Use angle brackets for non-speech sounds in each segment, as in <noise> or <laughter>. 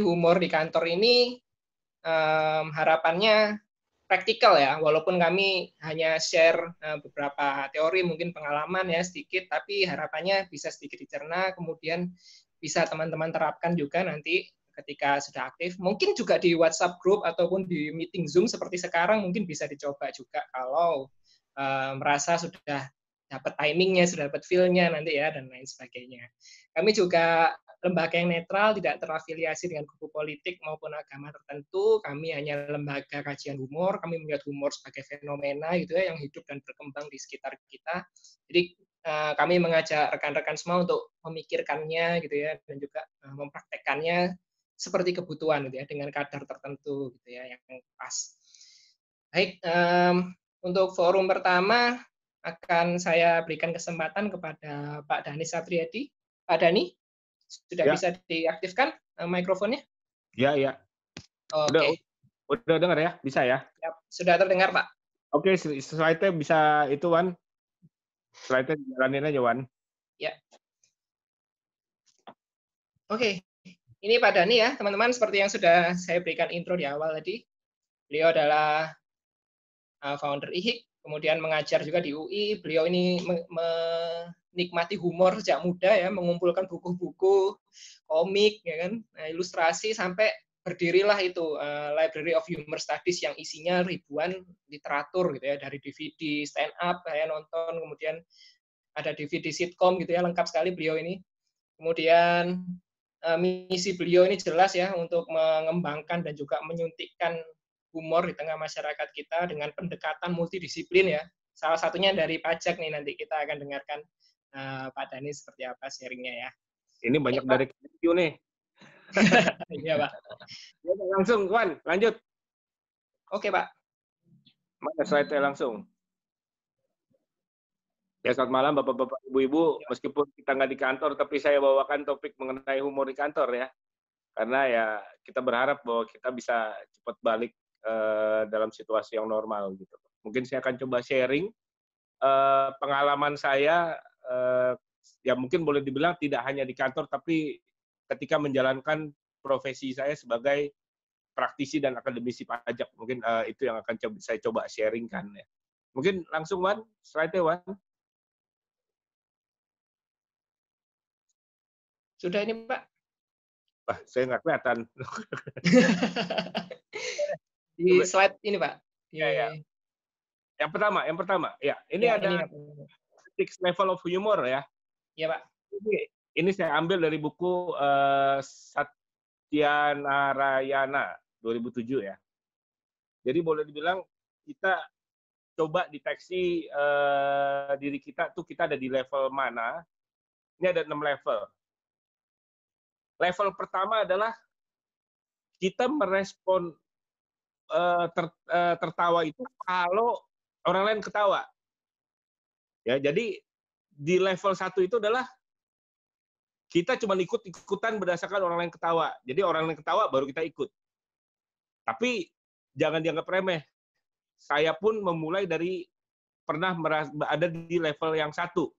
humor di kantor ini um, harapannya praktikal ya, walaupun kami hanya share uh, beberapa teori, mungkin pengalaman ya sedikit, tapi harapannya bisa sedikit dicerna, kemudian bisa teman-teman terapkan juga nanti ketika sudah aktif. Mungkin juga di WhatsApp group ataupun di meeting Zoom seperti sekarang mungkin bisa dicoba juga kalau uh, merasa sudah dapat timingnya, sudah dapat feel-nya nanti ya, dan lain sebagainya. Kami juga lembaga yang netral, tidak terafiliasi dengan kubu politik maupun agama tertentu. Kami hanya lembaga kajian humor. Kami melihat humor sebagai fenomena gitu ya yang hidup dan berkembang di sekitar kita. Jadi eh, kami mengajak rekan-rekan semua untuk memikirkannya gitu ya dan juga eh, mempraktekkannya seperti kebutuhan gitu ya dengan kadar tertentu gitu ya yang pas. Baik, um, untuk forum pertama akan saya berikan kesempatan kepada Pak Dani Satriadi. Pak Dani, sudah ya. bisa diaktifkan uh, mikrofonnya? Ya, ya. Oke. Okay. Udah, udah dengar ya? Bisa ya? ya sudah terdengar, Pak. Oke, okay, slide-nya bisa itu, Wan. Slide-nya jalanin aja, Wan. Ya. Oke. Okay. Ini Pak Dani ya, teman-teman. Seperti yang sudah saya berikan intro di awal tadi. Beliau adalah uh, founder IHIK, kemudian mengajar juga di UI. Beliau ini menikmati humor sejak muda ya, mengumpulkan buku-buku komik ya kan, nah, ilustrasi sampai berdirilah itu uh, Library of Humor Studies yang isinya ribuan literatur gitu ya dari DVD stand up saya nonton kemudian ada DVD sitcom gitu ya lengkap sekali beliau ini kemudian uh, misi beliau ini jelas ya untuk mengembangkan dan juga menyuntikkan humor di tengah masyarakat kita dengan pendekatan multidisiplin ya salah satunya dari pajak nih nanti kita akan dengarkan uh, Pak Dani seperti apa sharingnya ya. Ini banyak ya, dari QQ nih. <laughs> Iya Pak. Ya, langsung, Wan, lanjut. Oke Pak. Mana slide-nya langsung? Ya, selamat malam Bapak-Bapak, Ibu-Ibu. Meskipun kita nggak di kantor, tapi saya bawakan topik mengenai humor di kantor ya. Karena ya kita berharap bahwa kita bisa cepat balik uh, dalam situasi yang normal gitu. Mungkin saya akan coba sharing uh, pengalaman saya uh, ya mungkin boleh dibilang tidak hanya di kantor tapi ketika menjalankan profesi saya sebagai praktisi dan akademisi pajak. Mungkin uh, itu yang akan coba, saya coba sharingkan ya. Mungkin langsung Wan. Slide Wan. Sudah ini Pak? Wah, saya nggak kelihatan. <laughs> di slide ini Pak. Ya, ya. Yang pertama, yang pertama, ya ini ya, ada ini six level of humor ya. Iya Pak. Ini, ini saya ambil dari buku uh, Satya Narayana 2007 ya. Jadi boleh dibilang kita coba deteksi uh, diri kita tuh kita ada di level mana. Ini ada enam level. Level pertama adalah kita merespon uh, ter, uh, tertawa itu kalau orang lain ketawa. Ya, jadi di level satu itu adalah kita cuma ikut-ikutan berdasarkan orang lain ketawa. Jadi orang lain ketawa baru kita ikut. Tapi jangan dianggap remeh. Saya pun memulai dari pernah ada di level yang satu.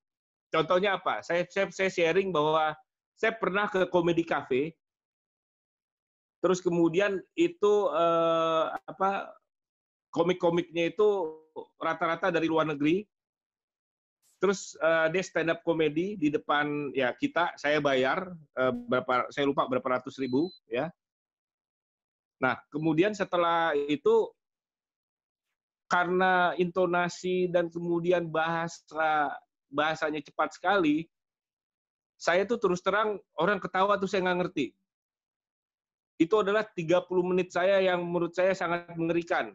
Contohnya apa? Saya, saya, saya sharing bahwa saya pernah ke komedi cafe, terus kemudian itu eh, apa komik-komiknya itu rata-rata dari luar negeri. Terus uh, dia stand up komedi di depan ya kita, saya bayar uh, berapa, saya lupa berapa ratus ribu ya. Nah kemudian setelah itu karena intonasi dan kemudian bahasa bahasanya cepat sekali, saya tuh terus terang orang ketawa tuh saya nggak ngerti. Itu adalah 30 menit saya yang menurut saya sangat mengerikan.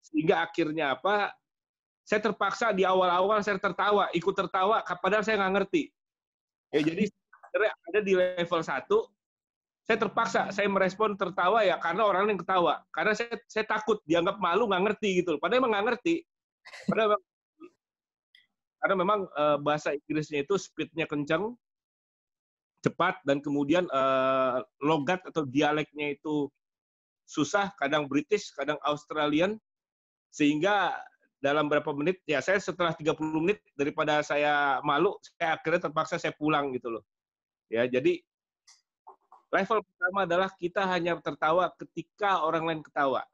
Sehingga akhirnya apa saya terpaksa di awal-awal saya tertawa ikut tertawa padahal saya nggak ngerti. Ya jadi ada di level satu saya terpaksa saya merespon tertawa ya karena orang yang ketawa. Karena saya saya takut dianggap malu nggak ngerti gitu padahal emang nggak ngerti. Padahal karena memang uh, bahasa Inggrisnya itu speednya kencang cepat dan kemudian uh, logat atau dialeknya itu susah kadang British kadang Australian sehingga dalam berapa menit ya saya setelah 30 menit daripada saya malu saya akhirnya terpaksa saya pulang gitu loh ya jadi Level pertama adalah kita hanya tertawa ketika orang lain ketawa.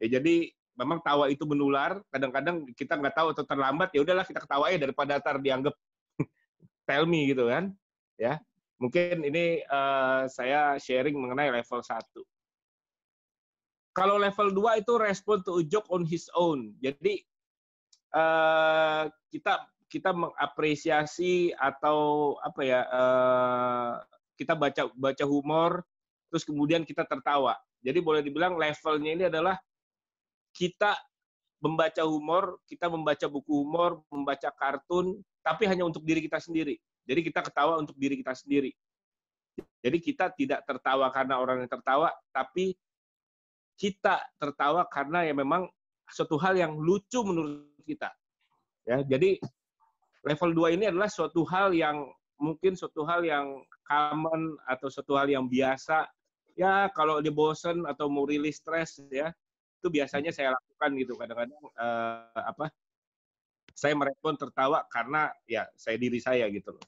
Ya jadi memang tawa itu menular. Kadang-kadang kita nggak tahu atau terlambat ya udahlah kita ketawa ya daripada tar dianggap <laughs> tell me gitu kan. Ya mungkin ini uh, saya sharing mengenai level 1. Kalau level 2 itu respond to a joke on his own. Jadi uh, kita kita mengapresiasi atau apa ya uh, kita baca baca humor terus kemudian kita tertawa. Jadi boleh dibilang levelnya ini adalah kita membaca humor, kita membaca buku humor, membaca kartun, tapi hanya untuk diri kita sendiri. Jadi kita ketawa untuk diri kita sendiri. Jadi kita tidak tertawa karena orang yang tertawa, tapi kita tertawa karena ya memang suatu hal yang lucu menurut kita. Ya, jadi level 2 ini adalah suatu hal yang mungkin suatu hal yang common atau suatu hal yang biasa. Ya, kalau dia bosen atau mau rilis stres ya, itu biasanya saya lakukan gitu. Kadang-kadang uh, apa? Saya merespon tertawa karena ya saya diri saya gitu loh.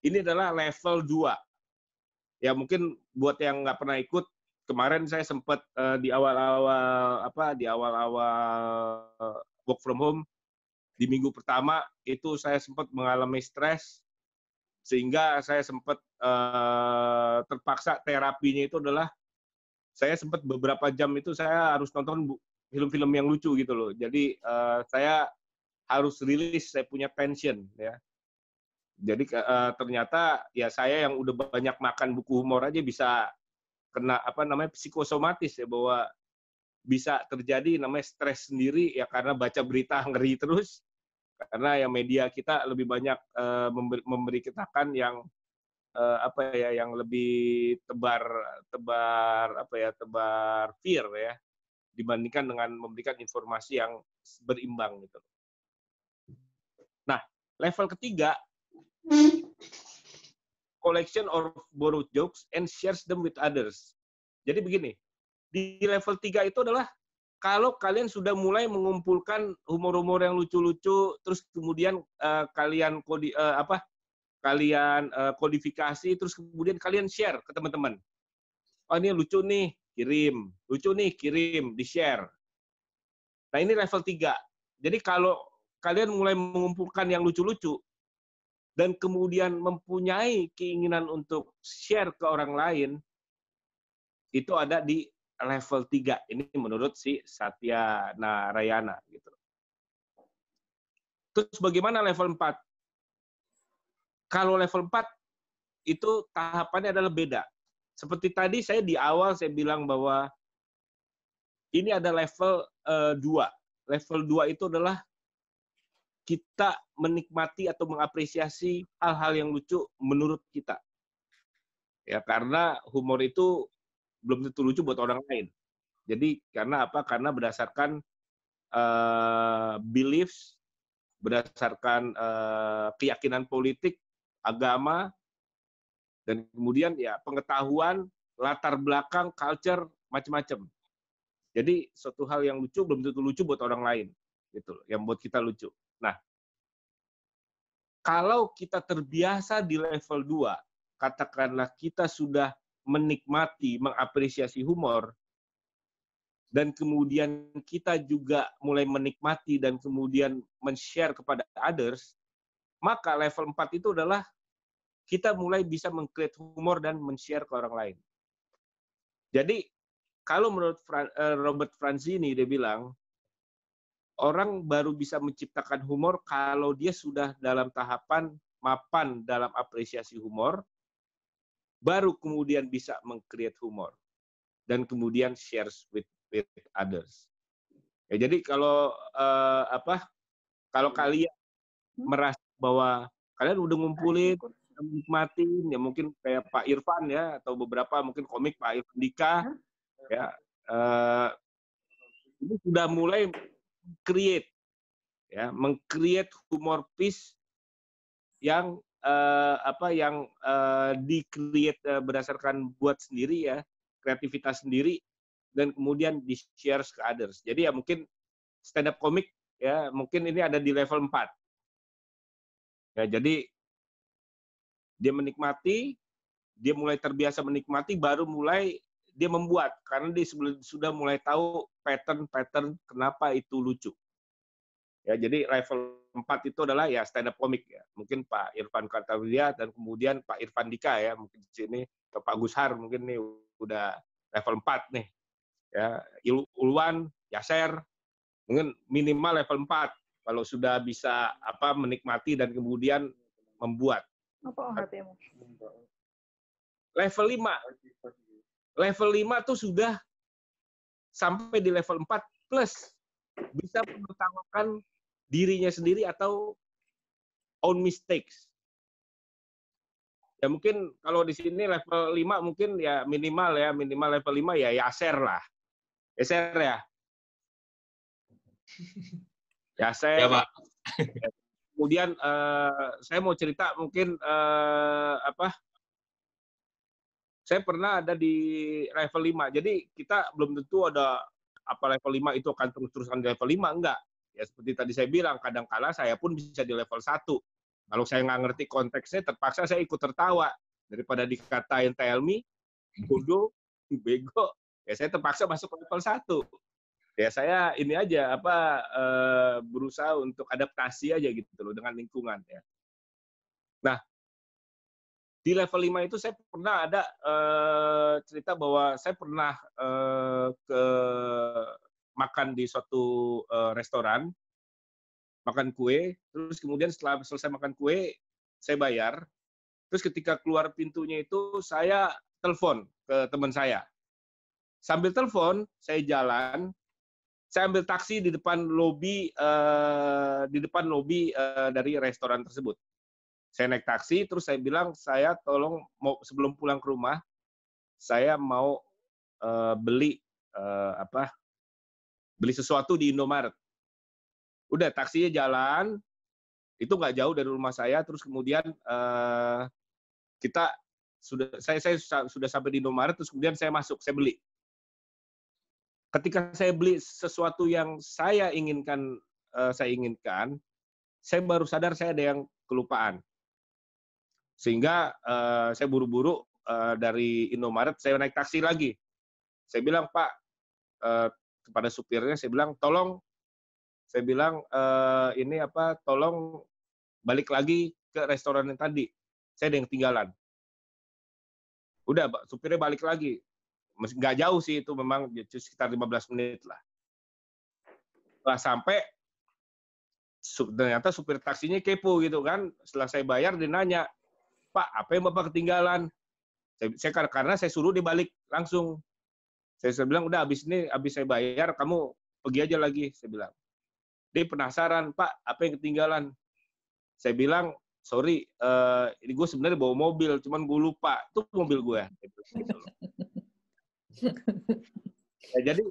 Ini adalah level 2. Ya mungkin buat yang nggak pernah ikut, kemarin saya sempat uh, di awal-awal apa di awal-awal work from home di minggu pertama itu saya sempat mengalami stres sehingga saya sempat uh, terpaksa terapinya itu adalah saya sempat beberapa jam itu saya harus nonton film-film yang lucu gitu loh jadi uh, saya harus rilis saya punya pension ya jadi uh, ternyata ya saya yang udah banyak makan buku humor aja bisa kena apa namanya psikosomatis ya bahwa bisa terjadi namanya stres sendiri ya karena baca berita <laughs> ngeri terus karena yang media kita lebih banyak uh, memberi, memberi kitakan yang uh, apa ya yang lebih tebar tebar apa ya tebar fear ya dibandingkan dengan memberikan informasi yang berimbang gitu. Nah, level ketiga collection of borrowed jokes and shares them with others. Jadi begini, di level 3 itu adalah kalau kalian sudah mulai mengumpulkan humor-humor yang lucu-lucu, terus kemudian uh, kalian kodi, uh, apa? Kalian uh, kodifikasi, terus kemudian kalian share ke teman-teman. Oh ini lucu nih, kirim. Lucu nih, kirim, di-share. Nah ini level 3. Jadi kalau kalian mulai mengumpulkan yang lucu-lucu, dan kemudian mempunyai keinginan untuk share ke orang lain, itu ada di level 3. Ini menurut si Satya Narayana gitu. Terus bagaimana level 4? Kalau level 4 itu tahapannya adalah beda. Seperti tadi saya di awal saya bilang bahwa ini ada level uh, 2. Level 2 itu adalah kita menikmati atau mengapresiasi hal-hal yang lucu menurut kita. Ya, karena humor itu belum tentu lucu buat orang lain. Jadi karena apa? Karena berdasarkan uh, beliefs, berdasarkan uh, keyakinan politik, agama, dan kemudian ya pengetahuan, latar belakang, culture, macam-macam. Jadi suatu hal yang lucu belum tentu lucu buat orang lain, gitu. Yang buat kita lucu. Nah, kalau kita terbiasa di level 2, katakanlah kita sudah menikmati, mengapresiasi humor, dan kemudian kita juga mulai menikmati dan kemudian men-share kepada others, maka level 4 itu adalah kita mulai bisa mengcreate humor dan men-share ke orang lain. Jadi, kalau menurut eh, Robert Franzini, dia bilang, orang baru bisa menciptakan humor kalau dia sudah dalam tahapan mapan dalam apresiasi humor, baru kemudian bisa mengcreate humor dan kemudian shares with with others. Ya, jadi kalau uh, apa kalau kalian hmm? merasa bahwa kalian udah ngumpulin menikmatin ya mungkin kayak Pak Irfan ya atau beberapa mungkin komik Pak Irfan Dika ya uh, ini sudah mulai create ya mengcreate humor piece yang uh, apa yang uh, di-create uh, berdasarkan buat sendiri ya, kreativitas sendiri dan kemudian di-share ke others. Jadi ya mungkin stand up komik ya, mungkin ini ada di level 4. Ya, jadi dia menikmati, dia mulai terbiasa menikmati, baru mulai dia membuat karena dia sudah mulai tahu pattern-pattern kenapa itu lucu. Ya, jadi level 4 itu adalah ya stand up komik ya. Mungkin Pak Irfan Kartawidya dan kemudian Pak Irfan Dika ya, mungkin di sini ke Pak Gushar mungkin nih udah level 4 nih. Ya, Ulwan, Yaser mungkin minimal level 4 kalau sudah bisa apa menikmati dan kemudian membuat. Apa Level 5. Level 5 tuh sudah sampai di level 4 plus bisa menertawakan dirinya sendiri atau own mistakes. Ya mungkin kalau di sini level 5 mungkin ya minimal ya, minimal level 5 ya Yaser lah. Yaser ya. Yaser. Ya, Pak. Kemudian uh, saya mau cerita mungkin uh, apa saya pernah ada di level 5. Jadi kita belum tentu ada apa level 5 itu akan terus-terusan di level 5 enggak. Ya seperti tadi saya bilang, kadang-kala saya pun bisa di level 1. Kalau saya nggak ngerti konteksnya, terpaksa saya ikut tertawa. Daripada dikatain tell me, bodoh, bego, ya saya terpaksa masuk ke level 1. Ya saya ini aja apa uh, berusaha untuk adaptasi aja gitu loh dengan lingkungan ya. Di level 5 itu saya pernah ada uh, cerita bahwa saya pernah uh, ke makan di suatu uh, restoran, makan kue, terus kemudian setelah selesai makan kue, saya bayar. Terus ketika keluar pintunya itu saya telepon ke teman saya. Sambil telepon, saya jalan, saya ambil taksi di depan lobi uh, di depan lobi uh, dari restoran tersebut saya naik taksi terus saya bilang saya tolong mau sebelum pulang ke rumah saya mau uh, beli uh, apa beli sesuatu di Indomaret. Udah taksinya jalan itu nggak jauh dari rumah saya terus kemudian uh, kita sudah saya saya sudah sampai di Indomaret terus kemudian saya masuk saya beli. Ketika saya beli sesuatu yang saya inginkan uh, saya inginkan saya baru sadar saya ada yang kelupaan sehingga uh, saya buru-buru uh, dari Indomaret, saya naik taksi lagi. Saya bilang, Pak, uh, kepada supirnya, saya bilang, tolong, saya bilang, uh, ini apa, tolong balik lagi ke restoran yang tadi. Saya ada yang ketinggalan. Udah, Pak, supirnya balik lagi. Nggak jauh sih itu memang sekitar 15 menit lah. Setelah sampai, ternyata supir taksinya kepo gitu kan. Setelah saya bayar, dia nanya, Pak, apa yang Bapak ketinggalan? Saya, saya karena saya suruh dibalik langsung. Saya, saya bilang, udah habis ini, habis saya bayar, kamu pergi aja lagi. Saya bilang. Dia penasaran, Pak, apa yang ketinggalan? Saya bilang, sorry, uh, ini gue sebenarnya bawa mobil, cuman gue lupa. Itu mobil gue. ya, jadi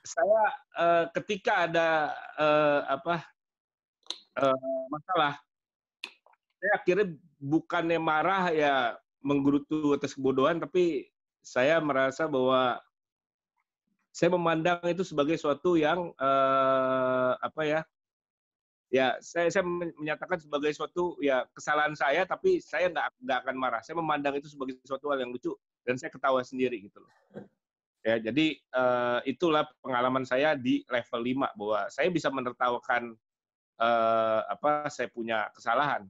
saya uh, ketika ada uh, apa uh, masalah, saya akhirnya bukannya marah ya menggerutu atas kebodohan, tapi saya merasa bahwa saya memandang itu sebagai suatu yang uh, apa ya ya saya saya menyatakan sebagai suatu ya kesalahan saya tapi saya nggak nggak akan marah. Saya memandang itu sebagai suatu hal yang lucu dan saya ketawa sendiri gitu loh. Ya jadi uh, itulah pengalaman saya di level 5 bahwa saya bisa menertawakan uh, apa saya punya kesalahan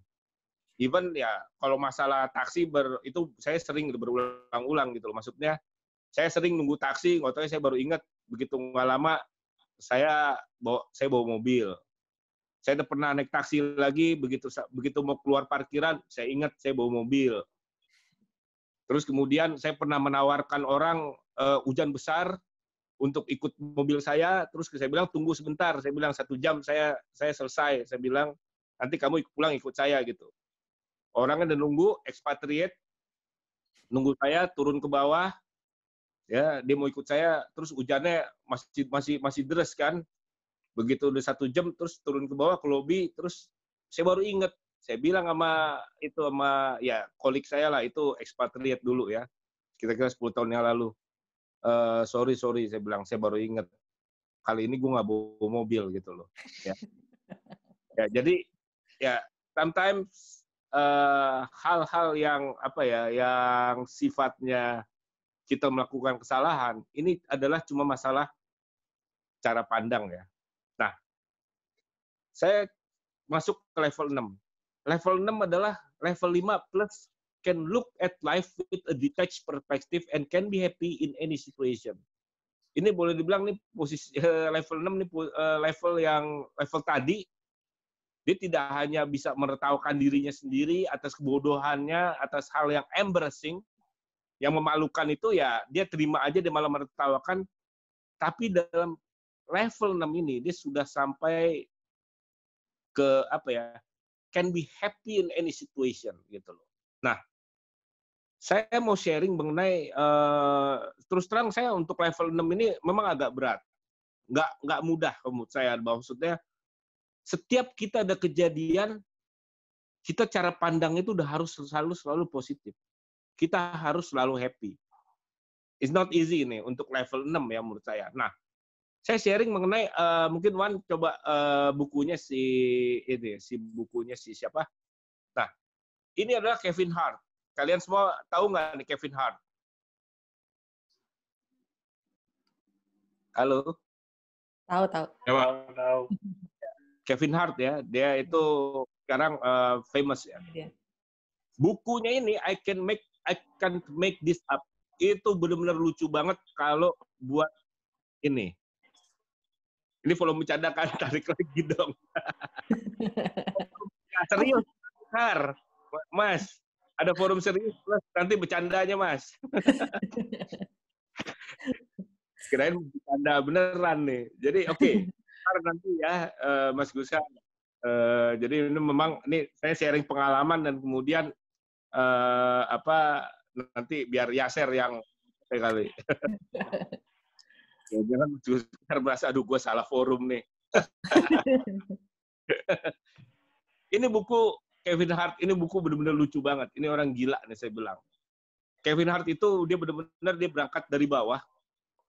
even ya kalau masalah taksi ber, itu saya sering berulang-ulang gitu loh. Maksudnya saya sering nunggu taksi, nggak saya baru ingat begitu nggak lama saya bawa saya bawa mobil. Saya udah pernah naik taksi lagi begitu begitu mau keluar parkiran saya ingat saya bawa mobil. Terus kemudian saya pernah menawarkan orang uh, hujan besar untuk ikut mobil saya, terus saya bilang tunggu sebentar, saya bilang satu jam saya saya selesai, saya bilang nanti kamu pulang ikut saya gitu orangnya udah nunggu expatriate nunggu saya turun ke bawah ya dia mau ikut saya terus hujannya masih masih masih deras kan. Begitu udah satu jam terus turun ke bawah ke lobby terus saya baru inget saya bilang sama itu sama ya kolik saya lah itu expatriate dulu ya kira-kira 10 tahun yang lalu. Uh, sorry sorry saya bilang saya baru inget kali ini gue nggak bawa mobil gitu loh ya. <laughs> Ya jadi ya sometimes hal-hal uh, yang apa ya, yang sifatnya kita melakukan kesalahan, ini adalah cuma masalah cara pandang ya. Nah, saya masuk ke level 6. Level 6 adalah level 5 plus can look at life with a detached perspective and can be happy in any situation. Ini boleh dibilang nih posisi uh, level 6 nih uh, level yang level tadi dia tidak hanya bisa menertawakan dirinya sendiri atas kebodohannya, atas hal yang embarrassing, yang memalukan itu ya dia terima aja dia malah menertawakan. Tapi dalam level 6 ini dia sudah sampai ke apa ya can be happy in any situation gitu loh. Nah, saya mau sharing mengenai uh, terus terang saya untuk level 6 ini memang agak berat. Nggak nggak mudah menurut saya maksudnya setiap kita ada kejadian kita cara pandang itu udah harus selalu selalu positif. Kita harus selalu happy. It's not easy ini untuk level 6 ya menurut saya. Nah, saya sharing mengenai uh, mungkin Wan coba uh, bukunya si ini si bukunya si siapa? Nah, ini adalah Kevin Hart. Kalian semua tahu nggak nih Kevin Hart? Halo? Tahu, tahu. Tahu, tahu. Kevin Hart ya, dia itu sekarang uh, famous ya. Iya. Bukunya ini I can make I can make this up. Itu benar-benar lucu banget kalau buat ini ini volume bercanda <laughs> kan, tarik lagi dong. <laughs> serius, benar. Mas, ada forum serius, mas. nanti bercandanya, Mas. <laughs> Kirain bercanda beneran nih. Jadi, oke. Okay. Nanti ya, uh, Mas Gusa. Uh, jadi ini memang ini saya sharing pengalaman dan kemudian uh, apa nanti biar Yaser yang kali. Ya, jangan sekitar merasa, aduh gue salah forum nih. <laughs> ini buku Kevin Hart, ini buku benar-benar lucu banget. Ini orang gila nih saya bilang. Kevin Hart itu dia benar-benar dia berangkat dari bawah.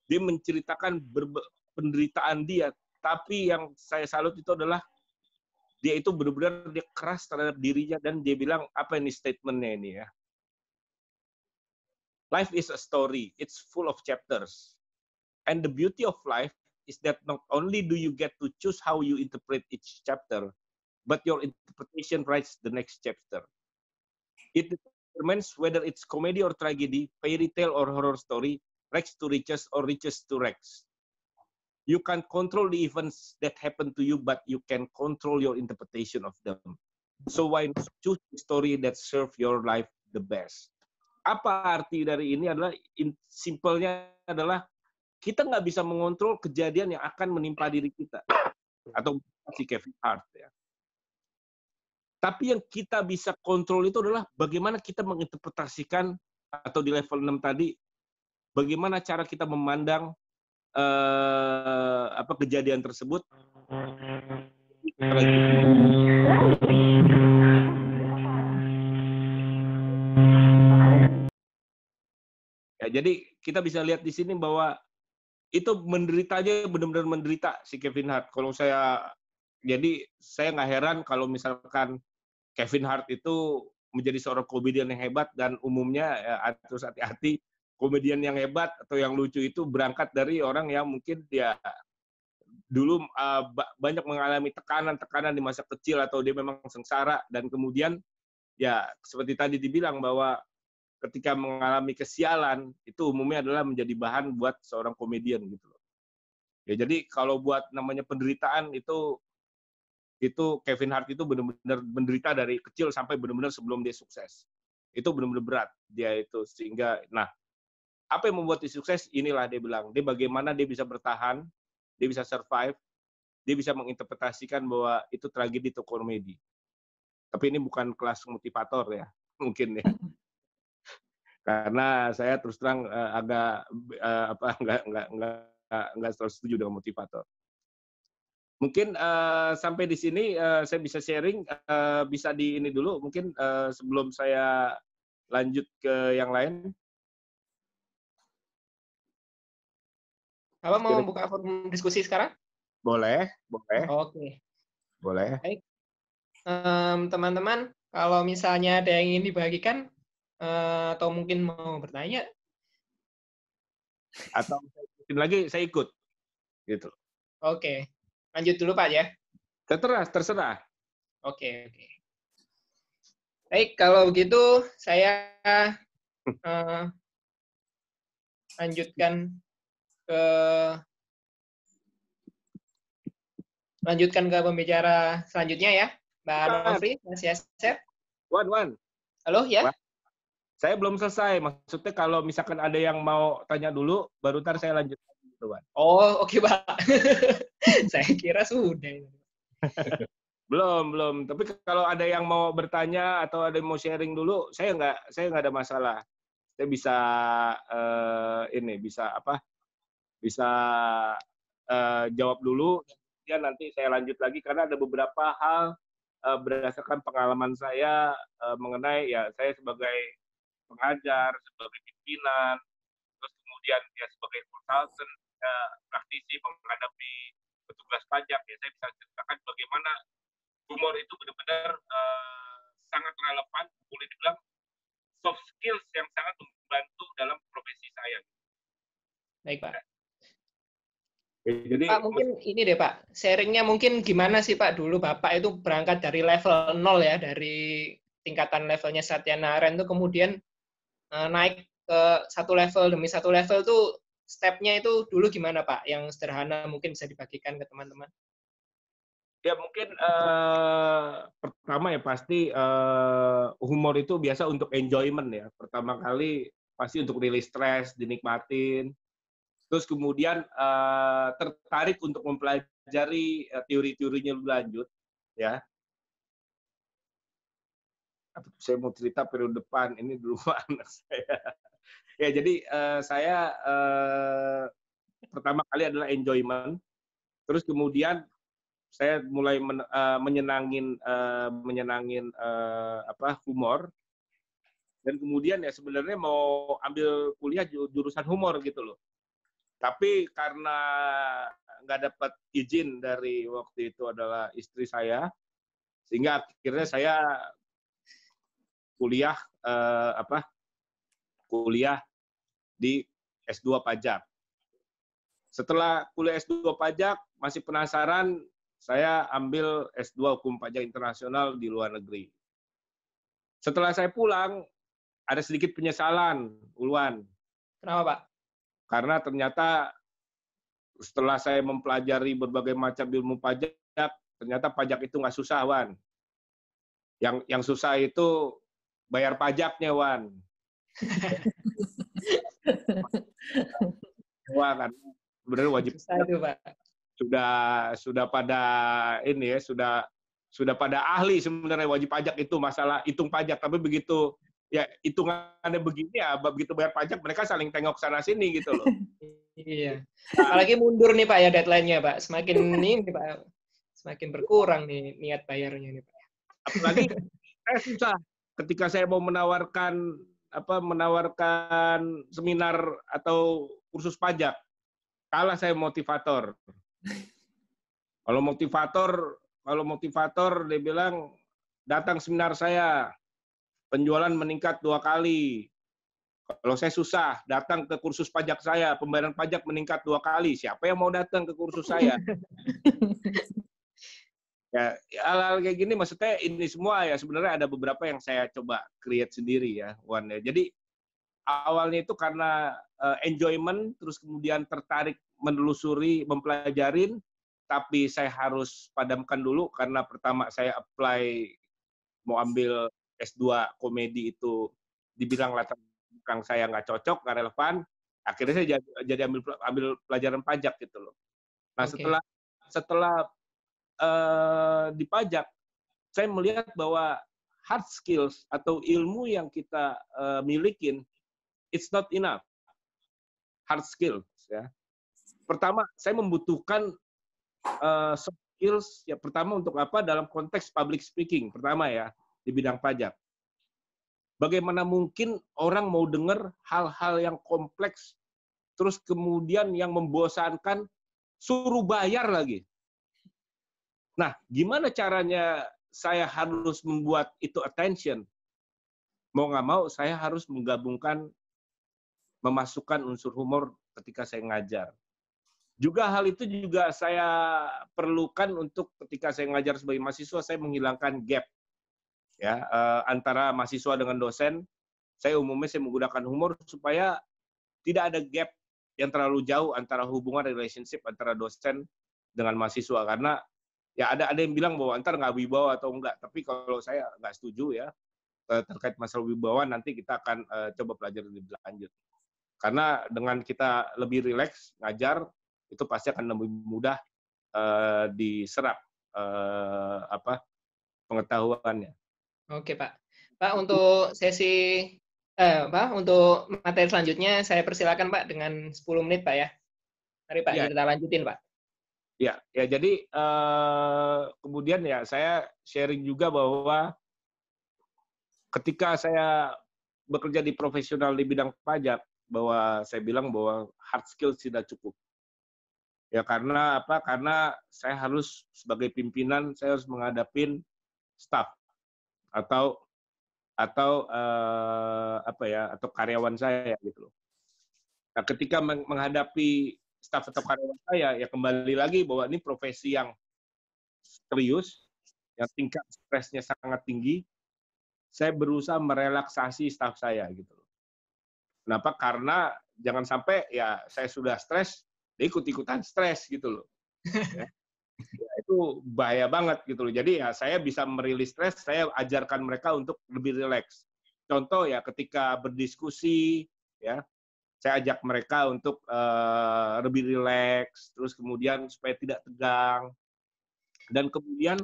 Dia menceritakan penderitaan dia. Tapi yang saya salut itu adalah dia itu benar-benar dia keras terhadap dirinya dan dia bilang apa ini statementnya ini ya. Life is a story. It's full of chapters. And the beauty of life is that not only do you get to choose how you interpret each chapter, but your interpretation writes the next chapter. It determines whether it's comedy or tragedy, fairy tale or horror story, rags to riches or riches to rags. You can't control the events that happen to you, but you can control your interpretation of them. So why not choose the story that serve your life the best? Apa arti dari ini adalah simpelnya adalah kita nggak bisa mengontrol kejadian yang akan menimpa diri kita atau si Kevin Hart ya. Tapi yang kita bisa kontrol itu adalah bagaimana kita menginterpretasikan atau di level 6 tadi bagaimana cara kita memandang eh, apa kejadian tersebut. Ya, jadi kita bisa lihat di sini bahwa itu menderitanya benar-benar menderita si Kevin Hart. Kalau saya jadi saya nggak heran kalau misalkan Kevin Hart itu menjadi seorang komedian yang hebat dan umumnya ya, harus hati-hati komedian yang hebat atau yang lucu itu berangkat dari orang yang mungkin dia dulu uh, banyak mengalami tekanan-tekanan di masa kecil atau dia memang sengsara dan kemudian ya seperti tadi dibilang bahwa ketika mengalami kesialan itu umumnya adalah menjadi bahan buat seorang komedian gitu loh. Ya jadi kalau buat namanya penderitaan itu itu Kevin Hart itu benar-benar menderita dari kecil sampai benar-benar sebelum dia sukses. Itu benar-benar berat dia itu sehingga nah apa yang membuat dia sukses inilah dia bilang dia bagaimana dia bisa bertahan, dia bisa survive, dia bisa menginterpretasikan bahwa itu tragedi atau komedi. Tapi ini bukan kelas motivator ya, <laughs> mungkin ya <laughs> karena saya terus terang uh, agak uh, apa <laughs> enggak enggak enggak enggak selalu setuju dengan motivator. Mungkin uh, sampai di sini uh, saya bisa sharing uh, bisa di ini dulu mungkin uh, sebelum saya lanjut ke yang lain. Apa mau buka forum diskusi sekarang? Boleh, boleh. Oke. Okay. Boleh. Baik. Teman-teman, Kalau misalnya ada yang ingin dibagikan eh, atau mungkin mau bertanya, atau mungkin lagi saya ikut, gitu. Oke, lanjut dulu Pak ya. Terserah, terserah. Oke, oke. Baik, kalau begitu saya uh, <laughs> lanjutkan ke lanjutkan ke pembicara selanjutnya ya, Mbak Nofri, Mas Yasir. Wan, Wan. Halo ya. Wan. Saya belum selesai. Maksudnya kalau misalkan ada yang mau tanya dulu, baru ntar saya lanjut. Wan. Oh, oke okay, Pak. <laughs> saya kira sudah. belum, belum. Tapi kalau ada yang mau bertanya atau ada yang mau sharing dulu, saya nggak, saya nggak ada masalah. Saya bisa uh, ini, bisa apa? Bisa uh, jawab dulu. Kemudian nanti saya lanjut lagi karena ada beberapa hal uh, berdasarkan pengalaman saya uh, mengenai ya saya sebagai pengajar, sebagai pimpinan, terus kemudian ya sebagai konsultan, ya, praktisi menghadapi petugas pajak, ya saya bisa ceritakan bagaimana humor itu benar-benar uh, sangat relevan, boleh dibilang soft skills yang sangat membantu dalam profesi saya. Baik Pak. Jadi, Pak mungkin ini deh Pak, sharingnya mungkin gimana sih Pak dulu Bapak itu berangkat dari level nol ya, dari tingkatan levelnya Satya Naren itu kemudian uh, naik ke satu level demi satu level tuh stepnya itu dulu gimana Pak? Yang sederhana mungkin bisa dibagikan ke teman-teman. Ya mungkin uh, pertama ya pasti uh, humor itu biasa untuk enjoyment ya. Pertama kali pasti untuk rilis stres, dinikmatin. Terus kemudian uh, tertarik untuk mempelajari uh, teori-teorinya lebih lanjut, ya. Saya mau cerita periode depan ini dulu anak <laughs> saya. Ya jadi uh, saya uh, pertama kali adalah enjoyment. Terus kemudian saya mulai men, uh, menyenangin uh, menyenangin uh, apa humor. Dan kemudian ya sebenarnya mau ambil kuliah jurusan humor gitu loh tapi karena nggak dapat izin dari waktu itu adalah istri saya sehingga akhirnya saya kuliah eh, apa kuliah di S2 pajak. Setelah kuliah S2 pajak, masih penasaran, saya ambil S2 hukum pajak internasional di luar negeri. Setelah saya pulang, ada sedikit penyesalan, Ulwan. Kenapa, Pak? Karena ternyata setelah saya mempelajari berbagai macam ilmu pajak, ternyata pajak itu nggak susah, Wan. Yang yang susah itu bayar pajaknya, Wan. <laughs> Wah kan sebenarnya wajib itu, Pak. sudah sudah pada ini ya sudah sudah pada ahli sebenarnya wajib pajak itu masalah hitung pajak tapi begitu ya hitungannya begini ya begitu bayar pajak mereka saling tengok sana sini gitu loh. <laughs> Iya. Apalagi mundur nih pak ya deadline-nya pak. Semakin ini pak semakin berkurang nih niat bayarnya nih pak apalagi <laughs> saya susah. Ketika saya mau menawarkan apa menawarkan seminar atau kursus pajak, kalah saya motivator. Kalau motivator, kalau motivator dia bilang datang seminar saya, penjualan meningkat dua kali. Kalau saya susah, datang ke kursus pajak saya, pembayaran pajak meningkat dua kali. Siapa yang mau datang ke kursus saya? <laughs> ya hal-hal kayak gini maksudnya ini semua ya sebenarnya ada beberapa yang saya coba create sendiri ya Wan ya jadi awalnya itu karena uh, enjoyment terus kemudian tertarik menelusuri mempelajarin tapi saya harus padamkan dulu karena pertama saya apply mau ambil S2 komedi itu dibilang latar belakang saya nggak cocok nggak relevan akhirnya saya jadi, jadi ambil ambil pelajaran pajak gitu loh nah okay. setelah setelah uh, di pajak, saya melihat bahwa hard skills atau ilmu yang kita uh, milikin, it's not enough. Hard skills ya. Pertama, saya membutuhkan uh, soft skills ya pertama untuk apa dalam konteks public speaking pertama ya di bidang pajak. Bagaimana mungkin orang mau dengar hal-hal yang kompleks terus kemudian yang membosankan suruh bayar lagi. Nah, gimana caranya saya harus membuat itu attention, mau nggak mau saya harus menggabungkan, memasukkan unsur humor ketika saya ngajar. Juga hal itu juga saya perlukan untuk ketika saya ngajar sebagai mahasiswa, saya menghilangkan gap ya uh, antara mahasiswa dengan dosen. Saya umumnya saya menggunakan humor supaya tidak ada gap yang terlalu jauh antara hubungan relationship antara dosen dengan mahasiswa karena ya ada ada yang bilang bahwa antar nggak wibawa atau enggak tapi kalau saya nggak setuju ya terkait masalah wibawa nanti kita akan uh, coba pelajari lebih lanjut karena dengan kita lebih rileks ngajar itu pasti akan lebih mudah uh, diserap uh, apa pengetahuannya. Oke Pak, Pak untuk sesi eh, Pak untuk materi selanjutnya saya persilakan Pak dengan 10 menit Pak ya. Mari Pak ya. kita lanjutin Pak. Ya, ya jadi uh, kemudian ya saya sharing juga bahwa ketika saya bekerja di profesional di bidang pajak bahwa saya bilang bahwa hard skill tidak cukup. Ya karena apa? Karena saya harus sebagai pimpinan saya harus menghadapin staff atau atau uh, apa ya atau karyawan saya gitu loh. Nah, ketika menghadapi staff atau karyawan saya ya kembali lagi bahwa ini profesi yang serius, yang tingkat stresnya sangat tinggi. Saya berusaha merelaksasi staff saya gitu loh. Kenapa? Karena jangan sampai ya saya sudah stres, ikut-ikutan stres gitu loh. <laughs> ya. Ya, itu bahaya banget gitu loh. Jadi ya saya bisa merilis stres, saya ajarkan mereka untuk lebih rileks. Contoh ya ketika berdiskusi ya, saya ajak mereka untuk uh, lebih rileks, terus kemudian supaya tidak tegang. Dan kemudian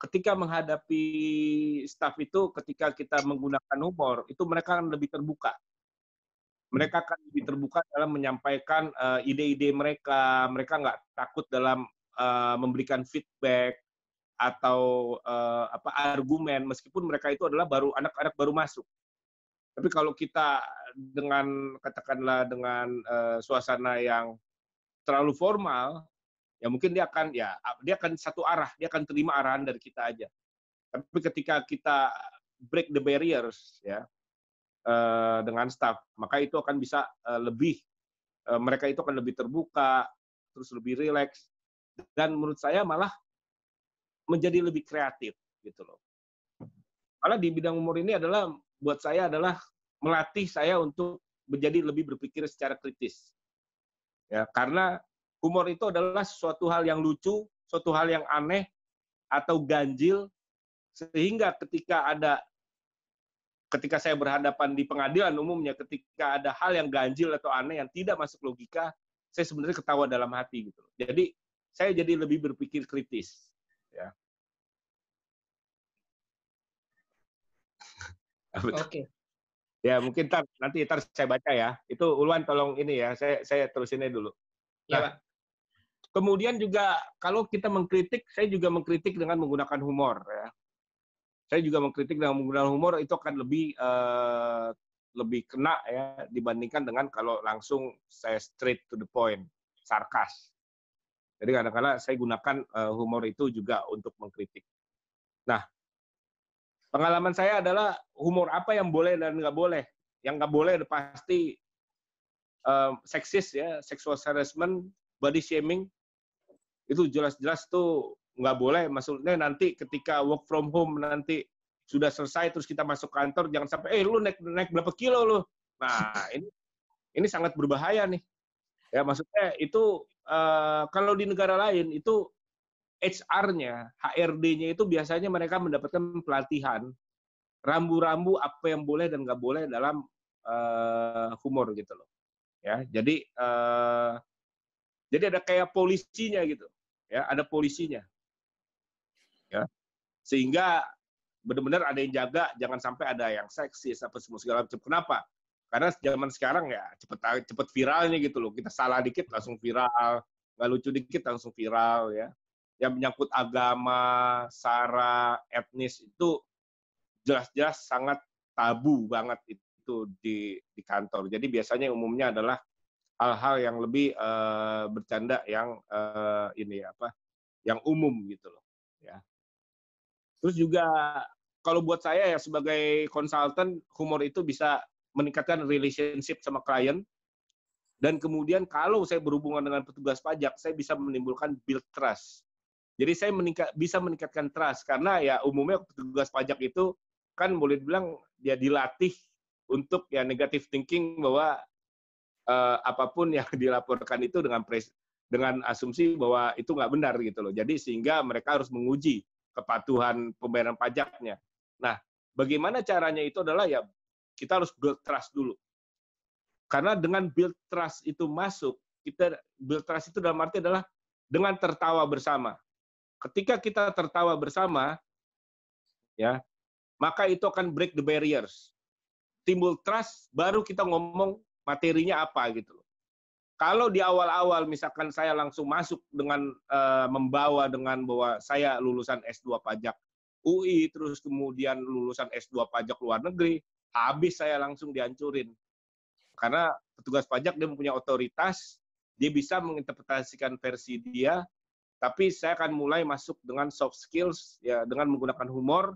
ketika menghadapi staff itu, ketika kita menggunakan humor, itu mereka akan lebih terbuka mereka akan lebih terbuka dalam menyampaikan uh, ide-ide mereka. Mereka nggak takut dalam uh, memberikan feedback atau uh, apa argumen, meskipun mereka itu adalah baru anak-anak baru masuk. Tapi kalau kita dengan katakanlah dengan uh, suasana yang terlalu formal, ya mungkin dia akan ya dia akan satu arah, dia akan terima arahan dari kita aja. Tapi ketika kita break the barriers, ya uh, dengan staff, maka itu akan bisa uh, lebih uh, mereka itu akan lebih terbuka, terus lebih rileks dan menurut saya malah menjadi lebih kreatif gitu loh. Malah di bidang umur ini adalah buat saya adalah melatih saya untuk menjadi lebih berpikir secara kritis. Ya, karena humor itu adalah suatu hal yang lucu, suatu hal yang aneh atau ganjil sehingga ketika ada ketika saya berhadapan di pengadilan umumnya ketika ada hal yang ganjil atau aneh yang tidak masuk logika, saya sebenarnya ketawa dalam hati gitu. Jadi saya jadi lebih berpikir kritis, ya. <laughs> Oke. Okay. Ya mungkin tar, nanti tar saya baca ya. Itu Ulwan tolong ini ya, saya saya terusinnya dulu. Iya, nah, ya, Pak. Kemudian juga kalau kita mengkritik, saya juga mengkritik dengan menggunakan humor ya saya juga mengkritik dengan menggunakan humor itu akan lebih uh, lebih kena ya dibandingkan dengan kalau langsung saya straight to the point, sarkas. Jadi kadang-kadang saya gunakan uh, humor itu juga untuk mengkritik. Nah, pengalaman saya adalah humor apa yang boleh dan nggak boleh. Yang nggak boleh pasti uh, seksis ya, sexual harassment, body shaming, itu jelas-jelas tuh nggak boleh maksudnya nanti ketika work from home nanti sudah selesai terus kita masuk kantor jangan sampai eh lu naik naik berapa kilo lu nah ini ini sangat berbahaya nih ya maksudnya itu uh, kalau di negara lain itu HR-nya HRD-nya itu biasanya mereka mendapatkan pelatihan. Rambu-rambu apa yang boleh dan nggak boleh dalam uh, humor gitu loh. Ya jadi uh, jadi ada kayak polisinya gitu. Ya ada polisinya. Ya sehingga benar-benar ada yang jaga jangan sampai ada yang seksis apa semua segala macam. Kenapa karena zaman sekarang ya cepet cepet viralnya gitu loh. Kita salah dikit langsung viral. Nggak lucu dikit langsung viral ya. Yang menyangkut agama sara etnis itu jelas-jelas sangat tabu banget itu di di kantor. Jadi biasanya umumnya adalah hal-hal yang lebih uh, bercanda yang uh, ini apa yang umum gitu loh ya. Terus juga kalau buat saya ya sebagai konsultan, humor itu bisa meningkatkan relationship sama klien. Dan kemudian kalau saya berhubungan dengan petugas pajak, saya bisa menimbulkan build trust. Jadi saya meningkat, bisa meningkatkan trust karena ya umumnya petugas pajak itu kan boleh dibilang dia dilatih untuk ya negative thinking bahwa uh, apa pun yang <laughs> dilaporkan itu dengan pres, dengan asumsi bahwa itu nggak benar gitu loh. Jadi sehingga mereka harus menguji kepatuhan pembayaran pajaknya. Nah, bagaimana caranya itu adalah ya kita harus build trust dulu. Karena dengan build trust itu masuk, kita build trust itu dalam arti adalah dengan tertawa bersama. Ketika kita tertawa bersama, ya, maka itu akan break the barriers. Timbul trust, baru kita ngomong materinya apa gitu loh. Kalau di awal-awal misalkan saya langsung masuk dengan uh, membawa dengan bahwa saya lulusan S2 pajak UI, terus kemudian lulusan S2 pajak luar negeri, habis saya langsung dihancurin. Karena petugas pajak dia mempunyai otoritas, dia bisa menginterpretasikan versi dia, tapi saya akan mulai masuk dengan soft skills, ya dengan menggunakan humor,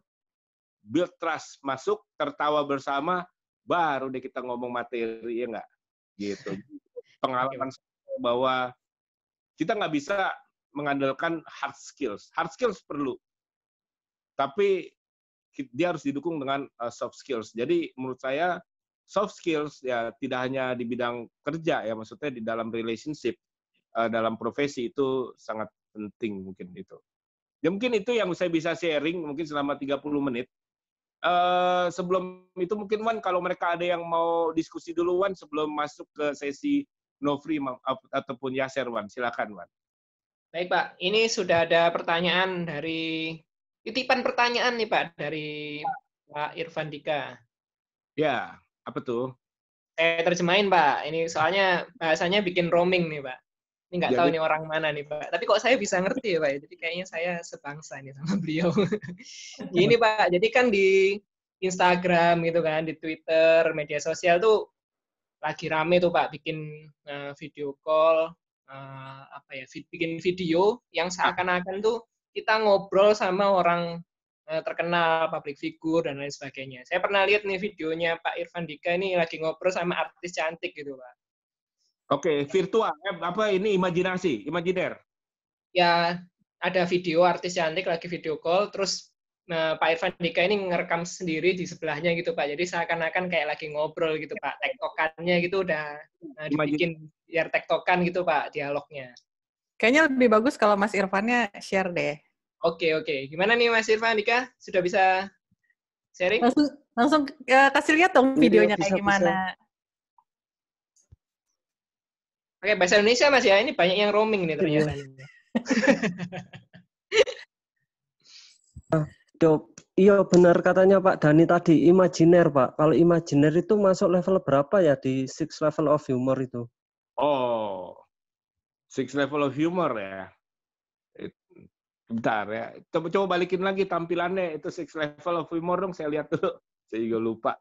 build trust masuk, tertawa bersama, baru deh kita ngomong materi, ya enggak? Gitu. Pengalaman bahwa kita nggak bisa mengandalkan hard skills. Hard skills perlu, tapi dia harus didukung dengan uh, soft skills. Jadi menurut saya soft skills ya tidak hanya di bidang kerja ya maksudnya di dalam relationship uh, dalam profesi itu sangat penting mungkin itu. Ya mungkin itu yang saya bisa sharing mungkin selama 30 menit. Uh, sebelum itu mungkin Wan kalau mereka ada yang mau diskusi dulu Wan sebelum masuk ke sesi no free ataupun Yaser Wan silakan Wan. Baik Pak, ini sudah ada pertanyaan dari titipan pertanyaan nih Pak dari Pak Irfan Dika. Ya, apa tuh? Saya terjemahin Pak. Ini soalnya bahasanya bikin roaming nih Pak. Ini nggak tahu nih orang mana nih Pak. Tapi kok saya bisa ngerti ya Pak. Jadi kayaknya saya sebangsa nih sama beliau. <laughs> ini Pak. Jadi kan di Instagram gitu kan, di Twitter, media sosial tuh lagi rame tuh Pak bikin uh, video call, uh, apa ya, bikin video yang seakan-akan tuh kita ngobrol sama orang uh, terkenal, public figure dan lain sebagainya. Saya pernah lihat nih videonya Pak Irfan Dika ini lagi ngobrol sama artis cantik gitu, Pak. Oke, virtual eh, apa ini imajinasi, imajiner? Ya, ada video artis cantik lagi video call, terus nah, Pak Irfan Dika ini ngerekam sendiri di sebelahnya gitu Pak. Jadi seakan-akan kayak lagi ngobrol gitu Pak. Tektokannya gitu udah nah, dibikin biar tektokan gitu Pak dialognya. Kayaknya lebih bagus kalau Mas Irfannya share deh. Oke, oke. Gimana nih Mas Irfan, Dika? Sudah bisa sharing? Langsung, langsung uh, kasih lihat dong videonya bisa, kayak gimana. Bisa. Oke, bahasa Indonesia Mas ya. Ini banyak yang roaming nih ternyata. Iya. iya benar katanya Pak Dani tadi, imajiner Pak. Kalau imajiner itu masuk level berapa ya di six level of humor itu? Oh, Six Level of Humor ya. Bentar ya. Coba coba balikin lagi tampilannya itu Six Level of Humor dong saya lihat dulu. <laughs> Saya juga lupa.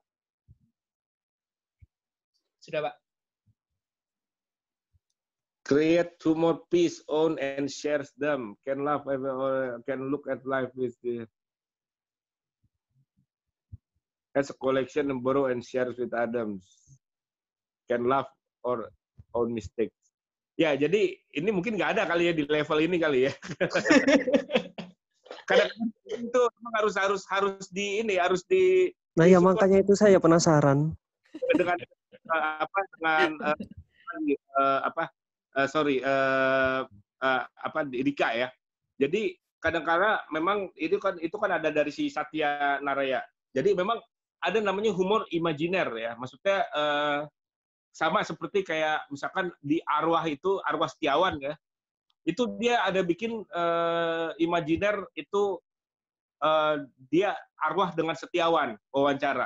Sudah, Pak. Create humor piece, own and shares them. Can laugh or can look at life with the as a collection and borrow and shares with Adams. Can laugh or own mistakes. Ya, jadi ini mungkin nggak ada kali ya di level ini kali ya. <laughs> Karena itu memang harus harus harus di ini harus di. Nah ya makanya itu saya penasaran. Dengan uh, apa dengan uh, uh, apa uh, sorry uh, uh, apa Dika ya. Jadi kadang-kala memang itu kan itu kan ada dari si Satya Naraya. Jadi memang ada namanya humor imajiner ya. Maksudnya uh, sama seperti kayak misalkan di arwah itu arwah setiawan ya. Itu dia ada bikin uh, imajiner itu uh, dia arwah dengan setiawan wawancara.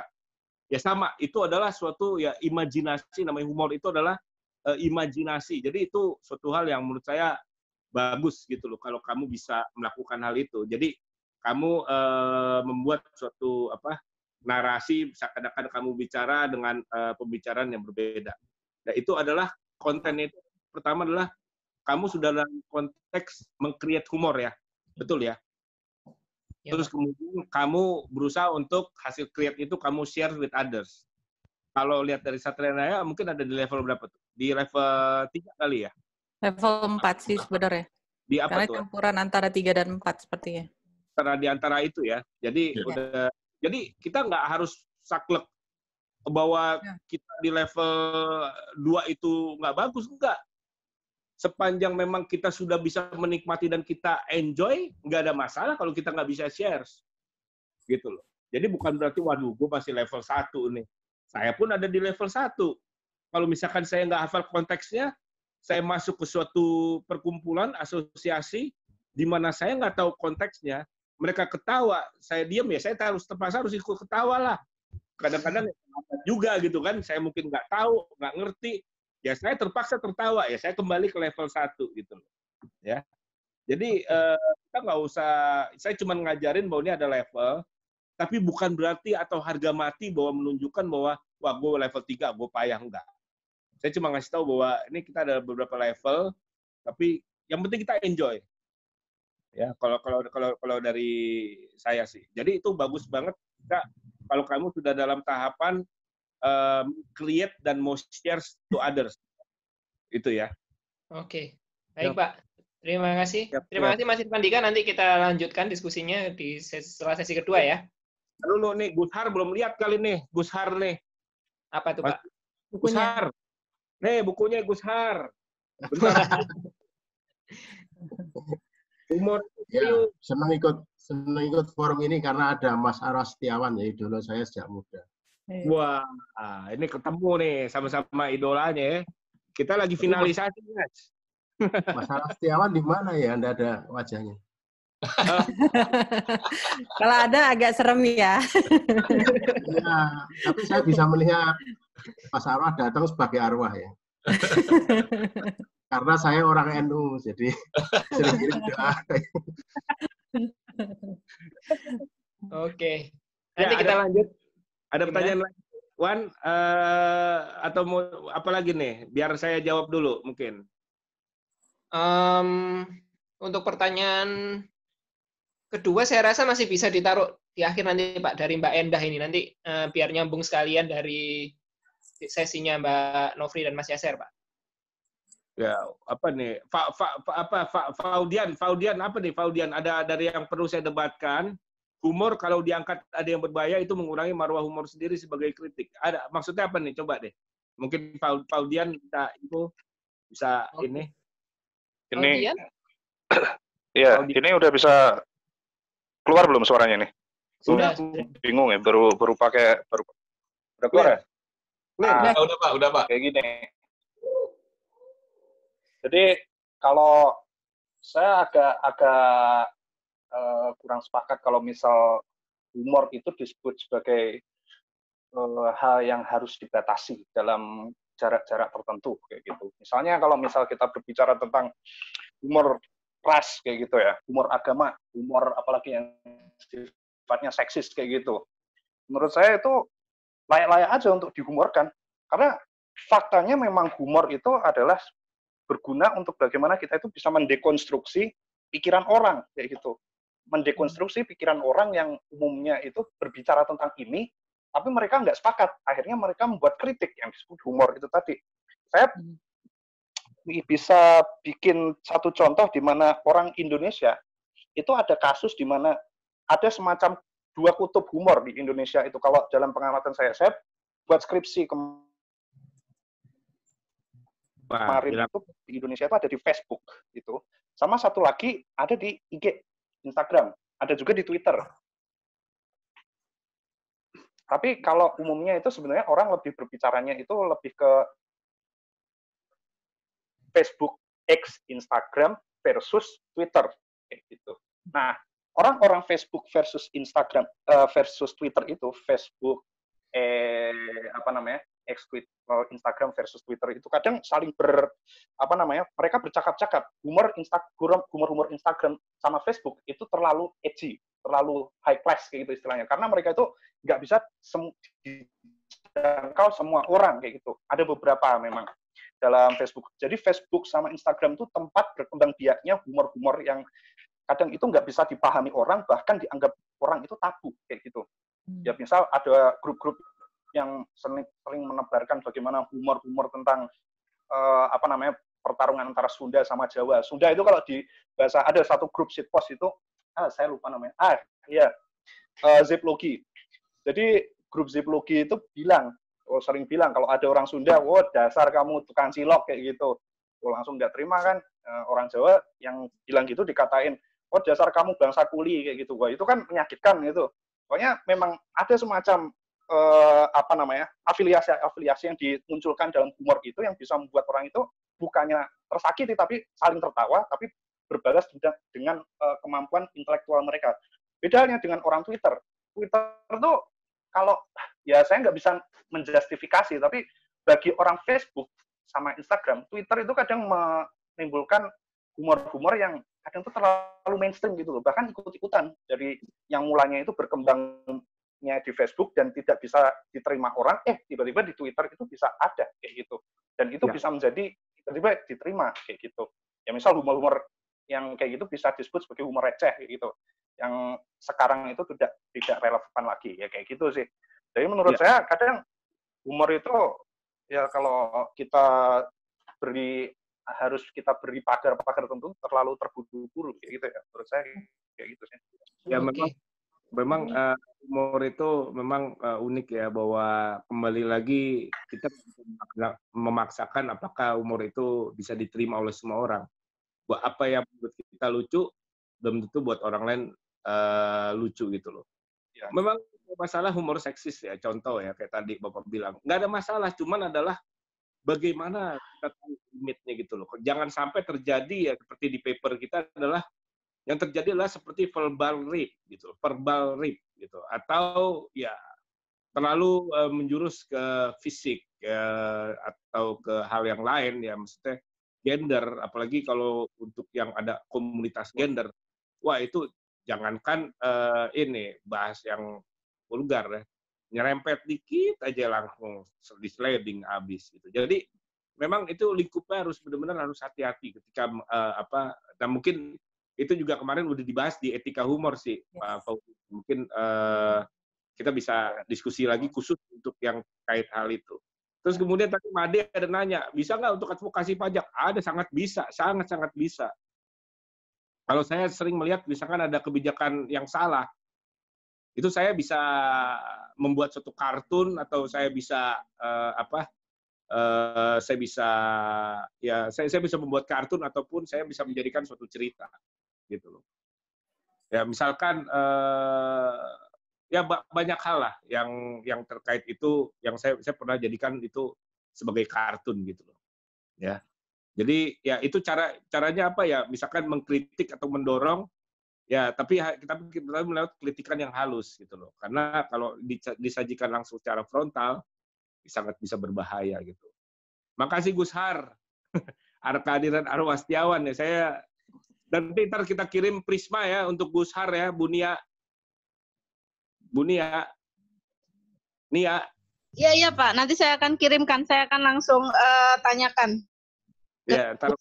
Ya sama itu adalah suatu ya imajinasi. Namanya humor itu adalah uh, imajinasi. Jadi itu suatu hal yang menurut saya bagus gitu loh kalau kamu bisa melakukan hal itu. Jadi kamu uh, membuat suatu apa narasi kadang-kadang kamu bicara dengan uh, pembicaraan yang berbeda. Nah, itu adalah konten itu pertama adalah kamu sudah dalam konteks mengcreate humor ya. Betul ya? Ya, Terus kemudian kamu berusaha untuk hasil create itu kamu share with others. Kalau lihat dari Satria Raya mungkin ada di level berapa tuh? Di level tiga kali ya? Level 4 sih sebenarnya. Di apa Karena tuh? campuran antara 3 dan 4 sepertinya. Antara di antara itu ya. Jadi Ya. udah jadi kita nggak harus saklek bahwa Ya. kita di level 2 itu nggak bagus enggak. Sepanjang memang kita sudah bisa menikmati dan kita enjoy, nggak ada masalah kalau kita nggak bisa share. Gitu loh. Jadi bukan berarti, waduh, gue masih level 1 nih. Saya pun ada di level 1. Kalau misalkan saya nggak hafal konteksnya, saya masuk ke suatu perkumpulan, asosiasi, di mana saya nggak tahu konteksnya, mereka ketawa, saya diam ya, saya harus terpaksa harus ikut ketawa lah. Kadang-kadang juga gitu kan, saya mungkin nggak tahu, nggak ngerti, ya saya terpaksa tertawa ya, saya kembali ke level 1 gitu loh. Ya. Jadi eh, kita nggak usah, saya cuma ngajarin bahwa ini ada level, tapi bukan berarti atau harga mati bahwa menunjukkan bahwa wah gue level 3, gue payah enggak. Saya cuma ngasih tahu bahwa ini kita ada beberapa level, tapi yang penting kita enjoy. Ya, kalau kalau kalau kalau dari saya sih. Jadi itu bagus banget kita kalau kamu sudah dalam tahapan um, create dan mau share to others. Itu ya. Oke, baik Yap. Pak. Terima kasih. Yap, Terima yap. kasih Mas Irfandika. Nanti kita lanjutkan diskusinya di ses- setelah sesi kedua ya. Dulu nih Gus Har belum lihat kali nih, Gus Har nih. Apa tuh Pak? Gus Bukunya. Har. Nih bukunya Gus Har. <laughs> <laughs> Umur Ya, senang ikut senang ikut forum ini karena ada Mas Aras Setiawan ya idola saya sejak muda. Iya. Wah, ini ketemu nih sama-sama idolanya ya. Kita lagi finalisasi, guys. <laughs> Mas Aras Setiawan di mana ya? Anda ada wajahnya. <laughs> Kalau ada agak serem ya. Ya, tapi saya bisa melihat Mas Arwah datang sebagai arwah ya. <laughs> Karena saya orang NU, jadi <laughs> sering kirim doa. Oke. Ya, Nanti kita ada- lanjut. Ada Gimana? pertanyaan lagi, Wan? Eh, atau mau apa lagi nih? Biar saya jawab dulu mungkin. Em, untuk pertanyaan kedua saya rasa masih bisa ditaruh di akhir nanti Pak dari Mbak Endah ini nanti eh, biar nyambung sekalian dari sesinya Mbak Novri dan Mas Yaser Pak. Ya, apa nih? Fa, fa, fa- apa fa, Faudian, Faudian apa nih Faudian? Ada dari yang perlu saya debatkan. Humor kalau diangkat ada yang berbahaya itu mengurangi marwah humor sendiri sebagai kritik. Ada maksudnya apa nih? Coba deh. Mungkin Fau- Faudian bisa itu bisa Oke. ini. Ini ya, Audi. <clears throat> ini udah bisa keluar belum suaranya nih? sudah, Udah. Bingung ya, baru baru pakai baru udah keluar ya? Clear. Ah, udah pak, udah pak. kayak gini. Jadi kalau saya agak agak eh, kurang sepakat kalau misal humor itu disebut sebagai eh, hal yang harus dibatasi dalam jarak-jarak tertentu kayak gitu. Misalnya kalau misal kita berbicara tentang humor ras kayak gitu ya, humor agama, humor apalagi yang sifatnya seksis kayak gitu. Menurut saya itu layak-layak aja untuk dihumorkan karena faktanya memang humor itu adalah berguna untuk bagaimana kita itu bisa mendekonstruksi pikiran orang kayak gitu. Mendekonstruksi pikiran orang yang umumnya itu berbicara tentang ini tapi mereka nggak sepakat. Akhirnya mereka membuat kritik yang disebut humor itu tadi. Saya bisa bikin satu contoh di mana orang Indonesia itu ada kasus di mana ada semacam dua kutub humor di Indonesia itu. Kalau dalam pengamatan saya saya buat skripsi kemarin Wah, kemarin gila. itu di Indonesia itu ada di Facebook gitu. Sama satu lagi ada di IG, Instagram, ada juga di Twitter. Tapi kalau umumnya itu sebenarnya orang lebih berbicaranya itu lebih ke Facebook, X, Instagram versus Twitter kayak gitu. Nah, orang-orang Facebook versus Instagram eh, versus Twitter itu Facebook eh apa namanya? X tweet eh, Instagram versus Twitter itu kadang saling ber apa namanya mereka bercakap-cakap. Humor Instagram humor humor Instagram sama Facebook itu terlalu edgy terlalu high class kayak gitu istilahnya. Karena mereka itu nggak bisa sem dijangkau semua orang kayak gitu. Ada beberapa memang dalam Facebook. Jadi Facebook sama Instagram itu tempat berkembang biaknya humor-humor yang kadang itu nggak bisa dipahami orang bahkan dianggap orang itu tabu kayak gitu. Hmm. ya misal ada grup-grup yang sering, menebarkan bagaimana humor-humor tentang eh, apa namanya pertarungan antara Sunda sama Jawa. Sunda itu kalau di bahasa ada satu grup shitpost itu ah saya lupa namanya. Ah iya eh, Ziplogi. Jadi grup Ziplogi itu bilang oh sering bilang kalau ada orang Sunda, wah dasar kamu tukang cilok kayak gitu. Oh, langsung nggak terima kan Eh, orang Jawa yang bilang gitu dikatain oh dasar kamu bangsa kuli kayak gitu. Wah itu kan menyakitkan gitu. Pokoknya memang ada semacam eh, apa namanya afiliasi-afiliasi yang dimunculkan dalam humor itu yang bisa membuat orang itu bukannya tersakiti tapi saling tertawa tapi berbalas dendam dengan eh, kemampuan intelektual mereka. Beda halnya dengan orang Twitter. Twitter tuh kalau ya saya nggak bisa menjustifikasi tapi bagi orang Facebook sama Instagram, Twitter itu kadang menimbulkan humor-humor yang kadang tuh terlalu mainstream gitu loh, bahkan ikut-ikutan dari yang mulanya itu berkembangnya di Facebook dan tidak bisa diterima orang, eh tiba-tiba di Twitter itu bisa ada kayak gitu, dan itu Ya. bisa menjadi tiba-tiba diterima kayak gitu. Ya misal humor-humor yang kayak gitu bisa disebut sebagai humor receh kayak gitu, yang sekarang itu tidak tidak relevan lagi ya kayak gitu sih. Jadi menurut Ya. saya kadang humor itu ya kalau kita beri harus kita beri pagar-pagar tertentu terlalu terburu-buru kayak gitu ya menurut saya kayak gitu sih Ya memang memang eh, humor itu memang eh, unik ya bahwa kembali lagi kita memaksa- memaksakan apakah humor itu bisa diterima oleh semua orang. Buat apa yang menurut kita lucu belum tentu buat orang lain eh, lucu gitu loh. Ya. Memang masalah humor seksis ya contoh ya kayak tadi Bapak bilang. nggak ada masalah cuman adalah bagaimana kita tahu limitnya gitu loh. Jangan sampai terjadi ya seperti di paper kita adalah yang terjadi adalah seperti verbal rape gitu, verbal rape gitu, atau ya terlalu eh, menjurus ke fisik eh, atau ke hal yang lain ya, maksudnya gender, apalagi kalau untuk yang ada komunitas gender, wah itu jangankan eh, ini bahas yang vulgar ya, nyerempet dikit aja langsung di sliding habis gitu. Jadi memang itu lingkupnya harus benar-benar harus hati-hati ketika eh, apa dan mungkin itu juga kemarin udah dibahas di etika humor sih Pak Fauzi. Mungkin eh, kita bisa diskusi lagi khusus untuk yang kait hal itu. Terus kemudian tadi Made ada nanya, bisa nggak untuk advokasi pajak? Ada, sangat bisa, sangat-sangat bisa. Kalau saya sering melihat misalkan ada kebijakan yang salah, itu saya bisa membuat suatu kartun atau saya bisa eh, apa? eh, saya bisa ya saya saya bisa membuat kartun ataupun saya bisa menjadikan suatu cerita gitu loh. Ya misalkan eh, ya ba- banyak hal lah yang yang terkait itu yang saya saya pernah jadikan itu sebagai kartun gitu loh. Ya. Jadi ya itu cara caranya apa ya? Misalkan mengkritik atau mendorong ya tapi kita kita melewat kritikan yang halus gitu loh. Karena kalau disajikan langsung secara frontal sangat bisa berbahaya gitu. Makasih Gus Har. <laughs> Kehadiran Arwah Setiawan ya. Saya nanti ntar kita kirim Prisma ya untuk Gus Har ya, Bunia. Bunia. Nia. Iya iya Pak, nanti saya akan kirimkan, saya akan langsung eh, tanyakan. Ya, ntar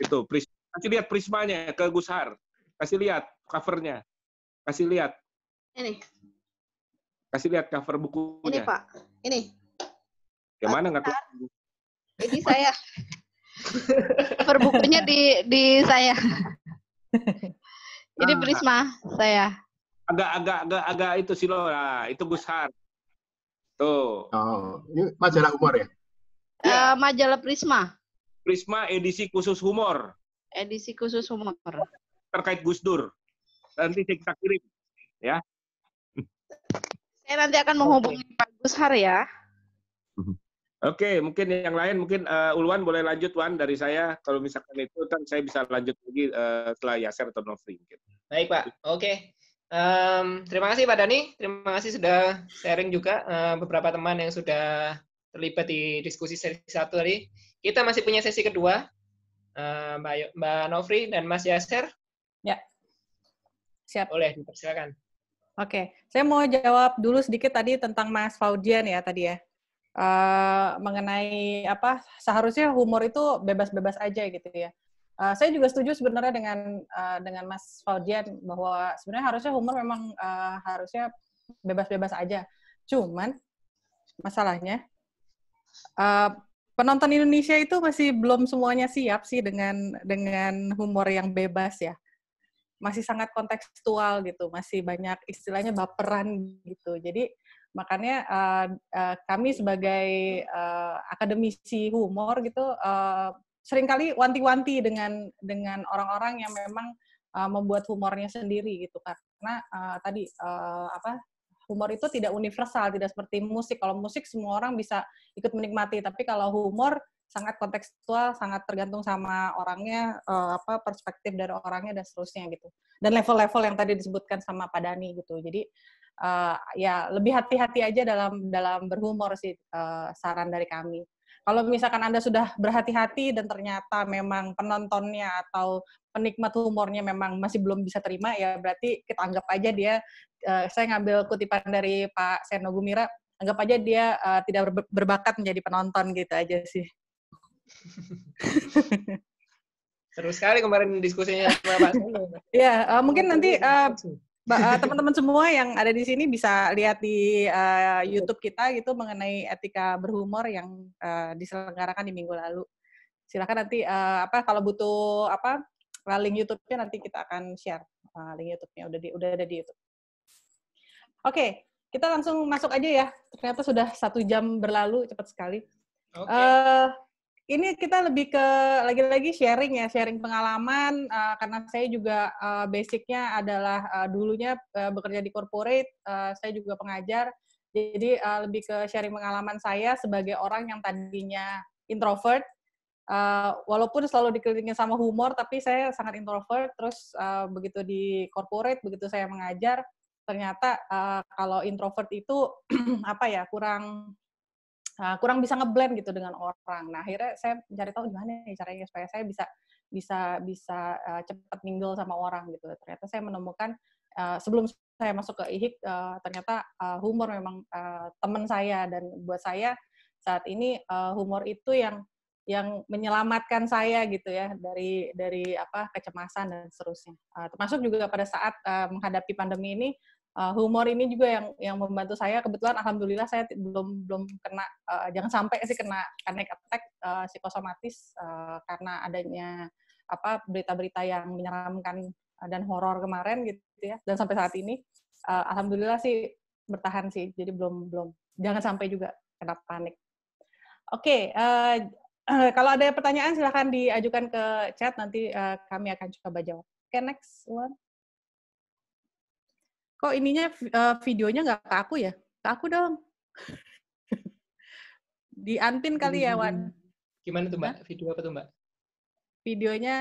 itu Prisma. Kasih lihat Prismanya ke Gus Har. Kasih lihat covernya. Kasih lihat. Ini, Kasih lihat cover ini bukunya. Pak, ini, Yang mana nggak tahu. ini saya. <laughs> Perbukunya di di saya. Ini Ah. Prisma saya. Agak agak agak agak itu sih loh. Nah, itu Gus Har. Tuh. Oh, ini majalah humor ya? Ya. Eh, majalah Prisma, Prisma edisi khusus humor edisi khusus humor. terkait Gus Dur. Nanti kita kirim. Saya nanti akan menghubungi Pak Gus Har ya. Oke, mungkin yang lain mungkin eh, Ulwan boleh lanjut Wan dari saya. Kalau misalkan itu kan saya bisa lanjut lagi eh, setelah Yaser atau Novri mungkin. Baik Pak, oke. Em, terima kasih Pak Dani, terima kasih sudah sharing juga eh, beberapa teman yang sudah terlibat di diskusi sesi satu tadi. Kita masih punya sesi kedua, Eh, Mbak, Yo- Mbak Novri dan Mas Yaser, Siap. boleh dipersilakan. Oke, saya mau jawab dulu sedikit tadi tentang Mas Faujian ya tadi ya. Eh, mengenai apa seharusnya humor itu bebas-bebas aja gitu ya. uh, saya juga setuju sebenarnya dengan uh, dengan Mas Faudian bahwa sebenarnya harusnya humor memang uh, harusnya bebas-bebas aja. Cuman masalahnya uh, penonton Indonesia itu masih belum semuanya siap sih dengan dengan humor yang bebas ya. Masih sangat kontekstual gitu, masih banyak istilahnya baperan gitu. Jadi makanya uh, uh, kami sebagai uh, akademisi humor gitu uh, sering kali wanti-wanti dengan dengan orang-orang yang memang uh, membuat humornya sendiri gitu karena uh, tadi uh, apa humor itu tidak universal, tidak seperti musik. Kalau musik semua orang bisa ikut menikmati, tapi kalau humor sangat kontekstual, sangat tergantung sama orangnya, uh, apa perspektif dari orangnya dan seterusnya gitu. Dan level-level yang tadi disebutkan sama Pak Dani gitu. Jadi uh, ya lebih hati-hati aja dalam dalam berhumor sih uh, saran dari kami. Kalau misalkan Anda sudah berhati-hati dan ternyata memang penontonnya atau penikmat humornya memang masih belum bisa terima, ya berarti kita anggap aja dia, uh, saya ngambil kutipan dari Pak Seno Gumira, anggap aja dia uh, tidak berbakat menjadi penonton gitu aja sih. Seru sekali kemarin diskusinya sama Pak. Ya, uh, mungkin nanti uh, teman-teman semua yang ada di sini bisa lihat di uh, YouTube kita gitu mengenai etika berhumor yang uh, diselenggarakan di minggu lalu. Silakan nanti uh, apa kalau butuh apa link YouTube-nya nanti kita akan share uh, link YouTube-nya udah di udah ada di YouTube. Oke, okay, kita langsung masuk aja ya. Ternyata sudah satu jam berlalu cepat sekali. Okay. Uh, ini kita lebih ke lagi-lagi sharing ya, sharing pengalaman uh, karena saya juga uh, basicnya adalah uh, dulunya uh, bekerja di corporate, uh, saya juga pengajar, jadi uh, lebih ke sharing pengalaman saya sebagai orang yang tadinya introvert, uh, walaupun selalu dikelilingi sama humor, tapi saya sangat introvert. Terus uh, begitu di corporate, begitu saya mengajar, ternyata uh, kalau introvert itu <clears throat> apa ya kurang kurang bisa ngeblend gitu dengan orang. Nah akhirnya saya mencari tahu gimana nih caranya supaya saya bisa bisa bisa uh, cepat mingle sama orang gitu. Ternyata saya menemukan uh, sebelum saya masuk ke IHIK uh, ternyata uh, humor memang uh, teman saya dan buat saya saat ini uh, humor itu yang yang menyelamatkan saya gitu ya dari dari apa kecemasan dan seterusnya. Uh, termasuk juga pada saat uh, menghadapi pandemi ini uh, humor ini juga yang yang membantu saya. Kebetulan alhamdulillah saya belum belum kena uh, jangan sampai sih kena panic attack uh, psikosomatis uh, karena adanya apa berita-berita yang menyeramkan dan horor kemarin gitu ya. Dan sampai saat ini uh, alhamdulillah sih bertahan sih. Jadi belum belum. Jangan sampai juga kena panik oke okay, uh, <clears throat> kalau ada pertanyaan silahkan diajukan ke chat. Nanti uh, kami akan coba jawab. Oke okay, next one kok ininya uh, videonya nggak ke aku ya? Ke aku dong. <laughs> Di Anpin kali ya, Wan. Gimana tuh, Mbak? Hah? Video apa tuh, Mbak? Videonya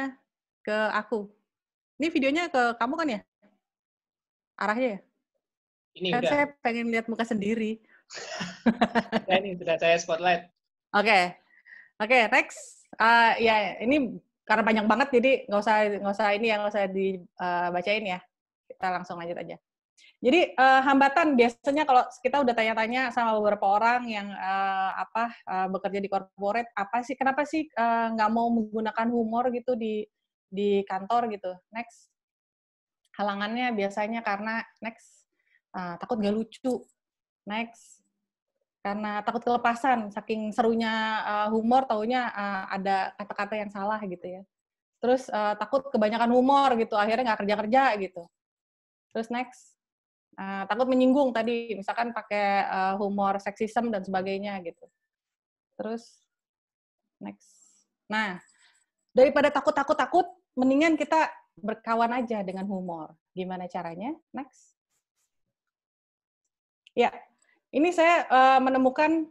ke aku. Ini videonya ke kamu kan ya? Arahnya ya? Ini kan udah. saya pengen lihat muka sendiri. <laughs> nah, ini sudah saya spotlight. Oke. Okay. Oke, okay, next. Uh, ya, ini karena panjang banget jadi nggak usah nggak usah ini yang nggak usah dibacain uh, ya. Kita langsung lanjut aja. Jadi uh, hambatan biasanya kalau kita udah tanya-tanya sama beberapa orang yang uh, apa uh, bekerja di corporate, apa sih kenapa sih nggak uh, mau menggunakan humor gitu di di kantor gitu? Next. Halangannya biasanya karena next uh, takut gak lucu. Next. Karena takut kelepasan, saking serunya uh, humor taunya uh, ada kata-kata yang salah gitu ya. Terus uh, takut kebanyakan humor gitu, akhirnya nggak kerja-kerja gitu. Terus next, uh, takut menyinggung tadi misalkan pakai uh, humor seksisme dan sebagainya gitu. Terus next. Nah daripada takut takut takut mendingan kita berkawan aja dengan humor. Gimana caranya? Next. Ya ini saya uh, menemukan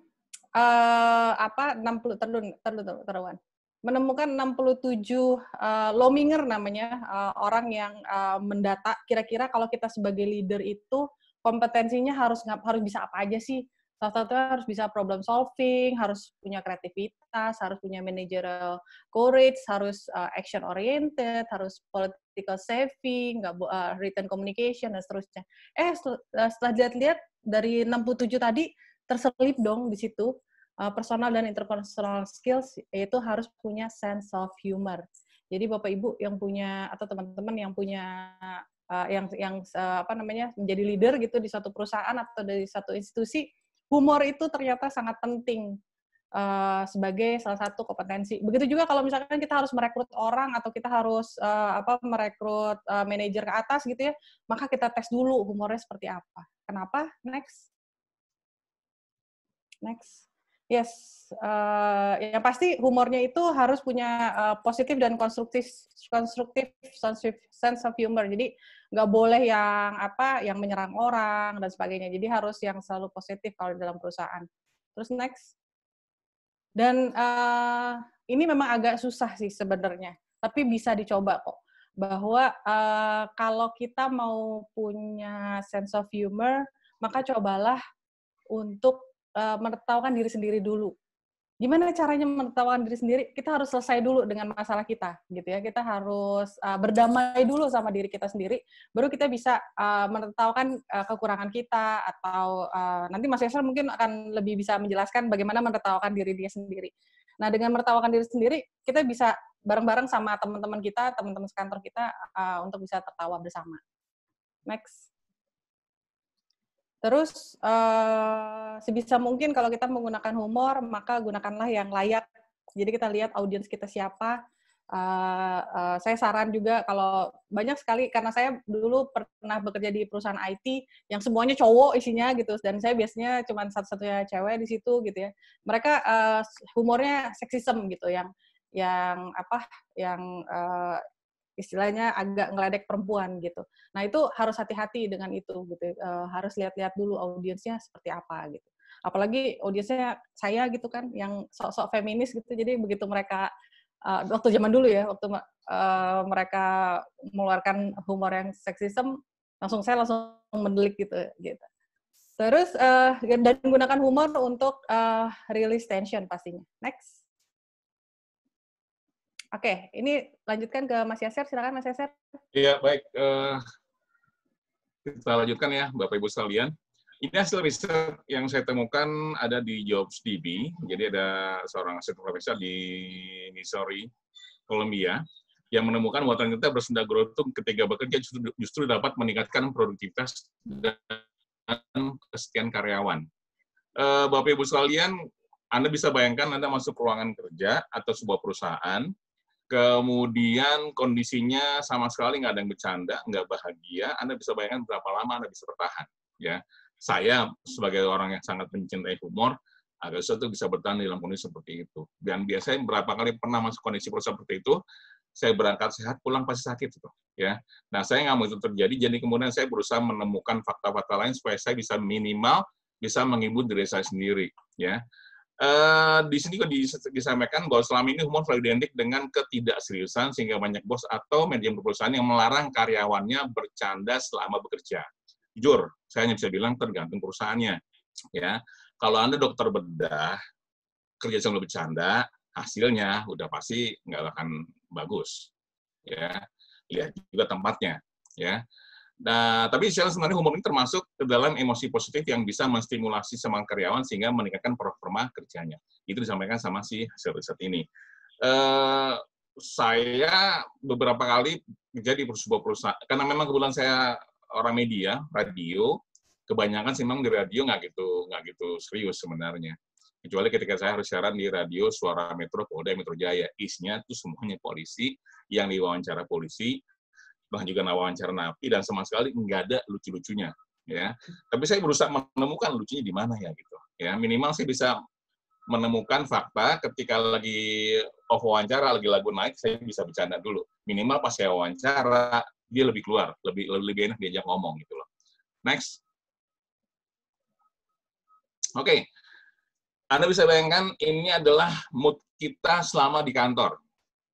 uh, apa 60 terlun terlun terluan menemukan 67 uh, lominger namanya uh, orang yang uh, mendata kira-kira kalau kita sebagai leader itu kompetensinya harus harus bisa apa aja sih? Salah satunya harus bisa problem solving harus punya kreativitas harus punya managerial courage harus uh, action oriented harus political saving nggak uh, written communication dan seterusnya. Eh setelah lihat-lihat dari 67 tadi terselip dong di situ uh, personal dan interpersonal skills yaitu harus punya sense of humor. Jadi Bapak Ibu yang punya atau teman-teman yang punya uh, yang yang uh, apa namanya menjadi leader gitu di satu perusahaan atau dari satu institusi, humor itu ternyata sangat penting uh, sebagai salah satu kompetensi. Begitu juga kalau misalkan kita harus merekrut orang atau kita harus uh, apa merekrut uh, manajer ke atas gitu ya, maka kita tes dulu humornya seperti apa. Kenapa? Next. Next. Yes, uh, yang pasti humornya itu harus punya uh, positif dan konstruktif, konstruktif sense of humor. Jadi nggak boleh yang apa, yang menyerang orang dan sebagainya. Jadi harus yang selalu positif kalau dalam perusahaan. Terus next. Dan uh, ini memang agak susah sih sebenarnya, tapi bisa dicoba kok. Bahwa uh, kalau kita mau punya sense of humor, maka cobalah untuk uh, menertawakan diri sendiri dulu. Gimana caranya menertawakan diri sendiri? Kita harus selesai dulu dengan masalah kita, gitu ya. Kita harus uh, berdamai dulu sama diri kita sendiri, baru kita bisa uh, menertawakan uh, kekurangan kita atau uh, nanti Mas Yasser mungkin akan lebih bisa menjelaskan bagaimana menertawakan diri dia sendiri. Nah, dengan menertawakan diri sendiri, kita bisa bareng-bareng sama teman-teman kita, teman-teman sekantor kita uh, untuk bisa tertawa bersama. Next. Terus uh, sebisa mungkin kalau kita menggunakan humor, maka gunakanlah yang layak. Jadi kita lihat audiens kita siapa. Uh, uh, saya saran juga kalau banyak sekali karena saya dulu pernah bekerja di perusahaan IT yang semuanya cowok isinya gitu dan saya biasanya cuma satu-satunya cewek di situ gitu ya. Mereka uh, humornya seksisem gitu yang yang apa yang uh, istilahnya agak ngeledek perempuan gitu. Nah itu harus hati-hati dengan itu gitu. E, harus lihat-lihat dulu audiensnya seperti apa gitu. Apalagi audiensnya saya gitu kan, yang sok-sok feminis gitu. Jadi begitu mereka uh, waktu zaman dulu ya, waktu uh, mereka mengeluarkan humor yang seksisem, langsung saya langsung mendelik gitu. gitu. Terus uh, dan gunakan humor untuk uh, release tension pastinya. Next. Oke, ini lanjutkan ke Mas Yaser. Silakan Mas Yaser. Iya, baik. Uh, kita lanjutkan ya, Bapak Ibu sekalian. Ini hasil riset yang saya temukan ada di JobsDB. Jadi ada seorang asisten profesor di Missouri, Columbia, yang menemukan bahwa ternyata bersenda growth ketika bekerja justru, dapat meningkatkan produktivitas dan kesetiaan karyawan. Uh, Bapak Ibu sekalian, Anda bisa bayangkan Anda masuk ruangan kerja atau sebuah perusahaan, kemudian kondisinya sama sekali nggak ada yang bercanda, nggak bahagia, Anda bisa bayangkan berapa lama Anda bisa bertahan. Ya, saya sebagai orang yang sangat mencintai humor, agak susah tuh bisa bertahan dalam kondisi seperti itu. Dan biasanya berapa kali pernah masuk kondisi seperti itu, saya berangkat sehat, pulang pasti sakit itu. Ya, nah saya nggak mau itu terjadi, jadi kemudian saya berusaha menemukan fakta-fakta lain supaya saya bisa minimal bisa menghibur diri saya sendiri. Ya, Uh, di sini juga disampaikan bahwa selama ini humor selalu identik dengan ketidakseriusan sehingga banyak bos atau manajemen perusahaan yang melarang karyawannya bercanda selama bekerja. Jujur, saya hanya bisa bilang tergantung perusahaannya. Ya, kalau anda dokter bedah kerja sambil bercanda, hasilnya udah pasti nggak akan bagus. Ya, lihat juga tempatnya. Ya, Nah, tapi sebenarnya humor ini termasuk ke dalam emosi positif yang bisa menstimulasi semangat karyawan sehingga meningkatkan performa kerjanya. Itu disampaikan sama si hasil riset ini. Uh, saya beberapa kali menjadi sebuah perusahaan, karena memang kebetulan saya orang media, radio, kebanyakan sih memang di radio nggak gitu nggak gitu serius sebenarnya. Kecuali ketika saya harus siaran di radio Suara Metro Polda Metro Jaya, isinya itu semuanya polisi yang diwawancara polisi, bahkan juga wawancara napi dan sama sekali nggak ada lucu-lucunya ya. Tapi saya berusaha menemukan lucunya di mana ya gitu ya. Minimal saya bisa menemukan fakta ketika lagi off wawancara lagi lagu naik saya bisa bercanda dulu. Minimal pas saya wawancara dia lebih keluar lebih lebih enak diajak ngomong gitu loh. Next. Oke. Okay. anda bisa bayangkan ini adalah mood kita selama di kantor.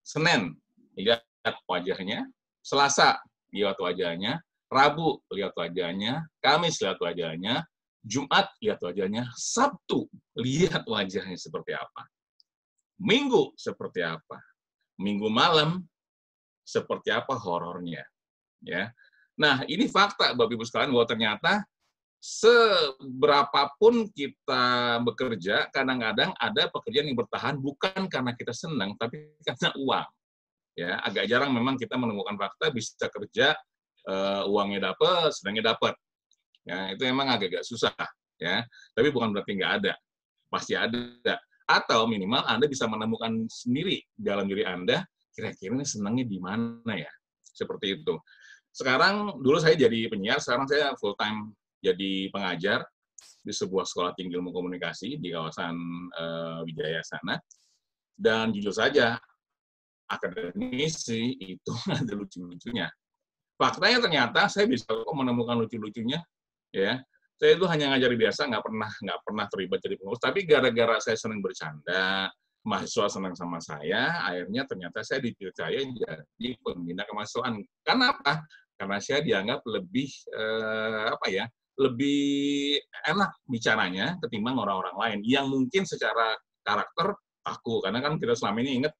Senin lihat wajahnya Selasa lihat wajahnya, Rabu lihat wajahnya, Kamis lihat wajahnya, Jumat lihat wajahnya, Sabtu lihat wajahnya seperti apa. Minggu seperti apa. Minggu malam seperti apa horornya. Ya. Nah, ini fakta Bapak Ibu sekalian bahwa ternyata seberapapun kita bekerja, kadang-kadang ada pekerjaan yang bertahan bukan karena kita senang, tapi karena uang. Ya, agak jarang memang kita menemukan fakta bisa kerja uh, uangnya dapat, sedangnya dapat. Ya, itu memang agak-agak susah ya. Tapi bukan berarti nggak ada. Pasti ada. Atau minimal Anda bisa menemukan sendiri dalam diri Anda kira-kira senangnya di mana ya. Seperti itu. Sekarang dulu saya jadi penyiar, sekarang saya full time jadi pengajar di sebuah sekolah tinggi ilmu komunikasi di kawasan uh, Wijaya sana. Dan jujur saja, akademisi itu <laughs> ada lucu-lucunya. Faktanya ternyata saya bisa kok menemukan lucu-lucunya, ya. Saya itu hanya ngajari biasa, nggak pernah nggak pernah terlibat jadi pengurus. Tapi gara-gara saya senang bercanda, mahasiswa senang sama saya, akhirnya ternyata saya dipercaya jadi pembina kemahasiswaan. Kenapa? Karena saya dianggap lebih eh, apa ya, lebih enak bicaranya ketimbang orang-orang lain yang mungkin secara karakter aku karena kan kita selama ini ingat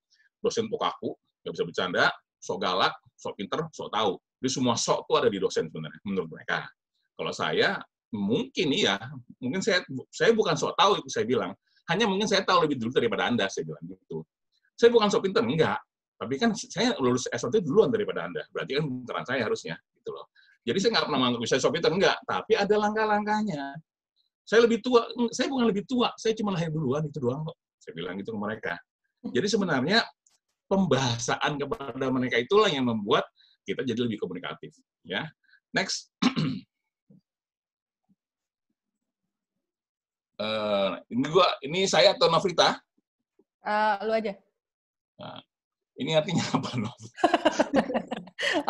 dosen aku nggak bisa bercanda, sok galak, sok pinter, sok tahu. Jadi semua sok itu ada di dosen sebenarnya menurut mereka. Kalau saya mungkin iya, mungkin saya saya bukan sok tahu itu saya bilang. Hanya mungkin saya tahu lebih dulu daripada Anda, saya bilang gitu. Saya bukan sok pinter, enggak. Tapi kan saya lulus S1 duluan daripada Anda. Berarti kan pinteran saya harusnya. gitu loh. Jadi saya nggak pernah menganggap saya sok pinter, enggak. Tapi ada langkah-langkahnya. Saya lebih tua, saya bukan lebih tua, saya cuma lahir duluan, itu doang kok. Saya bilang gitu ke mereka. Jadi sebenarnya pembahasan kepada mereka itulah yang membuat kita jadi lebih komunikatif. Ya, next. uh, <clears throat> ini gua, ini saya atau Novita? Uh, lu aja. Nah, ini artinya <laughs> apa, Nov? <laughs>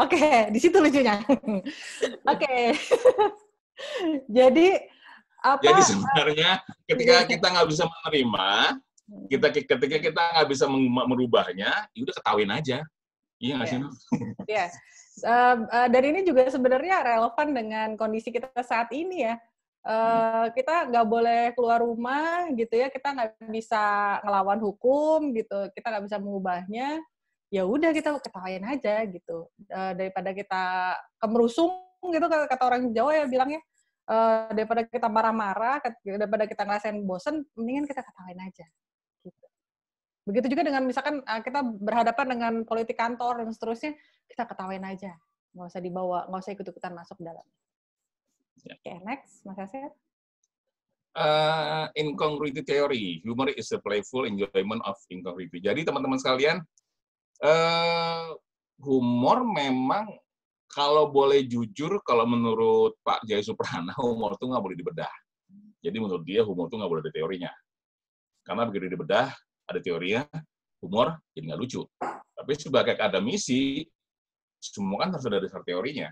Oke, okay, di situ lucunya. <laughs> Oke. Okay. Jadi apa? Jadi sebenarnya ketika kita nggak bisa menerima, kita ketika kita nggak bisa merubahnya, ya udah ketahuin aja. Iya nggak sih? Iya. Uh, uh, <laughs> dan ini juga sebenarnya relevan dengan kondisi kita saat ini ya. Uh, kita nggak boleh keluar rumah gitu ya, kita nggak bisa ngelawan hukum gitu, kita nggak bisa mengubahnya. Ya udah kita ketawain aja gitu, uh, daripada kita kemerusung gitu kata orang Jawa ya bilangnya, uh, daripada kita marah-marah, daripada kita ngerasain bosen, mendingan kita ketawain aja. Begitu juga dengan misalkan uh, kita berhadapan dengan politik kantor dan seterusnya, kita ketawain aja. Nggak usah dibawa, nggak usah ikut-ikutan masuk dalam. Ya. Oke, okay, next, Mas Asir. Uh, incongruity theory. Humor is a playful enjoyment of incongruity. Jadi teman-teman sekalian, uh, humor memang kalau boleh jujur, kalau menurut Pak Jaya Suprana, <laughs> humor itu nggak boleh dibedah. Jadi menurut dia humor itu nggak boleh ada teorinya. Karena begitu dibedah, ada teorinya, humor jadi nggak lucu. Tapi sebagai akademisi, semua kan harus ada dasar teorinya.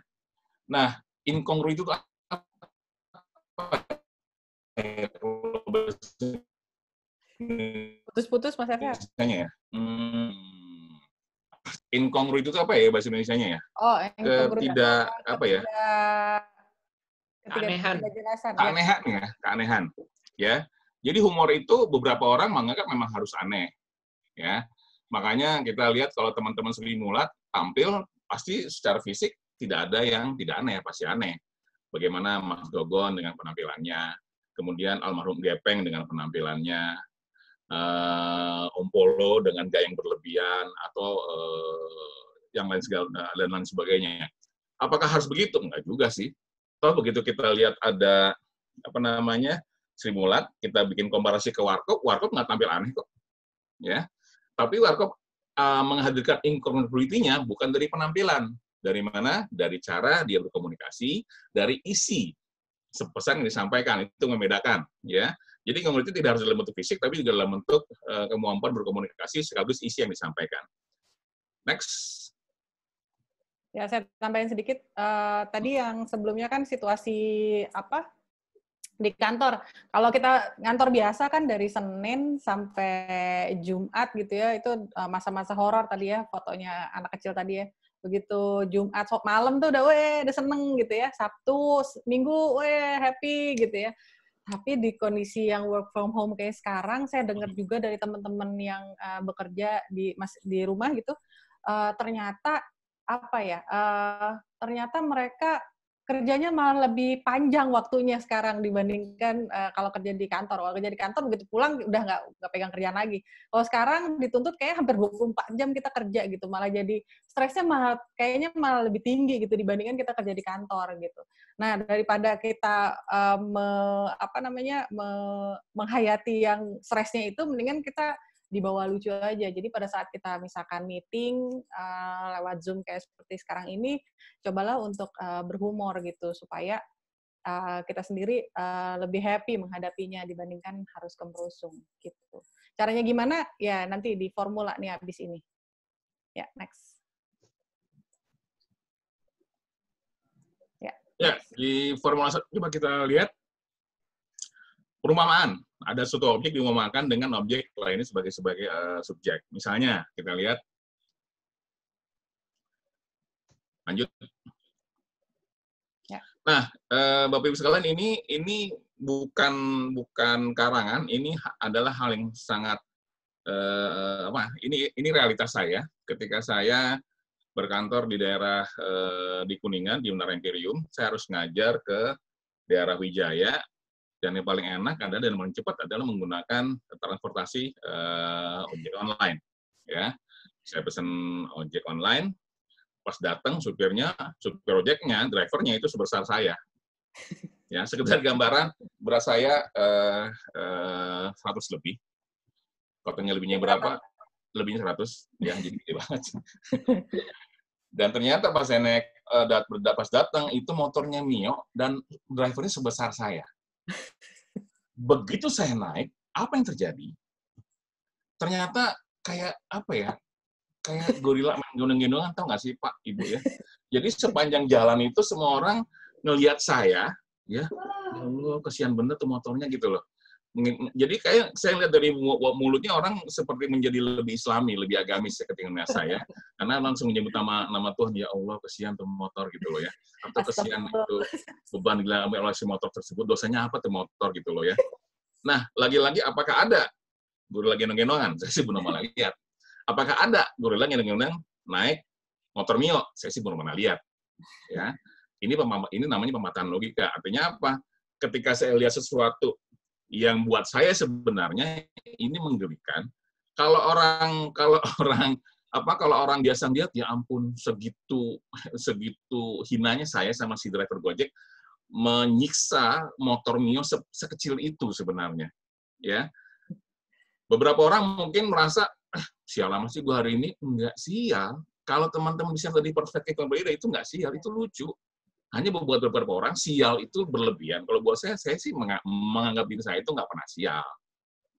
Nah, inkongru itu apa? Putus-putus, Mas Eka. Ya? Hmm, inkongru itu apa ya bahasa Indonesia-nya ya? Oh, tidak apa ya? Keanehan. Keanehan ya, keanehan. Ya, jadi humor itu beberapa orang menganggap memang harus aneh. Ya. Makanya kita lihat kalau teman-teman Sri Mulat tampil pasti secara fisik tidak ada yang tidak aneh, pasti aneh. Bagaimana Mas Dogon dengan penampilannya, kemudian almarhum Gepeng dengan penampilannya, uh, Om Polo dengan gaya yang berlebihan atau uh, yang lain segala dan lain sebagainya. Apakah harus begitu? Enggak juga sih. Toh begitu kita lihat ada apa namanya Sri Mulat, kita bikin komparasi ke Warkop, Warkop nggak tampil aneh kok. Ya. Tapi Warkop uh, menghadirkan incongruity-nya bukan dari penampilan. Dari mana? Dari cara dia berkomunikasi, dari isi pesan yang disampaikan itu membedakan, ya. Jadi incongruity tidak harus dalam bentuk fisik, tapi juga dalam bentuk uh, kemampuan berkomunikasi sekaligus isi yang disampaikan. Next. Ya, saya tambahin sedikit. Uh, tadi yang sebelumnya kan situasi apa di kantor. Kalau kita kantor biasa kan dari Senin sampai Jumat gitu ya, itu eh, masa-masa horor tadi ya, fotonya anak kecil tadi ya. Begitu Jumat sok malam tuh udah weh, udah seneng gitu ya. Sabtu, Minggu weh happy gitu ya. Tapi di kondisi yang work from home kayak sekarang, saya dengar juga dari teman-teman yang uh, bekerja di mas, di rumah gitu, uh, ternyata apa ya? Uh, ternyata mereka kerjanya malah lebih panjang waktunya sekarang dibandingkan uh, kalau kerja di kantor. Kalau kerja di kantor begitu pulang udah nggak nggak pegang kerjaan lagi. Kalau sekarang dituntut kayak hampir 24 jam kita kerja gitu. Malah jadi stresnya malah kayaknya malah lebih tinggi gitu dibandingkan kita kerja di kantor gitu. Nah, daripada kita uh, me, apa namanya me, menghayati yang stresnya itu mendingan kita dibawa lucu aja. Jadi pada saat kita misalkan meeting uh, lewat Zoom kayak seperti sekarang ini, cobalah untuk uh, berhumor gitu supaya uh, kita sendiri uh, lebih happy menghadapinya dibandingkan harus kemerusung gitu. Caranya gimana? Ya nanti di formula nih habis ini. Ya, next. Ya, ya di formula coba kita lihat perumpamaan ada suatu objek diumpamakan dengan objek lainnya sebagai sebagai uh, subjek. Misalnya kita lihat lanjut. Ya. Nah, uh, Bapak Ibu sekalian ini ini bukan bukan karangan, ini adalah hal yang sangat uh, apa? Ini ini realitas saya ketika saya berkantor di daerah uh, di Kuningan di Menara Imperium, saya harus ngajar ke daerah Wijaya dan yang paling enak adalah dan paling cepat adalah menggunakan transportasi uh, ojek online ya. Saya pesan ojek online pas datang supirnya supir ojeknya drivernya itu sebesar saya. Ya sekedar gambaran berat saya uh, uh, 100 lebih. Kotanya lebihnya berapa? lebihnya 100 ya jadi gede <laughs> banget. Dan ternyata pas saya naik uh, pas datang itu motornya Mio dan drivernya sebesar saya Begitu saya naik, apa yang terjadi? Ternyata kayak apa ya? Kayak gorila main gendong-gendongan, tau nggak sih Pak, Ibu ya? Jadi sepanjang jalan itu semua orang ngelihat saya, ya, ya Allah, kesian bener tuh motornya gitu loh jadi kayak saya lihat dari mulutnya orang seperti menjadi lebih islami, lebih agamis ya ketika saya, karena langsung menyebut nama nama Tuhan ya Allah kesian tuh motor gitu loh ya, atau kesian itu beban dialami oleh si motor tersebut, dosanya apa tuh motor gitu loh ya. Nah lagi-lagi apakah ada guru lagi gendongan? Saya sih belum pernah lihat. Apakah ada guru lagi gendongan naik motor mio? Saya sih belum pernah lihat. Ya, ini ini namanya pemataan logika. Artinya apa? Ketika saya lihat sesuatu yang buat saya sebenarnya ini menggelikan. Kalau orang kalau <laughs> orang apa kalau orang biasa lihat ya ampun segitu segitu hinanya saya sama si driver Gojek menyiksa motor Mio se sekecil itu sebenarnya ya. Beberapa orang mungkin merasa ah, sial lama sih gua hari ini. Enggak sial. Kalau teman-teman bisa perspektif yang berbeda itu enggak sial itu lucu hanya buat beberapa orang sial itu berlebihan. Kalau buat saya, saya sih menganggap diri saya itu nggak pernah sial,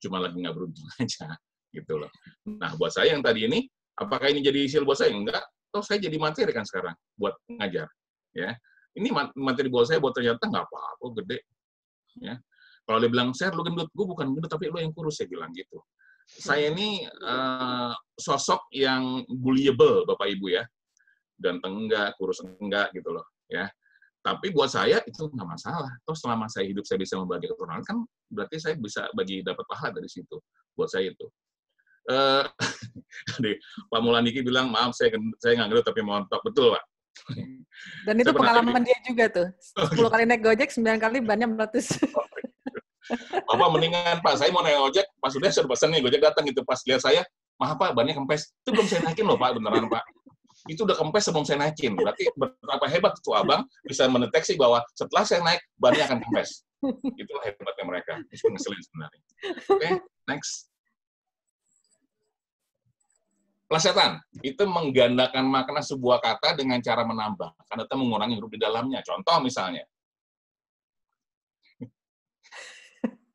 cuma lagi nggak beruntung <laughs> aja, gitu loh. Nah, buat saya yang tadi ini, apakah ini jadi sial buat saya? Enggak. Toh saya jadi materi kan sekarang buat ngajar, ya. Ini materi buat saya buat ternyata nggak apa-apa, gede, ya. Kalau dia bilang, saya lu gendut, gue bukan gendut, tapi lu yang kurus, saya bilang gitu. Saya ini uh, sosok yang bullyable, Bapak Ibu ya. Ganteng enggak, kurus enggak, gitu loh. ya tapi buat saya itu nggak masalah. Terus selama saya hidup saya bisa membagi keturunan kan berarti saya bisa bagi dapat pahala dari situ. Buat saya itu. <laughs> Uh, Pak Mulandiki bilang maaf saya saya nggak ngerti tapi montok betul Pak. <laughs> Dan itu pengalaman dia juga tuh. 10 kali naik Gojek, 9 kali bannya meletus. <laughs> Bapak mendingan Pak, saya mau naik ojek, pas sudah sudah pesan nih Gojek datang gitu, pas lihat saya, maaf Pak, bannya kempes. Itu belum saya naikin loh Pak, beneran Pak itu udah kempes sebelum saya naikin. Berarti betapa hebat itu abang bisa mendeteksi bahwa setelah saya naik, bannya akan kempes. Itulah hebatnya mereka. Itu ngeselin sebenarnya. Oke, okay, next. Plesetan itu menggandakan makna sebuah kata dengan cara menambah, karena itu mengurangi huruf di dalamnya. Contoh misalnya,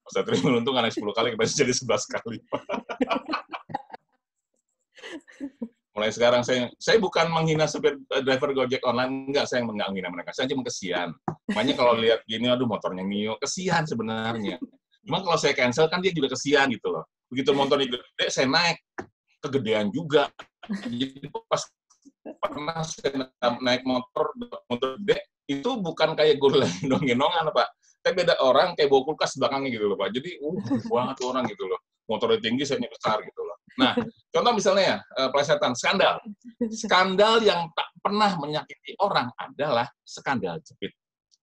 Saya terima untung karena 10 kali, bisa jadi 11 kali <laughs> mulai sekarang saya saya bukan menghina supir eh, driver Gojek online enggak saya enggak menghina mereka. Saya cuma kesian. Makanya kalau lihat gini aduh motornya Mio kesian sebenarnya. Cuma kalau saya cancel kan dia juga kesian gitu loh. Begitu motornya gede saya naik. Kegedean juga. Jadi pas pernah saya naik motor motor gede itu bukan kayak gue lagi gendongan pak. Tapi beda orang kayak bawa kulkas belakangnya gitu loh pak. Jadi uh banget orang gitu loh motornya tinggi saya besar gitu loh <laughs> Nah, contoh misalnya uh, plesetan skandal. Skandal yang tak pernah menyakiti orang adalah skandal jepit.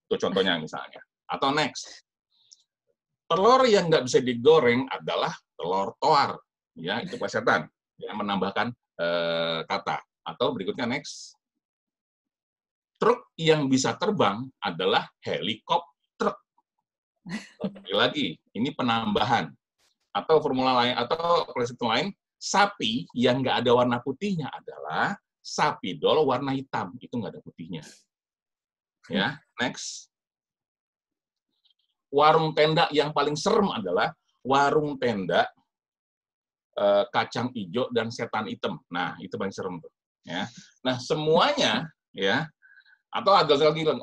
Itu contohnya misalnya. Atau next, telur yang nggak bisa digoreng adalah telur toar. Ya, itu plesetan. Ya, menambahkan eh, kata. Atau berikutnya next, truk yang bisa terbang adalah helikopter. Lagi lagi, ini penambahan. Atau formula lain, atau plesetan lain, sapi yang nggak ada warna putihnya adalah sapi dol warna hitam. Itu nggak ada putihnya. Ya, next. Warung tenda yang paling serem adalah warung tenda eh, kacang hijau dan setan hitam. Nah, itu paling serem tuh. Ya. Nah, semuanya ya atau agak lagi uh,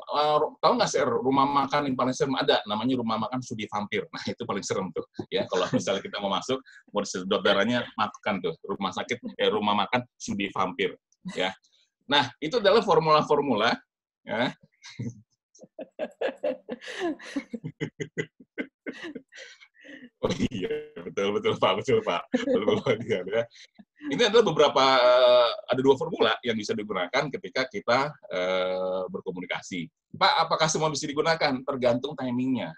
tahu nggak sih rumah makan yang paling serem? Ada namanya rumah makan sudi vampir. <laughs> Nah itu paling serem tuh ya. Kalau misalnya kita mau masuk mau disedot darahnya makan tuh rumah sakit eh rumah makan sudi vampir ya. Nah itu adalah formula-formula ya <laughs> Oh iya, betul betul Pak, betul Pak. Betul, betul, ya. Ini adalah beberapa ada dua formula yang bisa digunakan ketika kita uh, berkomunikasi. Pak, apakah semua bisa digunakan? Tergantung timingnya.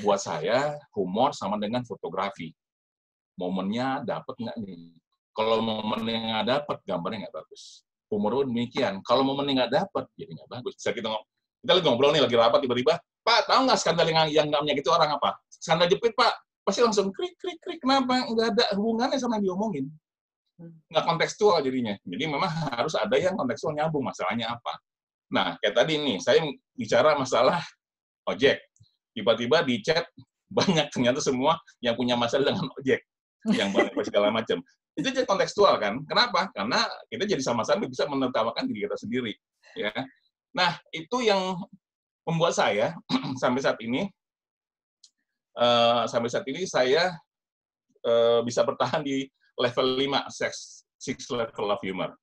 Buat saya, humor sama dengan fotografi. Momennya dapat nggak nih? Kalau momennya nggak dapat, gambarnya nggak bagus. Humor demikian. Kalau momennya nggak dapat, jadi nggak bagus. Bisa kita kita lagi ngobrol nih, lagi rapat tiba-tiba, Pak, tahu nggak skandal yang yang nggak menyakiti orang apa? Skandal jepit, Pak. Pasti langsung krik, krik, krik. Kenapa? Nggak ada hubungannya sama yang diomongin. Nggak kontekstual jadinya. Jadi memang harus ada yang kontekstual nyambung. Masalahnya apa? Nah, kayak tadi nih, saya bicara masalah ojek. Tiba-tiba di chat, banyak ternyata semua yang punya masalah dengan ojek. Yang banyak segala macam. Itu jadi kontekstual kan? Kenapa? Karena kita jadi sama-sama bisa menertawakan diri kita sendiri. ya. Nah, itu yang membuat saya <clears throat> sampai saat ini uh, sampai saat ini saya uh, bisa bertahan di level 5 six, six level of humor.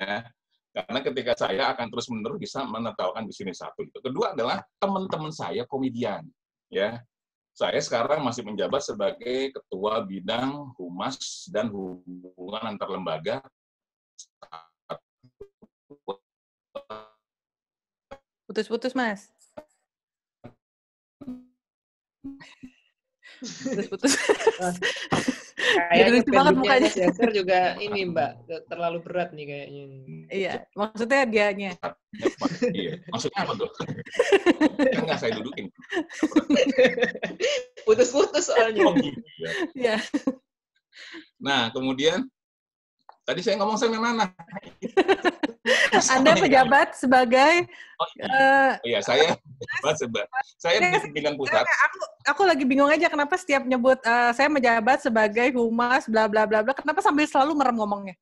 Ya. Karena ketika saya akan terus menerus bisa menertawakan di sini satu. Itu. Kedua adalah teman-teman saya komedian. Ya, saya sekarang masih menjabat sebagai ketua bidang humas dan hubungan antar lembaga Putus-putus, Mas. Putus-putus. Kayaknya lucu banget mukanya. Mas juga ini, Mbak, terlalu berat nih kayaknya. Iya, maksudnya dianya. iya, maksudnya apa tuh? Enggak saya dudukin. Putus-putus soalnya. Oh, gitu ya. Iya. Nah, kemudian tadi saya ngomong sama mana? <laughs> Anda pejabat sebagai oh, iya. Uh, iya, saya <laughs> pejabat sebagai saya di pimpinan pusat. Aku aku lagi bingung aja kenapa setiap nyebut uh, saya menjabat sebagai humas bla bla bla bla kenapa sambil selalu merem ngomongnya?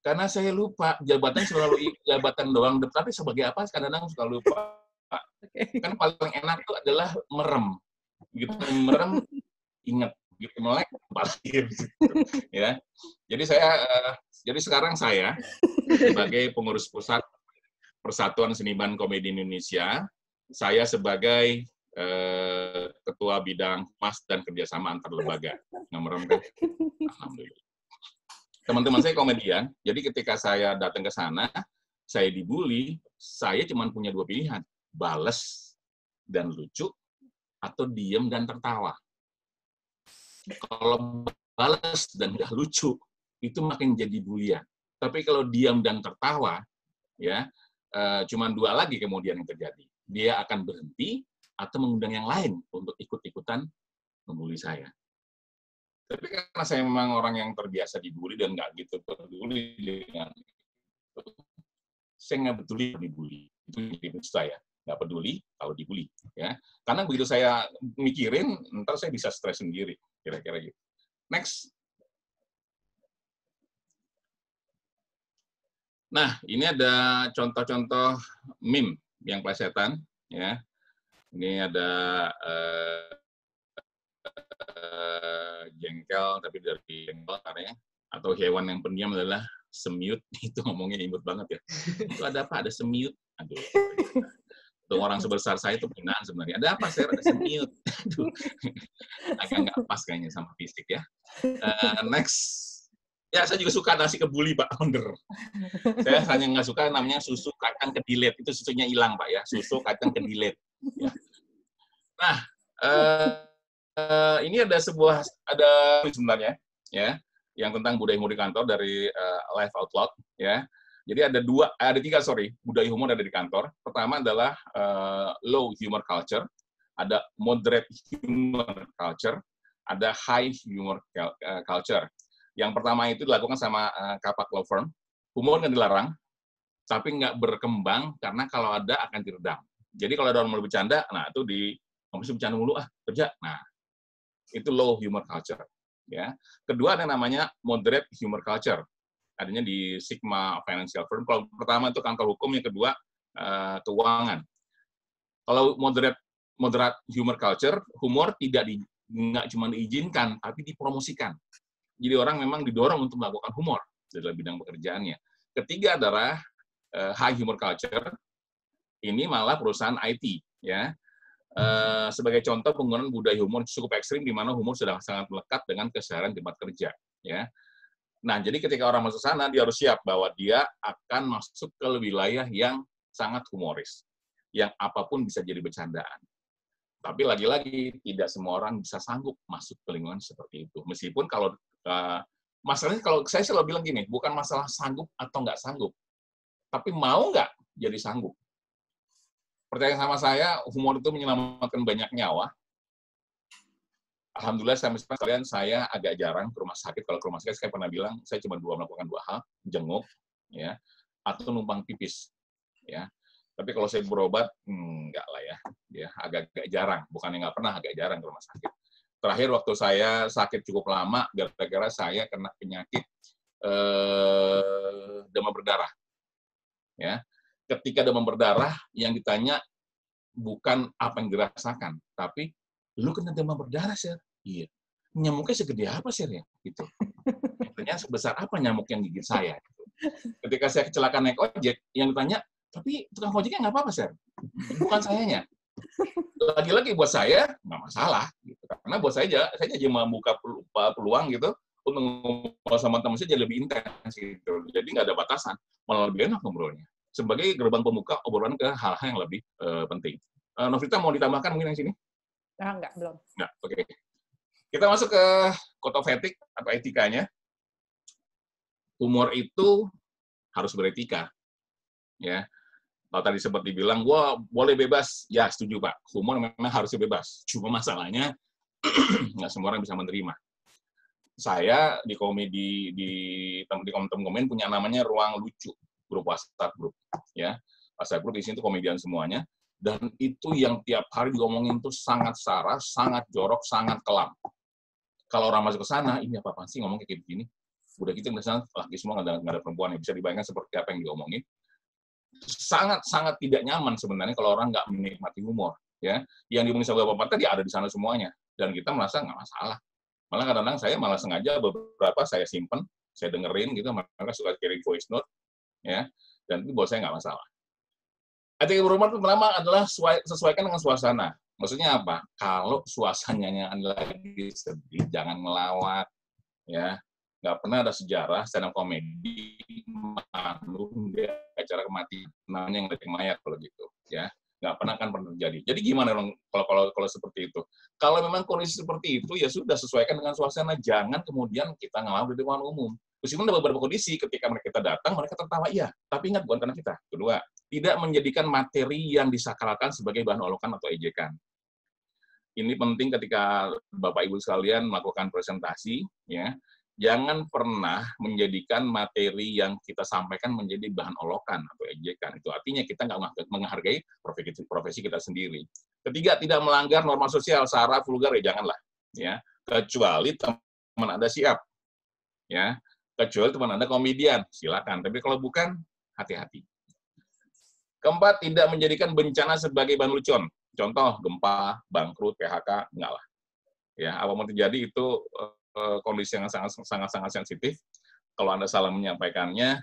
Karena saya lupa jabatan selalu <laughs> jabatan doang, tapi sebagai apa kadang-kadang suka lupa. Okay. Kan paling enak itu adalah merem. Gitu merem ingat gitu melek gitu. <laughs> ya. Jadi saya uh, jadi sekarang saya sebagai pengurus pusat Persatuan Seniman Komedi Indonesia, saya sebagai eh, ketua bidang mas dan kerjasama antar lembaga. Nomor? Alhamdulillah. Teman-teman saya komedian, jadi ketika saya datang ke sana, saya dibully, saya cuma punya dua pilihan, bales dan lucu, atau diem dan tertawa. Kalau balas dan nggak lucu, itu makin jadi bulian. Tapi kalau diam dan tertawa, ya uh, cuma dua lagi kemudian yang terjadi. Dia akan berhenti atau mengundang yang lain untuk ikut-ikutan membuli saya. Tapi karena saya memang orang yang terbiasa dibully dan nggak gitu peduli dengan saya nggak peduli dibully. Itu jadi saya nggak peduli kalau dibully ya karena begitu saya mikirin ntar saya bisa stres sendiri kira-kira gitu next Nah, ini ada contoh-contoh meme yang plesetan, ya. Ini ada uh, uh, jengkel, tapi dari jengkel karena atau hewan yang pendiam adalah semiut. <laughs> Itu ngomongnya imut banget ya. Itu ada apa? Ada semiut. Aduh. Untuk orang sebesar saya itu penghinaan sebenarnya. Ada apa, saya Ada semiut. <laughs> Agak nggak pas kayaknya sama fisik ya. Uh, next. Ya, saya juga suka nasi kebuli, Pak. Bener. saya hanya nggak suka namanya susu kacang kedilet. Itu susunya hilang, Pak ya. Susu kacang kedilet. Ya. Nah, eh, eh, ini ada sebuah ada sebenarnya ya yang tentang budaya di kantor dari uh, Live Outlook ya. Jadi ada dua, ada tiga sorry, budaya humor ada di kantor. Pertama adalah uh, low humor culture, ada moderate humor culture, ada high humor culture. Yang pertama itu dilakukan sama uh, kapak law firm. Humor nggak dilarang, tapi nggak berkembang karena kalau ada akan diredam. Jadi kalau ada orang mau bercanda, nah itu di kamu bercanda mulu ah kerja. Nah itu low humor culture. Ya. Kedua ada namanya moderate humor culture. Adanya di Sigma Financial Firm. Kalau pertama itu kantor hukum, yang kedua uh, keuangan. Kalau moderate moderate humor culture, humor tidak di, nggak cuma diizinkan, tapi dipromosikan. Jadi orang memang didorong untuk melakukan humor dalam bidang pekerjaannya. Ketiga adalah uh, high humor culture. Ini malah perusahaan IT, ya. Uh, sebagai contoh penggunaan budaya humor cukup ekstrim di mana humor sudah sangat melekat dengan keseharian tempat kerja, ya. Nah, jadi ketika orang masuk sana, dia harus siap bahwa dia akan masuk ke wilayah yang sangat humoris, yang apa pun bisa jadi bercandaan. Tapi lagi-lagi tidak semua orang bisa sanggup masuk ke lingkungan seperti itu. Meskipun kalau uh, masalahnya kalau saya selalu bilang gini, bukan masalah sanggup atau nggak sanggup, tapi mau nggak jadi sanggup. Percaya sama saya, humor itu menyelamatkan banyak nyawa. Alhamdulillah sampai sekarang saya agak jarang ke rumah sakit. Kalau ke rumah sakit saya pernah bilang saya cuma dua melakukan dua hal, jenguk, ya, atau numpang pipis, ya. Tapi kalau saya berobat, hmm, enggak lah ya. ya agak-agak jarang. Bukan nggak pernah, agak jarang ke rumah sakit. Terakhir waktu saya sakit cukup lama, gara-gara saya kena penyakit eh, demam berdarah. Ya, ketika demam berdarah, yang ditanya bukan apa yang dirasakan, tapi lu kena demam berdarah sih. Iya. Nyamuknya segede apa sih ya? Gitu. Tanya sebesar apa nyamuk yang gigit saya? Gitu. Ketika saya kecelakaan naik ojek, yang ditanya tapi tukang ojeknya nggak apa-apa, Sir. Bukan sayanya. Lagi-lagi buat saya nggak masalah, gitu. karena buat saya aja, saya aja membuka peluang gitu untuk ngobrol sama teman saya jadi lebih intens gitu. Jadi nggak ada batasan, malah lebih enak ngobrolnya. Sebagai gerbang pembuka obrolan ke hal-hal yang lebih uh, penting. Uh, Novita mau ditambahkan mungkin yang sini? Nah, enggak, belum. Enggak, oke. Okay. Kita masuk ke kota etik atau etikanya. Humor itu harus beretika. Ya, kalau tadi sempat dibilang, wah boleh bebas. Ya, setuju Pak. Humor memang harusnya bebas. Cuma masalahnya, <clears throat> nggak semua orang bisa menerima. Saya di komedi, di, di teman-teman punya namanya Ruang Lucu, grup WhatsApp grup. Ya, WhatsApp grup di sini tuh komedian semuanya. Dan itu yang tiap hari diomongin tuh sangat sarah, sangat jorok, sangat kelam. Kalau orang masuk ke sana, ini apa-apa sih ngomong kayak begini? Udah gitu, misalnya laki semua nggak ada, perempuan. Bisa dibayangkan seperti apa yang diomongin sangat-sangat tidak nyaman sebenarnya kalau orang nggak menikmati humor. Ya, yang diomongin sama bapak tadi ada di sana semuanya, dan kita merasa nggak masalah. Malah kadang-kadang saya malah sengaja beberapa saya simpen, saya dengerin gitu, mereka suka kirim voice note, ya, dan itu buat saya nggak masalah. Etika berhumor pertama adalah sesuaikan dengan suasana. Maksudnya apa? Kalau suasananya lagi sedih, jangan melawat, ya. Nggak pernah ada sejarah stand up comedy manggung di acara kematian namanya yang letting mayat kalau gitu ya. Nggak pernah kan pernah terjadi. Jadi gimana dong kalau kalau kalau seperti itu? Kalau memang kondisi seperti itu ya sudah sesuaikan dengan suasana. Jangan kemudian kita ngelawan di depan umum. Meskipun ada beberapa kondisi ketika mereka datang mereka tertawa iya. Tapi ingat bukan karena kita. Kedua tidak menjadikan materi yang disakralkan sebagai bahan olokan atau ejekan ini penting ketika Bapak Ibu sekalian melakukan presentasi ya jangan pernah menjadikan materi yang kita sampaikan menjadi bahan olokan atau ejekan. Itu artinya kita nggak menghargai profesi, kita sendiri. Ketiga, tidak melanggar norma sosial, sara, vulgar, ya janganlah. Ya, kecuali teman Anda siap. Ya, kecuali teman Anda komedian, silakan. Tapi kalau bukan, hati-hati. Keempat, tidak menjadikan bencana sebagai bahan lucon. Contoh, gempa, bangkrut, PHK, enggak lah. Ya, apa mau terjadi itu Eh, kondisi yang sangat sangat sangat sensitif. Kalau Anda salah menyampaikannya,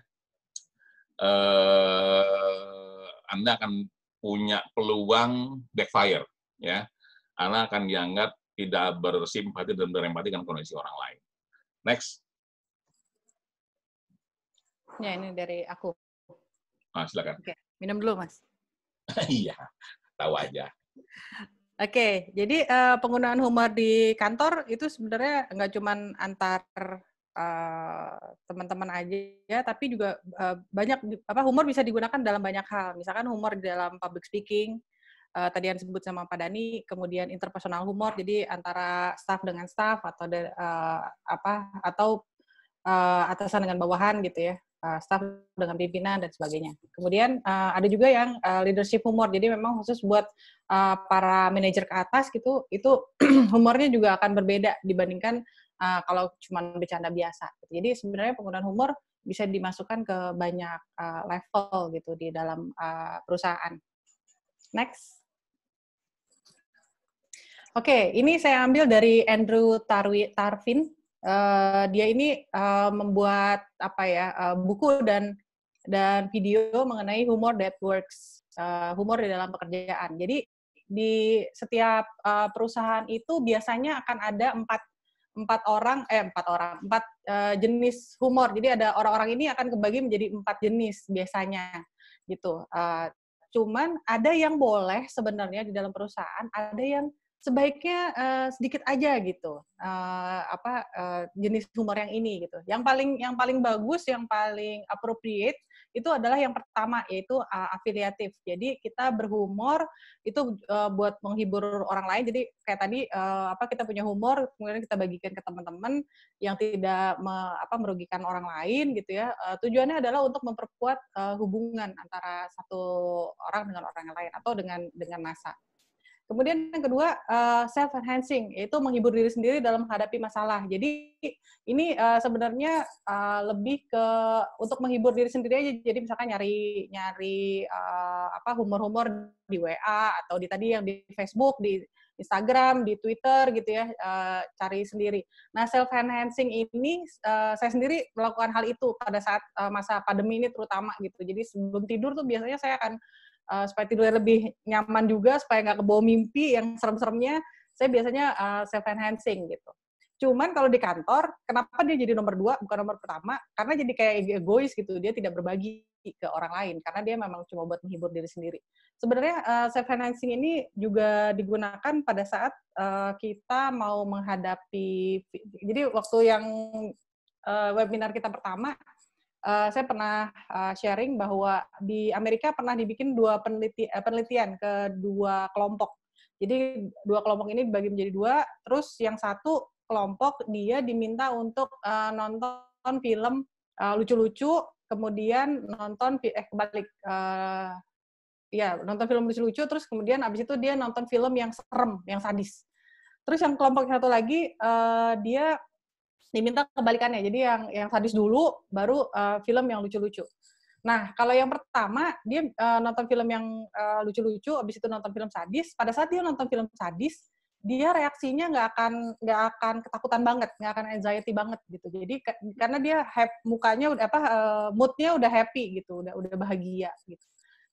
eh, Anda akan punya peluang backfire, ya. Anda akan dianggap tidak bersimpati dan berempati dengan kondisi orang lain. Next. Ya, ini dari aku. Ah, silakan. Oke, minum dulu, Mas. <laughs> Iya, tahu aja. Oke, jadi uh, penggunaan humor di kantor itu sebenarnya nggak cuma antar uh, teman-teman aja, ya, tapi juga uh, banyak apa humor bisa digunakan dalam banyak hal. Misalkan humor di dalam public speaking, uh, tadi yang disebut sama Pak Dani, kemudian interpersonal humor, jadi antara staff dengan staff atau de, uh, apa atau uh, atasan dengan bawahan gitu ya uh, staff dengan pimpinan dan sebagainya. Kemudian uh, ada juga yang uh, leadership humor. Jadi memang khusus buat uh, para manajer ke atas gitu, itu <clears throat> humornya juga akan berbeda dibandingkan uh, kalau cuma bercanda biasa. Jadi sebenarnya penggunaan humor bisa dimasukkan ke banyak uh, level gitu di dalam uh, perusahaan. Next. Oke, okay, ini saya ambil dari Andrew Tarwi, Tarvin uh, dia ini uh, membuat apa ya uh, buku dan dan video mengenai humor that works, uh, humor di dalam pekerjaan. Jadi di setiap uh, perusahaan itu biasanya akan ada empat empat orang eh empat orang empat uh, jenis humor. Jadi ada orang-orang ini akan kebagi menjadi empat jenis biasanya gitu. Uh, cuman ada yang boleh sebenarnya di dalam perusahaan, ada yang sebaiknya uh, sedikit aja gitu uh, apa uh, jenis humor yang ini gitu. Yang paling yang paling bagus, yang paling appropriate itu adalah yang pertama yaitu uh, afiliatif. Jadi kita berhumor itu uh, buat menghibur orang lain. Jadi kayak tadi uh, apa kita punya humor kemudian kita bagikan ke teman-teman yang tidak me, apa merugikan orang lain gitu ya. Uh, tujuannya adalah untuk memperkuat uh, hubungan antara satu orang dengan orang lain atau dengan dengan masa. Kemudian yang kedua uh, eh, self enhancing yaitu menghibur diri sendiri dalam menghadapi masalah. Jadi ini uh, sebenarnya uh, lebih ke untuk menghibur diri sendiri aja. Jadi misalkan nyari nyari uh, apa humor-humor di WA atau di tadi yang di Facebook, di Instagram, di Twitter gitu ya, uh, cari sendiri. Nah, self enhancing ini uh, saya sendiri melakukan hal itu pada saat uh, masa pandemi ini terutama gitu. Jadi sebelum tidur tuh biasanya saya akan uh, supaya tidurnya lebih nyaman juga supaya nggak kebawa mimpi yang serem-seremnya saya biasanya uh, self enhancing gitu. Cuman kalau di kantor kenapa dia jadi nomor dua bukan nomor pertama? Karena jadi kayak egois gitu dia tidak berbagi ke orang lain karena dia memang cuma buat menghibur diri sendiri. Sebenarnya uh, self enhancing ini juga digunakan pada saat uh, kita mau menghadapi jadi waktu yang uh, webinar kita pertama uh, saya pernah uh, sharing bahwa di Amerika pernah dibikin dua peneliti, uh, penelitian ke dua kelompok. Jadi dua kelompok ini dibagi menjadi dua, terus yang satu kelompok dia diminta untuk uh, nonton film lucu lucu-lucu, kemudian nonton eh kebalik uh, ya nonton film lucu-lucu, terus kemudian abis itu dia nonton film yang serem, yang sadis. Terus yang kelompok satu lagi uh, dia diminta kebalikannya. Jadi yang yang sadis dulu, baru uh, film yang lucu-lucu. Nah, kalau yang pertama dia uh, nonton film yang uh, lucu-lucu, habis itu nonton film sadis. Pada saat dia nonton film sadis, dia reaksinya nggak akan nggak akan ketakutan banget, nggak akan anxiety banget gitu. Jadi karena dia happy, mukanya udah apa moodnya udah happy gitu, udah udah bahagia gitu.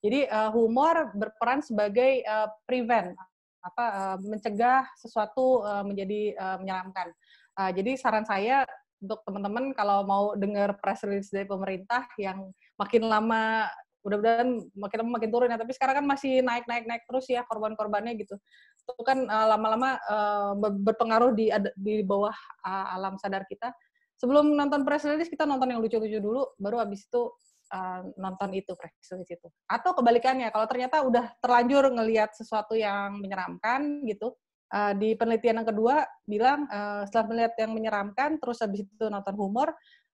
Jadi uh, humor berperan sebagai uh, prevent apa uh, mencegah sesuatu uh, menjadi uh, menyeramkan. Uh, jadi saran saya untuk teman-teman kalau mau dengar press release dari pemerintah yang makin lama mudah-mudahan makin lama makin turun ya tapi sekarang kan masih naik naik naik terus ya korban-korbannya gitu. Itu kan uh, lama-lama uh, berpengaruh di di bawah uh, alam sadar kita. Sebelum nonton press release kita nonton yang lucu-lucu dulu baru habis itu uh, nonton itu press release itu. Atau kebalikannya kalau ternyata udah terlanjur ngelihat sesuatu yang menyeramkan gitu uh, di penelitian yang kedua bilang uh, setelah melihat yang menyeramkan terus habis itu nonton humor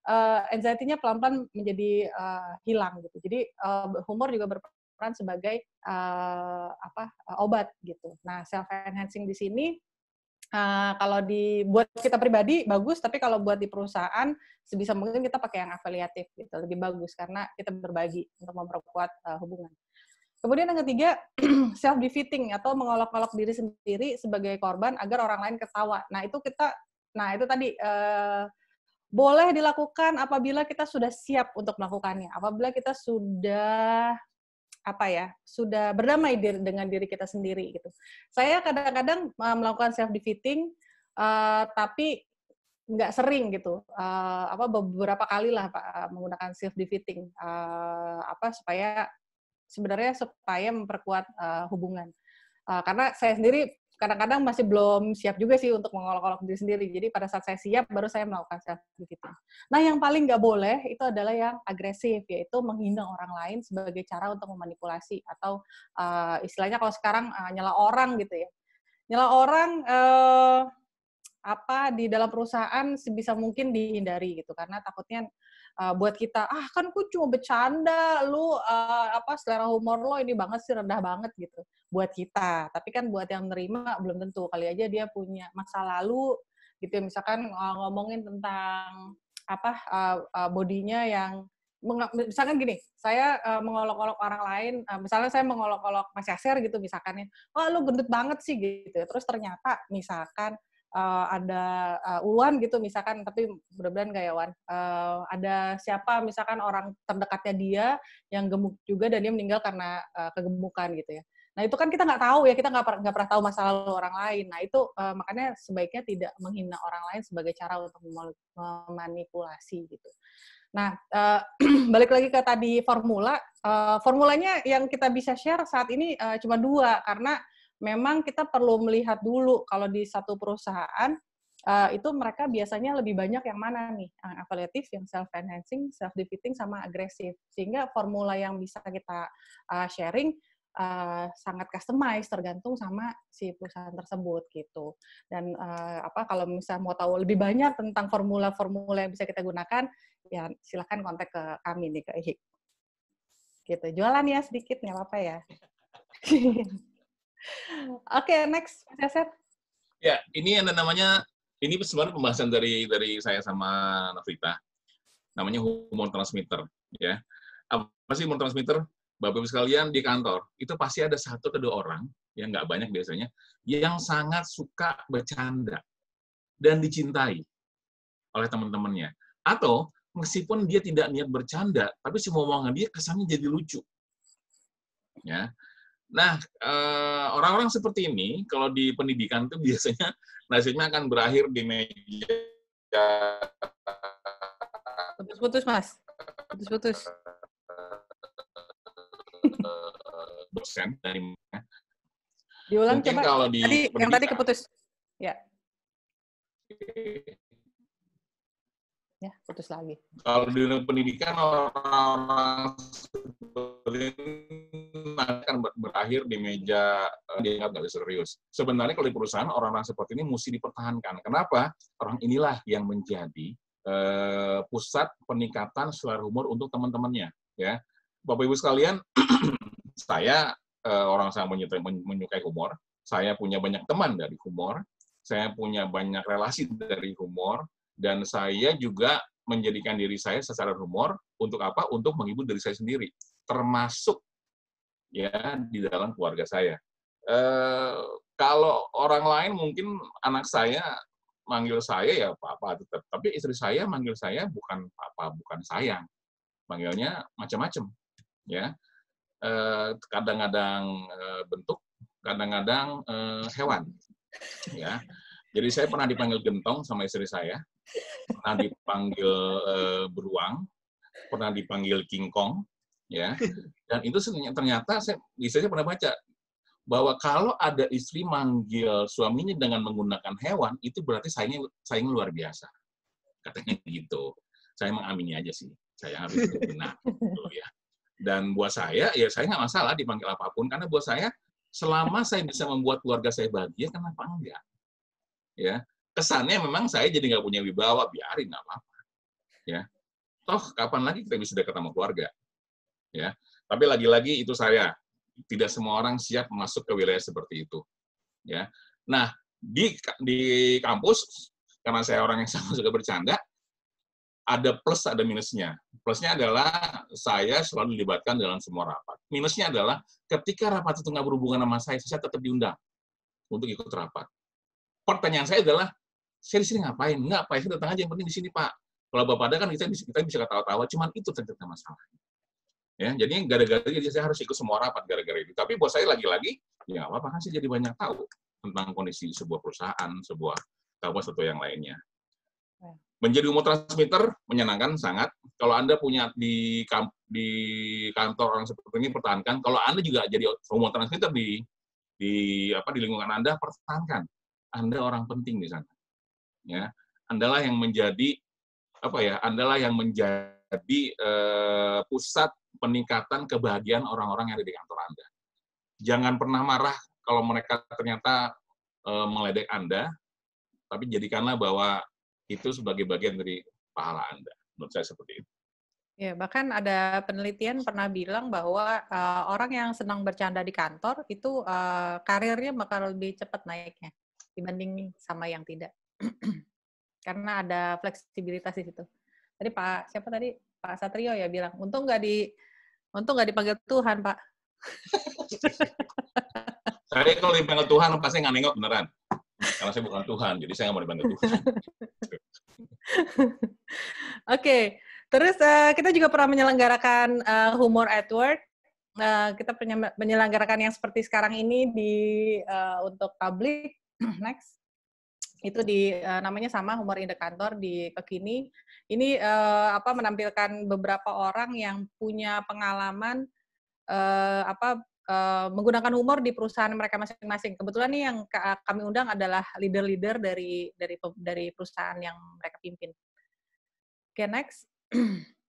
uh, anxiety-nya pelan-pelan menjadi uh, hilang gitu. Jadi uh, humor juga berperan sebagai uh, apa uh, obat gitu. Nah, self enhancing di sini uh, kalau dibuat kita pribadi bagus, tapi kalau buat di perusahaan sebisa mungkin kita pakai yang afiliatif gitu, lebih bagus karena kita berbagi untuk memperkuat uh, hubungan. Kemudian yang ketiga, <clears throat> self defeating atau mengolok-olok diri sendiri sebagai korban agar orang lain ketawa. Nah, itu kita nah itu tadi eh, boleh dilakukan apabila kita sudah siap untuk melakukannya. Apabila kita sudah apa ya, sudah berdamai dengan diri kita sendiri gitu. Saya kadang-kadang uh, melakukan self defeating uh, tapi nggak sering gitu uh, apa beberapa kali lah pak menggunakan self defeating uh, apa supaya sebenarnya supaya memperkuat uh, hubungan uh, karena saya sendiri kadang-kadang masih belum siap juga sih untuk mengolok-olok diri sendiri. Jadi pada saat saya siap, baru saya melakukan self defeating. Nah, yang paling nggak boleh itu adalah yang agresif, yaitu menghina orang lain sebagai cara untuk memanipulasi atau uh, istilahnya kalau sekarang uh, nyela orang gitu ya. Nyela orang uh, apa di dalam perusahaan sebisa mungkin dihindari gitu karena takutnya uh, buat kita ah kan aku cuma bercanda lu uh, apa selera humor lo ini banget sih rendah banget gitu buat kita tapi kan buat yang menerima belum tentu kali aja dia punya masa lalu gitu ya misalkan uh, ngomongin tentang apa uh, uh, bodinya yang misalkan gini, saya mengolok-olok orang lain, misalnya saya mengolok-olok Mas Yaser gitu misalkan ya, wah lu gendut banget sih gitu. Terus ternyata misalkan uh, ada uh, Ulwan gitu misalkan tapi mudah-mudahan gak ya Wan? Uh, ada siapa misalkan orang terdekatnya dia yang gemuk juga dan dia meninggal karena uh, kegemukan gitu ya. Nah itu kan kita nggak tahu ya kita nggak nggak pernah tahu masa lalu orang lain. Nah itu uh, makanya sebaiknya tidak menghina orang lain sebagai cara untuk memanipulasi gitu. Nah, uh, <clears throat> balik lagi ke tadi formula. Uh, formulanya yang kita bisa share saat ini uh, cuma dua, karena memang kita perlu melihat dulu kalau di satu perusahaan uh, itu mereka biasanya lebih banyak yang mana nih? Yang evaluatif yang self enhancing self defeating sama agresif. Sehingga formula yang bisa kita uh, sharing uh, sangat customize tergantung sama si perusahaan tersebut gitu. Dan uh, apa kalau misalnya mau tahu lebih banyak tentang formula-formula yang bisa kita gunakan ya silahkan kontak ke kami nih ke IHIK gitu. Jualan ya sedikit nggak apa-apa ya <laughs> Oke, okay, next, Mas Ya, ini yang namanya, ini sebenarnya pembahasan dari dari saya sama Nafrita. Namanya humor transmitter. Ya. Apa sih humor transmitter? Bapak-Ibu sekalian di kantor, itu pasti ada satu atau dua orang, yang nggak banyak biasanya, yang sangat suka bercanda dan dicintai oleh teman-temannya. Atau meskipun dia tidak niat bercanda, tapi semua omongan dia kesannya jadi lucu. Ya, Nah, eh, orang-orang seperti ini, kalau di pendidikan itu <laughs> biasanya nasibnya akan berakhir di meja putus-putus, Mas. Putus-putus. <laughs> dosen dari Diulang Mungkin coba. Kalau di tadi, yang tadi keputus. Ya. Ya putus lagi. Kalau di pendidikan orang-orang akan berakhir di meja eh, dianggap nggak serius. Sebenarnya kalau di perusahaan orang-orang seperti ini mesti dipertahankan. Kenapa? Orang inilah yang menjadi uh, pusat peningkatan selera humor untuk teman-temannya. Ya, Bapak Ibu sekalian, <clears throat> saya uh, orang menyukai, menyukai humor. Saya punya banyak teman dari humor. Saya punya banyak relasi dari humor dan saya juga menjadikan diri saya secara humor untuk apa? Untuk menghibur diri saya sendiri, termasuk ya di dalam keluarga saya. Eh, kalau orang lain mungkin anak saya manggil saya ya papa tetap, tapi istri saya manggil saya bukan papa, bukan sayang, manggilnya macam-macam, ya. Eh, kadang-kadang eh, bentuk, kadang-kadang eh, hewan, ya. Jadi saya pernah dipanggil gentong sama istri saya, pernah dipanggil uh, beruang, pernah dipanggil King Kong, ya. Dan itu ternyata saya biasanya pernah baca bahwa kalau ada istri manggil suaminya dengan menggunakan hewan, itu berarti sayangnya sayangnya luar biasa. Katanya gitu. Saya mengamini aja sih. Saya harus benar. Gitu ya. Dan buat saya, ya saya nggak masalah dipanggil apa pun, karena buat saya, selama saya bisa membuat keluarga saya bahagia, kenapa enggak? Ya, kesannya memang saya jadi nggak punya wibawa, biarin nggak apa-apa. Ya, toh kapan lagi kita bisa dekat sama keluarga? Ya, tapi lagi-lagi itu saya tidak semua orang siap masuk ke wilayah seperti itu. Ya, nah di di kampus karena saya orang yang <laughs> sama suka bercanda, ada plus ada minusnya. Plusnya adalah saya selalu dilibatkan dalam semua rapat. Minusnya adalah ketika rapat itu nggak berhubungan sama saya, saya tetap diundang untuk ikut rapat. Pertanyaan saya adalah, saya di sini ngapain? Enggak, Pak, saya datang aja yang penting di sini, Pak. Kalau Bapak ada kan kita bisa kita bisa ketawa-tawa, cuman itu ternyata masalah. Ya, jadi gara-gara jadi saya harus ikut semua rapat gara-gara itu. Tapi buat saya lagi-lagi, ya apa-apa kan sih jadi banyak tahu tentang kondisi sebuah perusahaan, sebuah kampus atau yang lainnya. Ya. Menjadi humor transmitter menyenangkan sangat. Kalau Anda punya di di kantor orang seperti ini pertahankan. Kalau Anda juga jadi humor transmitter di di apa di lingkungan Anda pertahankan. Anda orang penting di sana. Ya. Andalah yang menjadi apa ya? Andalah yang menjadi uh, pusat peningkatan kebahagiaan orang-orang yang ada di kantor Anda. Jangan pernah marah kalau mereka ternyata uh, meledek Anda, tapi jadikanlah bahwa itu sebagai bagian dari pahala Anda. Menurut saya seperti itu. Ya, bahkan ada penelitian pernah bilang bahwa uh, orang yang senang bercanda di kantor itu uh, karirnya bakal lebih cepat naiknya dibanding sama yang tidak. <clears throat> Karena ada fleksibilitas di situ. Tadi Pak siapa tadi Pak Satrio ya bilang, untung nggak di untung nggak dipanggil Tuhan Pak. <laughs> saya kalau dipanggil Tuhan pasti nggak nengok beneran. Karena saya bukan Tuhan, jadi saya nggak mau dipanggil Tuhan. <laughs> Oke, okay. terus uh, kita juga pernah menyelenggarakan uh, humor at work. Uh, kita menyelenggarakan yang seperti sekarang ini di uh, untuk publik. <clears throat> Next, itu di uh, namanya sama humor in the kantor di Kekini. Ini uh, apa menampilkan beberapa orang yang punya pengalaman uh, apa uh, menggunakan humor di perusahaan mereka masing-masing. Kebetulan nih yang kami undang adalah leader-leader dari dari dari perusahaan yang mereka pimpin. Oke, okay, next. <clears throat>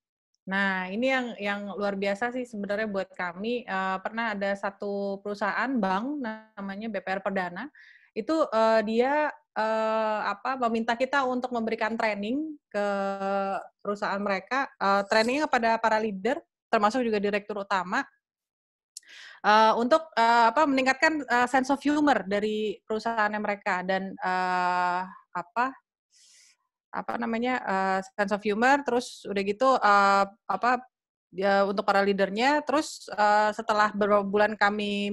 Nah, ini yang yang luar biasa sih sebenarnya buat kami. Uh, pernah ada satu perusahaan bank namanya BPR Perdana. Itu uh, dia uh, apa meminta kita untuk memberikan training ke perusahaan mereka, uh, trainingnya kepada para leader termasuk juga direktur utama. Uh, untuk uh, apa meningkatkan uh, sense of humor dari perusahaan mereka dan uh, apa apa namanya uh, sense of humor. Terus udah gitu uh, apa ya, untuk para leadernya. Terus uh, setelah beberapa bulan kami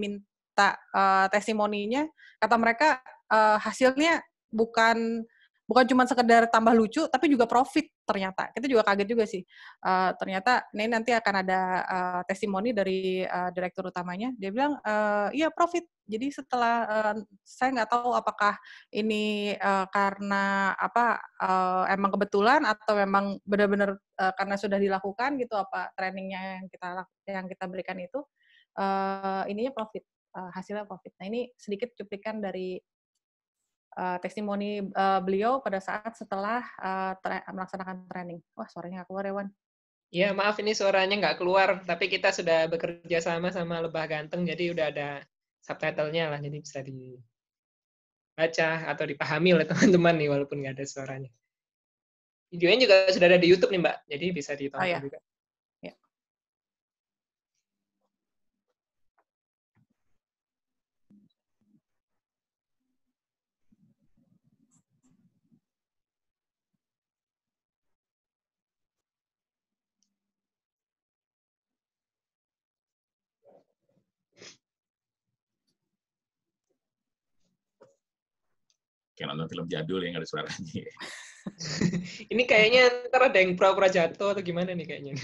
minta uh, testimoninya kata mereka uh, hasilnya bukan bukan cuma sekedar tambah lucu tapi juga profit ternyata. Kita juga kaget juga sih. Uh, ternyata ini nanti akan ada uh, testimoni dari uh, direktur utamanya. Dia bilang uh, iya profit. Jadi setelah uh, saya nggak tahu apakah ini uh, karena apa uh, emang kebetulan atau memang benar-benar uh, karena sudah dilakukan gitu apa trainingnya yang kita yang kita berikan itu uh, ininya profit uh, hasilnya profit nah ini sedikit cuplikan dari uh, testimoni uh, beliau pada saat setelah uh, tra melaksanakan training. Wah, suaranya nggak keluar ya, Wan. Ya, maaf ini suaranya nggak keluar, tapi kita sudah bekerja sama sama Lebah Ganteng, jadi udah ada subtitlenya lah, jadi bisa dibaca atau dipahami oleh <laughs> teman-teman nih, walaupun nggak ada suaranya. Videonya juga sudah ada di YouTube nih, Mbak, jadi bisa ditonton oh, ya. juga. Kayak nonton film jadul yang ada suaranya. <laughs> Ini kayaknya ntar ada yang pura-pura jatuh atau gimana nih kayaknya. <laughs>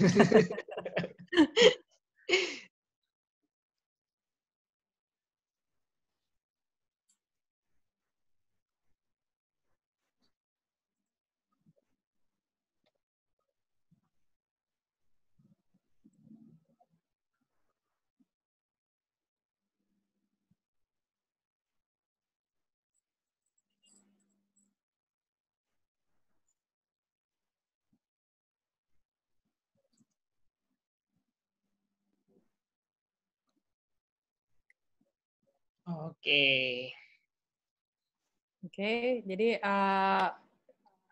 Oke. Oke, jadi uh,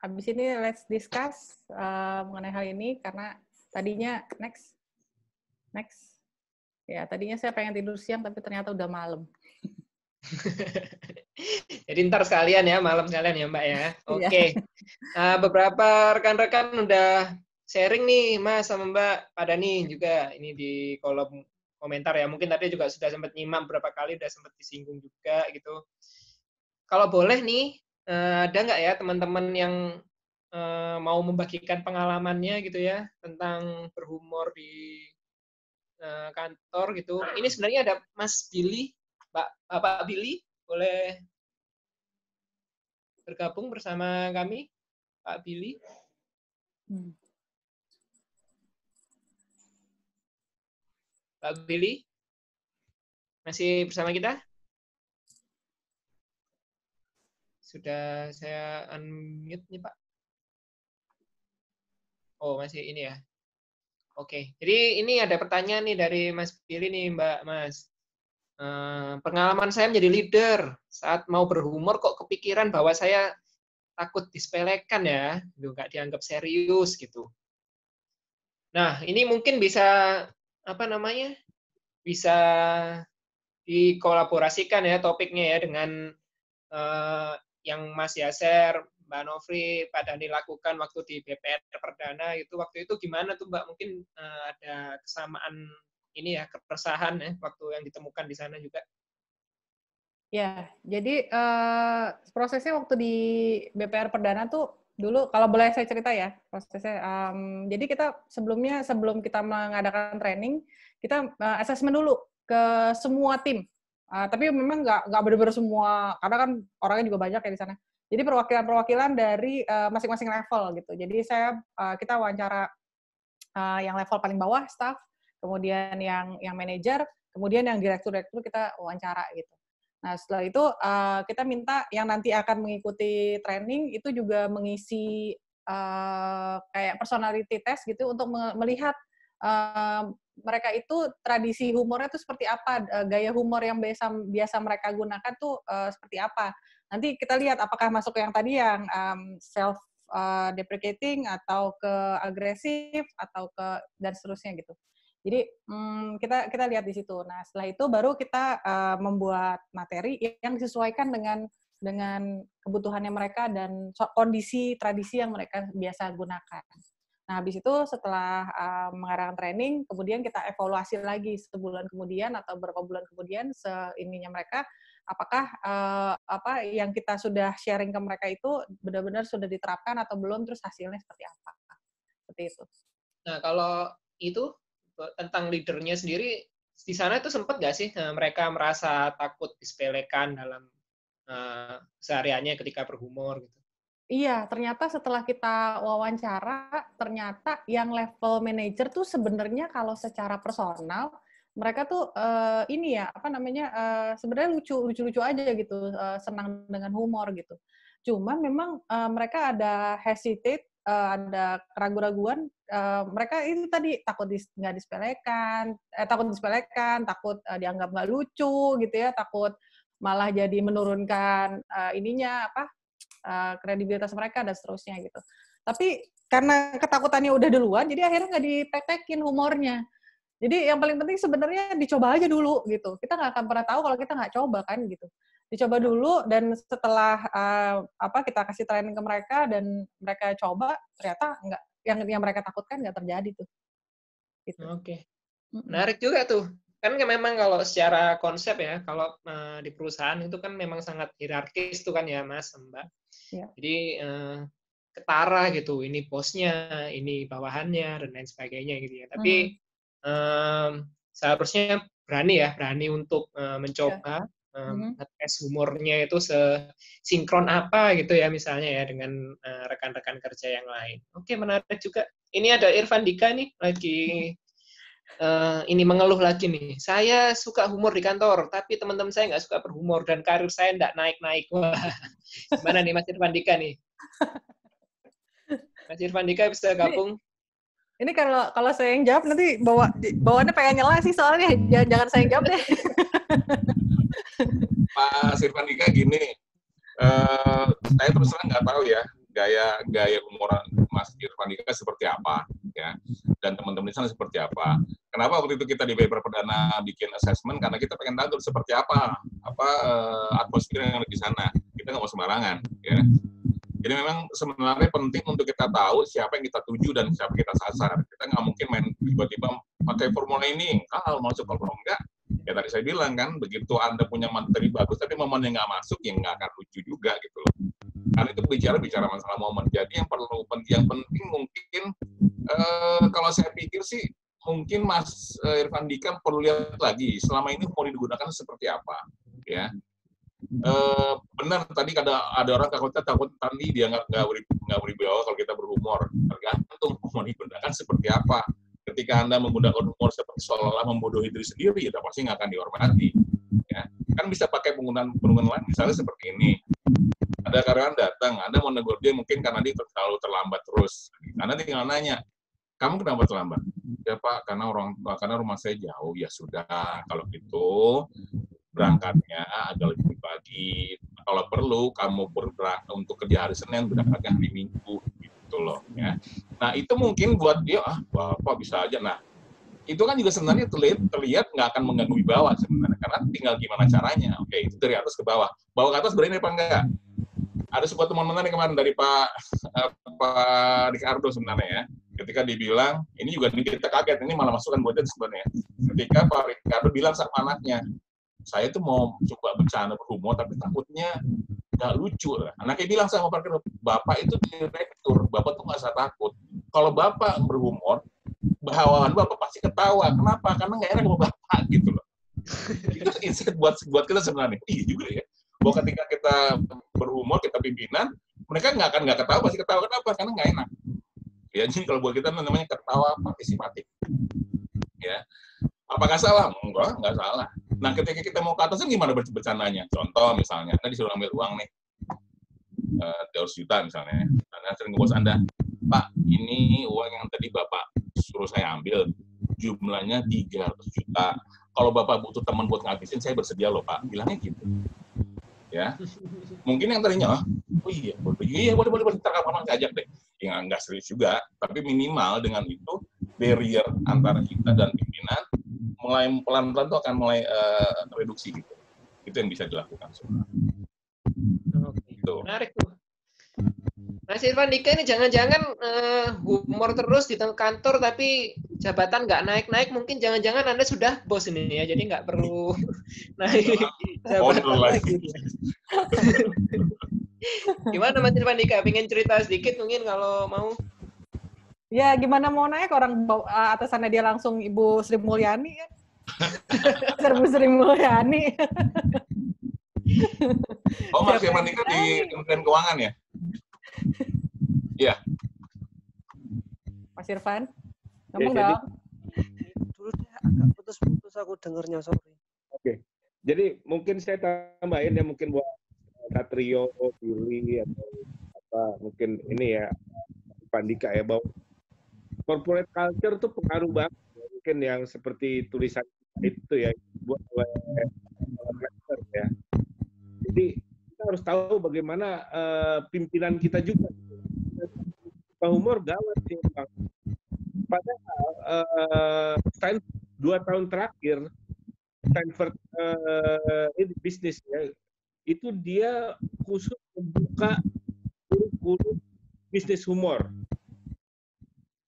habis ini let's discuss uh, mengenai hal ini karena tadinya next next ya tadinya saya pengen tidur siang tapi ternyata udah malam. <laughs> Jadi ntar sekalian ya, malam sekalian ya Mbak ya. Iya. Oke. Okay. Uh, beberapa rekan-rekan udah sharing nih Mas sama Mbak pada nih juga ini di kolom komentar ya. Mungkin tadi juga sudah sempat nyimak berapa kali, udah sempat disinggung juga gitu. Kalau boleh nih, eh, ada nggak ya teman-teman yang eh, mau membagikan pengalamannya gitu ya tentang berhumor di eh, kantor gitu. Ini sebenarnya ada Mas Billy, Pak Bapak Billy, boleh bergabung bersama kami? Pak Billy. Hmm. Pak Billy, masih bersama kita? Sudah saya unmute nih Pak. Oh masih ini ya. Oke, jadi ini ada pertanyaan nih dari Mas Billy nih Mbak Mas. Eh, pengalaman saya menjadi leader saat mau berhumor kok kepikiran bahwa saya takut disepelekan ya, nggak dianggap serius gitu. Nah, ini mungkin bisa apa namanya? Bisa dikolaborasikan ya topiknya ya dengan uh, yang Mas Yaser, Mbak Novri, Pak Dani lakukan waktu di BPR Perdana itu waktu itu gimana tuh Mbak? Mungkin uh, ada kesamaan ini ya keresahan ya waktu yang ditemukan di sana juga. Ya, jadi uh, prosesnya waktu di BPR Perdana tuh dulu kalau boleh saya cerita ya prosesnya. Um, jadi kita sebelumnya sebelum kita mengadakan training kita uh, assessment dulu ke semua tim. Uh, tapi memang nggak nggak benar-benar semua karena kan orangnya juga banyak ya di sana. Jadi perwakilan-perwakilan dari masing-masing uh, level gitu. Jadi saya uh, kita wawancara uh, yang level paling bawah staff, kemudian yang yang manajer, kemudian yang direktur-direktur kita wawancara gitu. Nah, setelah itu uh, kita minta yang nanti akan mengikuti training itu juga mengisi uh, kayak personality test gitu untuk melihat uh, mereka itu tradisi humornya itu seperti apa, uh, gaya humor yang biasa biasa mereka gunakan tuh uh, seperti apa. Nanti kita lihat apakah masuk ke yang tadi yang um, self uh, deprecating atau ke agresif atau ke dan seterusnya gitu. Jadi hmm, kita kita lihat di situ. Nah setelah itu baru kita uh, membuat materi yang disesuaikan dengan dengan kebutuhannya mereka dan kondisi tradisi yang mereka biasa gunakan. Nah habis itu setelah uh, mengadakan training, kemudian kita evaluasi lagi sebulan kemudian atau beberapa bulan kemudian seininya mereka apakah uh, apa yang kita sudah sharing ke mereka itu benar-benar sudah diterapkan atau belum terus hasilnya seperti apa seperti itu. Nah kalau itu tentang leadernya sendiri di sana itu sempat nggak sih uh, mereka merasa takut disepelekan dalam uh, sehariannya ketika berhumor gitu? Iya, ternyata setelah kita wawancara, ternyata yang level manager tuh sebenarnya kalau secara personal mereka tuh uh, ini ya apa namanya uh, sebenarnya lucu lucu-lucu aja gitu, uh, senang dengan humor gitu. Cuma memang uh, mereka ada hesitate uh, ada keraguan-raguan, uh, mereka itu tadi takut dis, nggak disepelekan, eh, takut disepelekan, takut uh, dianggap nggak lucu gitu ya, takut malah jadi menurunkan uh, ininya apa uh, kredibilitas mereka dan seterusnya gitu. Tapi karena ketakutannya udah duluan, jadi akhirnya nggak dipraktekin humornya. Jadi yang paling penting sebenarnya dicoba aja dulu gitu. Kita nggak akan pernah tahu kalau kita nggak coba kan gitu dicoba dulu dan setelah uh, apa kita kasih training ke mereka dan mereka coba ternyata enggak yang yang mereka takutkan nggak terjadi tuh. Gitu. Oke. Okay. Menarik juga tuh. Kan memang kalau secara konsep ya, kalau uh, di perusahaan itu kan memang sangat hierarkis tuh kan ya Mas, Mbak. Ya. Jadi uh, ketara gitu, ini bosnya, ini bawahannya dan lain sebagainya gitu ya. Tapi hmm. um, seharusnya berani ya, berani untuk uh, mencoba. Ya um, tes humornya itu sesinkron apa gitu ya misalnya ya dengan uh, rekan-rekan kerja yang lain. Oke menarik juga. Ini ada Irfan Dika nih lagi uh, ini mengeluh lagi nih. Saya suka humor di kantor, tapi teman-teman saya nggak suka berhumor dan karir saya nggak naik-naik. Wah, gimana nih Mas Irfan Dika nih? Mas Irfan Dika bisa gabung? Ini, ini kalau kalau saya yang jawab nanti bawa bawaannya pengen nyela sih soalnya jangan jangan saya yang jawab deh. <laughs> Pak Sirvan Dika gini, uh, saya terus terang nggak tahu ya gaya gaya umur Mas Irfan Dika seperti apa ya dan teman-teman di sana seperti apa. Kenapa waktu itu kita di paper perdana bikin assessment karena kita pengen tahu seperti apa apa uh, atmosfer yang ada di sana. Kita nggak mau sembarangan ya. Jadi memang sebenarnya penting untuk kita tahu siapa yang kita tuju dan siapa kita sasar. Kita nggak mungkin main tiba-tiba pakai formula ini, kalau masuk kalau enggak, ya tadi saya bilang kan begitu anda punya materi bagus tapi momennya nggak masuk ya nggak akan lucu juga gitu loh. Karena itu bicara bicara masalah momen. Jadi yang perlu yang penting mungkin eh, kalau saya pikir sih mungkin Mas eh, Irfan Dika perlu lihat lagi selama ini mau digunakan seperti apa ya. Eh, benar tadi ada ada orang takutnya takut tadi dia nggak nggak beri nggak berwibawa kalau kita berhumor. Tergantung humor digunakan seperti apa ketika anda menggunakan humor seperti seolah-olah membodohi diri sendiri ya pasti nggak akan dihormati ya. Kan bisa pakai penggunaan penggunaan lain misalnya seperti ini. Ada karyawan datang anda mau negur dia mungkin karena dia terlalu terlambat terus. Anda tinggal nanya kamu kenapa terlambat? Ya pak karena orang karena rumah saya jauh. Ya sudah kalau gitu berangkatnya agak lebih pagi. Kalau perlu kamu bergerak untuk kerja hari Senin berangkatnya hari Minggu gitu loh ya. Nah itu mungkin buat dia ah bapak bisa aja. Nah itu kan juga sebenarnya terlihat terlihat nggak akan mengganggu bawah sebenarnya karena tinggal gimana caranya. Oke itu dari atas ke bawah. Bawah ke atas berani apa enggak? Ada sebuah teman menarik kemarin dari Pak uh, Pak Ricardo sebenarnya ya. Ketika dibilang ini juga kita kaget ini malah masukan buat dia sebenarnya. Ketika Pak Ricardo bilang sama anaknya, saya tuh mau coba bercanda berhumor tapi takutnya nggak lucu lah. Anaknya bilang sama parkir, bapak itu direktur, bapak tuh nggak usah takut. Kalau bapak berhumor, bawahan bapak pasti ketawa. Kenapa? Karena nggak enak sama bapak <laughs> gitu loh. itu insight buat buat kita sebenarnya. Iya juga ya. Bahwa ketika kita berhumor, kita pimpinan, mereka nggak akan nggak ketawa, pasti ketawa. Kenapa? Karena nggak enak. Ya, jadi kalau buat kita namanya ketawa partisipatif. Ya, apakah salah? Enggak, enggak salah. Nah, ketika kita mau ke atas, gimana bercandanya? Contoh misalnya, Anda disuruh ambil uang nih, uh, juta misalnya. Anda sering ke bos Anda, Pak, ini uang yang tadi Bapak suruh saya ambil, jumlahnya 300 juta. Kalau Bapak butuh teman buat ngabisin, saya bersedia loh Pak. Bilangnya gitu. Ya, mungkin yang tadinya, oh iya, boleh, iya boleh, boleh, boleh, ntar kapan ajak deh. Ya nggak serius juga, tapi minimal dengan itu barrier antara kita dan pimpinan mulai pelan-pelan tuh akan mulai uh, reduksi gitu. Itu yang bisa dilakukan. Oke. Gitu. Menarik tuh. Mas Irfan Dika ini jangan-jangan uh, humor terus di kantor tapi jabatan nggak naik-naik mungkin jangan-jangan Anda sudah bos ini ya jadi nggak perlu <laughs> naik jabatan lagi. <laughs> Gimana Mas Irfan Dika? Pengen cerita sedikit mungkin kalau mau? Ya gimana mau naik orang eh, atasannya dia langsung Ibu Sri Mulyani kan? <laughs> Serbu Sri Mulyani. oh Mas Irfan Dika di Kementerian Keuangan ya? Iya. Mas Irfan, ngomong ya, dong. Dulu deh agak putus-putus aku dengernya, sorry. Oke. Jadi mungkin saya tambahin ya mungkin buat Satrio, Billy atau apa mungkin ini ya Pandika ya bahwa corporate culture tuh pengaruh banget mungkin yang seperti tulisan itu ya buat ya. Jadi kita harus tahu bagaimana uh, pimpinan kita juga. Pak Humor gawat sih bang. Padahal uh, dua tahun terakhir Stanford uh, ini bisnis ya itu dia khusus membuka kurikulum bisnis humor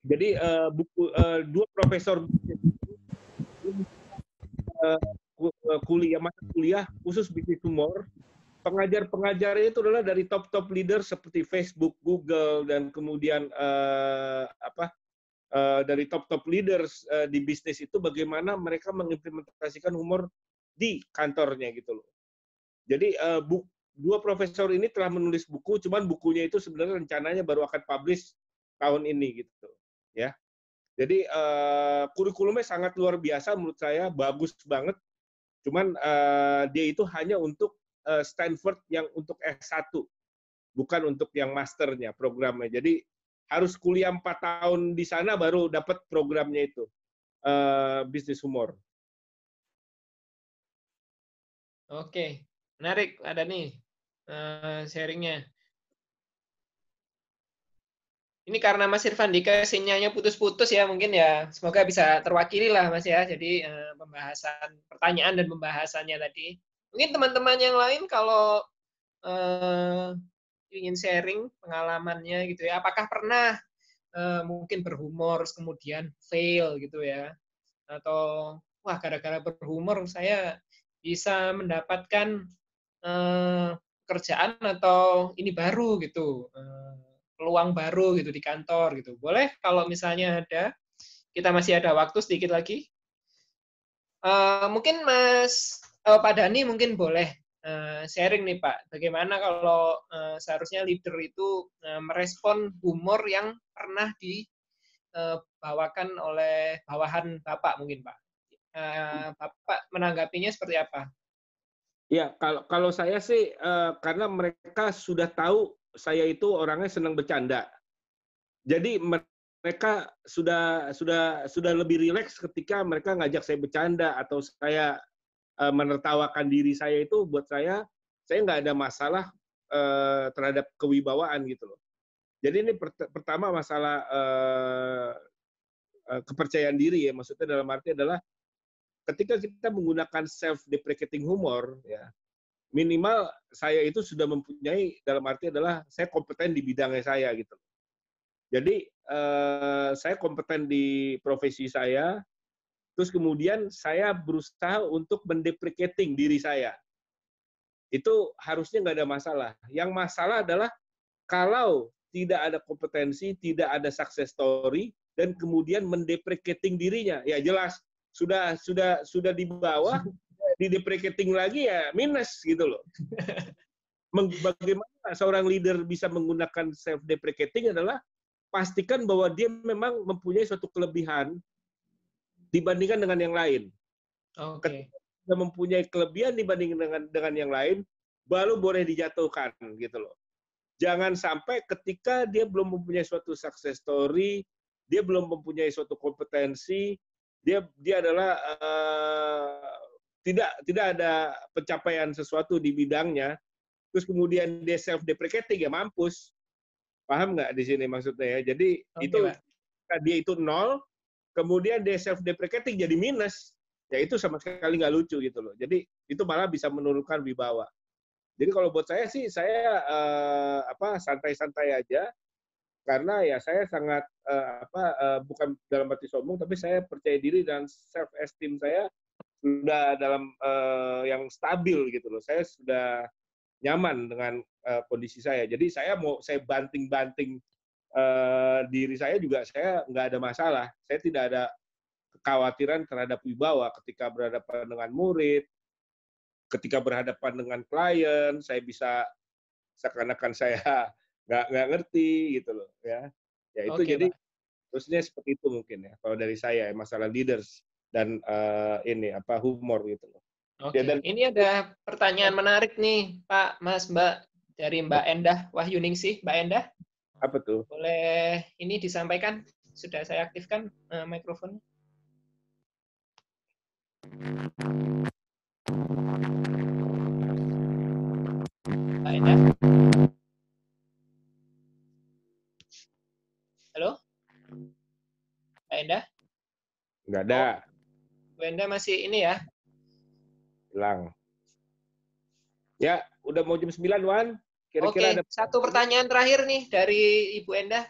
jadi uh, buku uh, dua profesor uh, kuliah mata kuliah khusus bisnis humor. Pengajar-pengajarnya itu adalah dari top-top leader seperti Facebook, Google, dan kemudian uh, apa uh, dari top-top leaders uh, di bisnis itu bagaimana mereka mengimplementasikan humor di kantornya gitu loh. Jadi uh, bu, dua profesor ini telah menulis buku, cuman bukunya itu sebenarnya rencananya baru akan publish tahun ini gitu ya. Jadi uh, kurikulumnya sangat luar biasa menurut saya, bagus banget. Cuman uh, dia itu hanya untuk uh, Stanford yang untuk S1, bukan untuk yang masternya programnya. Jadi harus kuliah empat tahun di sana baru dapat programnya itu uh, bisnis humor. Oke, menarik ada nih uh, sharingnya ini karena Mas Irfan Dika sinyalnya putus-putus ya mungkin ya. Semoga bisa terwakili lah Mas ya. Jadi eh, pembahasan pertanyaan dan pembahasannya tadi. Mungkin teman-teman yang lain kalau eh, ingin sharing pengalamannya gitu ya. Apakah pernah eh, mungkin berhumor kemudian fail gitu ya? Atau wah gara-gara berhumor saya bisa mendapatkan eh, pekerjaan atau ini baru gitu. Eh, peluang baru gitu di kantor gitu. Boleh kalau misalnya ada, kita masih ada waktu sedikit lagi. Uh, mungkin Mas uh, Pak Dani mungkin boleh eh, sharing nih Pak, bagaimana kalau eh, seharusnya leader itu eh, merespon humor yang pernah dibawakan oleh bawahan Bapak mungkin Pak. Eh, Bapak menanggapinya seperti apa? Ya, kalau kalau saya sih eh, karena mereka sudah tahu saya itu orangnya senang bercanda. Jadi mereka sudah sudah sudah lebih rileks ketika mereka ngajak saya bercanda atau saya eh, menertawakan diri saya itu buat saya saya nggak ada masalah eh, terhadap kewibawaan gitu loh. Jadi ini pert- pertama masalah eh, eh, kepercayaan diri ya maksudnya dalam arti adalah ketika kita menggunakan self deprecating humor ya minimal saya itu sudah mempunyai dalam arti adalah saya kompeten di bidangnya saya gitu. Jadi eh, saya kompeten di profesi saya, terus kemudian saya berusaha untuk mendeprecating diri saya. Itu harusnya nggak ada masalah. Yang masalah adalah kalau tidak ada kompetensi, tidak ada success story, dan kemudian mendeprecating dirinya, ya jelas sudah sudah sudah di bawah di deprecating lagi ya minus gitu loh. <laughs> Bagaimana seorang leader bisa menggunakan self deprecating adalah pastikan bahwa dia memang mempunyai suatu kelebihan dibandingkan dengan yang lain. Oke. Dia mempunyai kelebihan dibandingkan dengan dengan yang lain, baru boleh dijatuhkan gitu loh. Jangan sampai ketika dia belum mempunyai suatu success story, dia belum mempunyai suatu kompetensi, dia dia adalah eh, tidak tidak ada pencapaian sesuatu di bidangnya, terus kemudian dia self deprecating ya mampus. Paham nggak di sini maksudnya ya? Jadi Oke, itu Pak. dia itu nol, kemudian dia self deprecating jadi minus, ya itu sama sekali nggak lucu gitu loh. Jadi itu malah bisa menurunkan wibawa. Jadi kalau buat saya sih saya eh, apa santai-santai aja karena ya saya sangat eh, apa eh, bukan dalam arti sombong tapi saya percaya diri dan self esteem saya sudah dalam eh, yang stabil gitu loh. Saya sudah nyaman dengan eh, kondisi saya. Jadi saya mau saya banting-banting eh, diri saya juga saya nggak ada masalah. Saya tidak ada kekhawatiran terhadap wibawa ketika berhadapan dengan murid, ketika berhadapan dengan klien, saya bisa seakan-akan saya <laughs> nggak nggak ngerti gitu loh ya. Ya itu Oke, jadi Pak. terusnya seperti itu mungkin ya kalau dari saya ya, masalah leaders dan eh, ini apa humor gitu loh. Oke, Ya, dan- ini ada pertanyaan menarik nih, Pak, Mas, Mbak, dari Mbak Endah Wahyuningsih. Mbak Endah, Apa tuh? boleh ini disampaikan? Sudah saya aktifkan eh, mikrofonnya. Mbak Endah? Halo? Mbak Endah? Nggak ada, Mbak Endah masih ini ya? hilang. Ya, udah mau jam 9, Wan. Oke, Kira-kira ada satu pertanyaan terakhir nih dari Ibu Endah.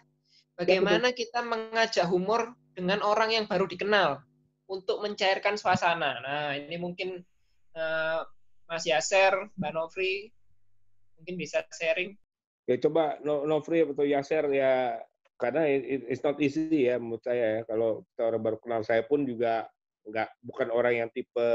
Bagaimana kita mengajak humor dengan orang yang baru dikenal untuk mencairkan suasana? Nah, ini mungkin eh, Mas Yaser, Mbak Novri, mungkin bisa sharing. ya coba no, Nofri atau Yaser ya karena it- it- it's not easy ya menurut saya ya kalau kita orang baru kenal saya pun juga nggak bukan orang yang tipe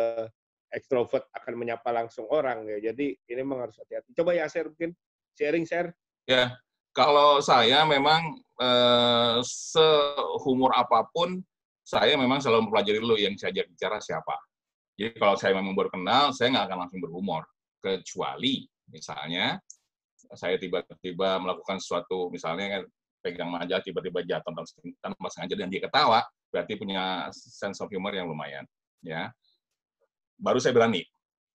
ekstrovert akan menyapa langsung orang ya jadi ini memang harus hati-hati coba Yaser mungkin sharing share Ya, kalau saya memang eh, sehumor apa pun, saya memang selalu mempelajari dulu yang saya ajak bicara siapa. Jadi kalau saya memang baru kenal, saya nggak akan langsung berhumor. Kecuali misalnya saya tiba-tiba melakukan sesuatu, misalnya kan pegang majalah tiba-tiba jatuh tanpa sengaja dan dia ketawa, berarti punya sense of humor yang lumayan. Ya, baru saya berani.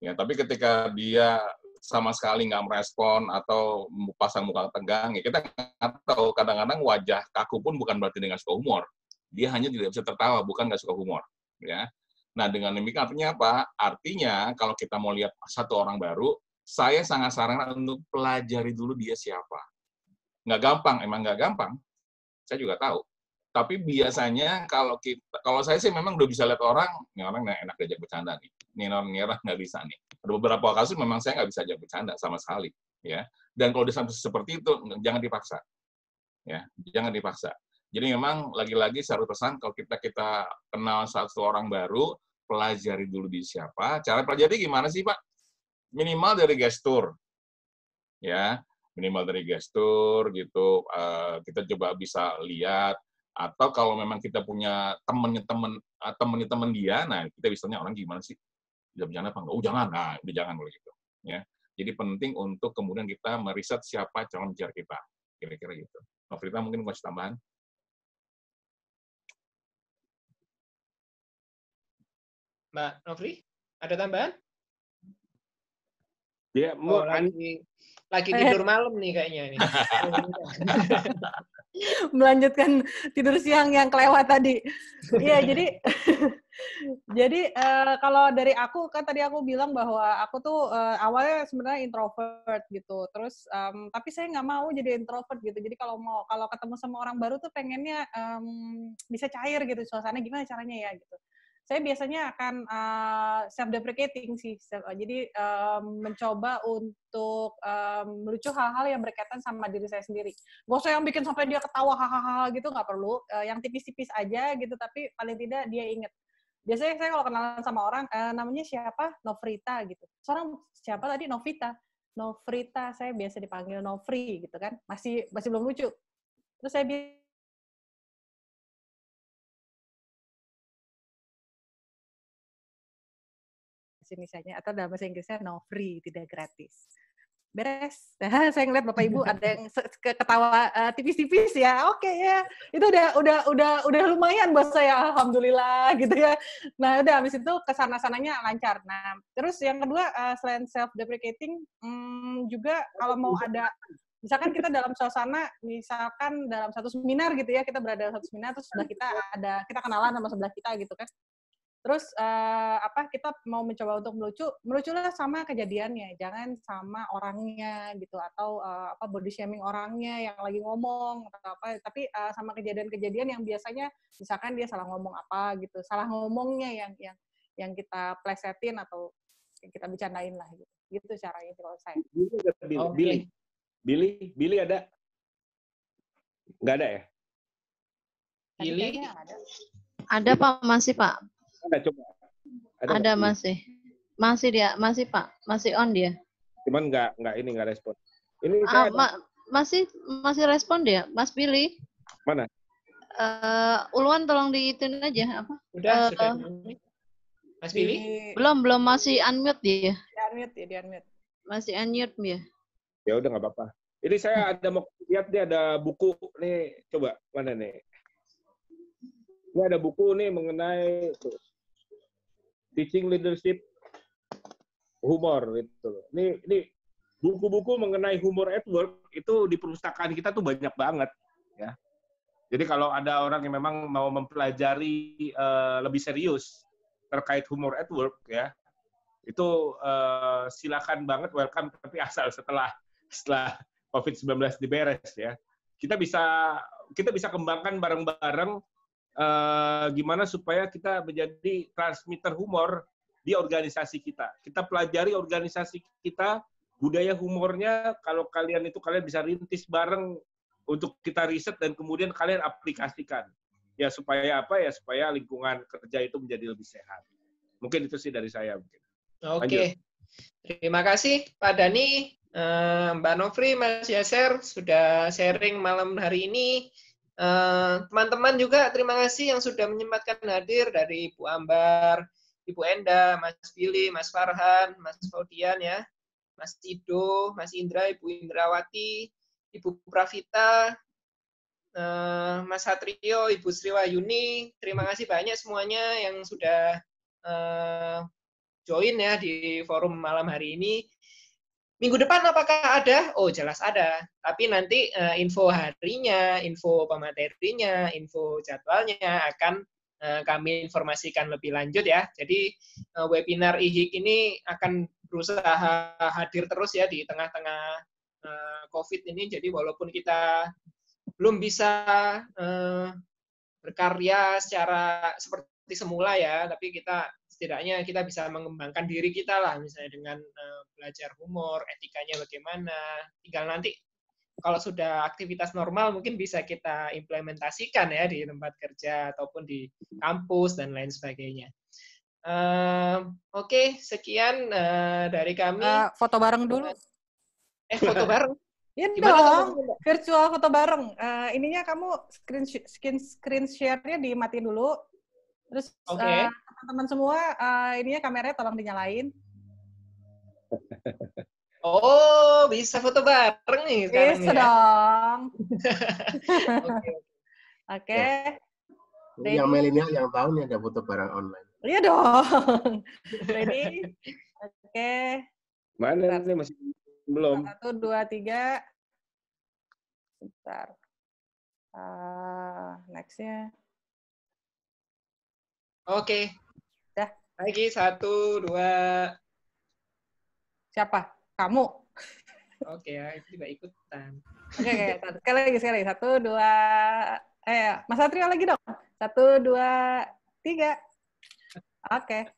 Ya, tapi ketika dia sama sekali nggak merespon atau pasang muka tegang, ya kita tahu. Kadang-kadang wajah kaku pun bukan berarti dengan suka humor. Dia hanya tidak bisa tertawa, bukan nggak suka humor. Ya. Nah, dengan demikian artinya apa? Artinya kalau kita mau lihat satu orang baru, saya sangat sarankan untuk pelajari dulu dia siapa. Nggak gampang, emang nggak gampang. Saya juga tahu. Tapi biasanya kalau kita, kalau saya sih memang udah bisa lihat orang, ini orang nggak enak diajak bercanda nih. Ini orang, ini nggak bisa nih. Ada beberapa kasus memang saya nggak bisa ajak bercanda sama sekali, ya. Dan kalau disampai seperti itu, jangan dipaksa, ya, jangan dipaksa. Jadi memang lagi-lagi satu pesan kalau kita kita kenal satu orang baru, pelajari dulu di siapa. Cara pelajari gimana sih Pak? minimal dari gestur ya minimal dari gestur gitu uh, kita coba bisa lihat. Atau kalau memang kita punya temennya temen uh, temennya temen dia nah kita bisanya orang gimana sih? Bisa bicara apa enggak? Oh jangan. Nah udah jangan gitu ya. Jadi penting untuk kemudian kita meriset siapa calon bicara kita kira-kira gitu. Novrita mungkin kasih tambahan? Mbak Novri, ada tambahan? Ya, oh, lagi, lagi tidur malam nih kayaknya ini. <laughs> Melanjutkan tidur siang yang kelewat tadi. Iya, <laughs> jadi <laughs> jadi uh, kalau dari aku kan tadi aku bilang bahwa aku tuh uh, awalnya sebenarnya introvert gitu. Terus um, tapi saya nggak mau jadi introvert gitu. Jadi kalau mau kalau ketemu sama orang baru tuh pengennya um, bisa cair gitu suasana gimana caranya ya gitu saya biasanya akan uh, eh, self deprecating sih. Jadi um, mencoba untuk um, melucu hal-hal yang berkaitan sama diri saya sendiri. Gak usah yang bikin sampai dia ketawa hahaha gitu nggak perlu. Uh, yang tipis-tipis aja gitu tapi paling tidak dia inget. Biasanya saya kalau kenalan sama orang uh, namanya siapa? Novrita gitu. Seorang siapa tadi Novita? Novrita, saya biasa dipanggil Novri gitu kan. Masih masih belum lucu. Terus saya misalnya atau dalam bahasa Inggrisnya no free, tidak gratis. Beres. Nah, <laughs> saya ngeliat Bapak Ibu ada yang ketawa uh, tipis-tipis ya. Oke okay, ya. Itu udah udah udah udah lumayan buat saya alhamdulillah gitu ya. Nah, udah habis itu ke sana sananya lancar. Nah, terus yang kedua uh, selain self deprecating hmm, juga kalau mau ada misalkan kita dalam suasana misalkan dalam satu seminar gitu ya kita berada dalam satu seminar terus sebelah kita ada kita kenalan sama sebelah kita gitu kan Terus uh, apa kita mau mencoba untuk melucu, meluculah sama kejadiannya, jangan sama orangnya gitu atau uh, apa body shaming orangnya yang lagi ngomong atau apa, tapi uh, sama kejadian-kejadian yang biasanya misalkan dia salah ngomong apa gitu, salah ngomongnya yang yang yang kita plesetin atau yang kita bercandain lah gitu. Gitu caranya kalau saya. Billy, Billy, okay. Billy, Billy, Billy ada? Nggak ada ya? Billy? Ada. ada Pak, masih Pak. Ada coba. Ada, ada masih. Masih dia, masih Pak, masih on dia. Cuman nggak nggak ini nggak respon. Ini ah, ma masih masih respon dia, Mas Billy. Mana? Uh, Ulwan tolong diitin aja apa? Udah, uh, sudah. Mas Billy? Belum, belum masih unmute dia. Di unmute ya, di unmute. Masih unmute ya. Ya udah nggak apa-apa. Ini saya ada mau lihat dia ada buku nih, coba mana nih? Ini ada buku nih mengenai tuh, teaching leadership humor gitu. Ini ini buku-buku mengenai humor at work itu di perpustakaan kita tuh banyak banget ya. Jadi kalau ada orang yang memang mau mempelajari uh, lebih serius terkait humor at work ya, itu uh, silakan banget welcome tapi asal setelah setelah COVID-19 diberes ya. Kita bisa kita bisa kembangkan bareng-bareng uh, gimana supaya kita menjadi transmitter humor di organisasi kita. Kita pelajari organisasi kita, budaya humornya, kalau kalian itu kalian bisa rintis bareng untuk kita riset dan kemudian kalian aplikasikan. Ya supaya apa ya supaya lingkungan kerja itu menjadi lebih sehat. Mungkin itu sih dari saya mungkin. Oke. Okay. Terima kasih Pak Dani, eh, Mbak Novri, Mas Yaser sudah sharing malam hari ini. Eh, teman-teman juga terima kasih yang sudah menyempatkan hadir dari Ibu Ambar, Ibu Enda, Mas Billy, Mas Farhan, Mas Faudian ya, Mas Tido, Mas Indra, Ibu Indrawati, Ibu Pravita, uh, Mas Satrio, Ibu Sriwayuni. Terima kasih banyak semuanya yang sudah uh, join ya di forum malam hari ini. Minggu depan apakah ada? Oh, jelas ada. Tapi nanti uh, info harinya, info pematerinya, info jadwalnya akan uh, kami informasikan lebih lanjut ya. Jadi uh, webinar IHIK ini akan berusaha hadir terus ya di tengah-tengah uh, COVID ini. Jadi walaupun kita belum bisa uh, berkarya secara seperti semula ya, tapi kita setidaknya kita bisa mengembangkan diri kita lah misalnya dengan uh, belajar humor, etikanya bagaimana. Tinggal nanti kalau sudah aktivitas normal mungkin bisa kita implementasikan ya di tempat kerja ataupun di kampus dan lain sebagainya. Um, Oke, sekian uh, dari kami. Uh, foto bareng dulu. Eh, foto <laughs> bareng. Iya dong, virtual foto bareng. Uh, ininya kamu screen screen screen share-nya dimatiin dulu. Terus okay. uh, teman-teman semua uh, ininya kameranya tolong dinyalain. Oh, bisa foto bareng nih sekarang Bisa ya? dong. <laughs> Oke. Oke. Yang milenial yang tahu nih ada foto bareng online. Iya dong. <laughs> Ready? Oke. Okay. Mana nih masih belum. Satu, dua, tiga. Bentar. Uh, Next-nya. Oke. Okay. Ya. Lagi satu, dua. Siapa? Kamu. Oke, okay, ya, itu juga ikutan. Oke, okay, okay. sekali lagi, sekali lagi. Satu, dua. Eh, Mas Satrio lagi dong. Satu, dua, tiga. Oke.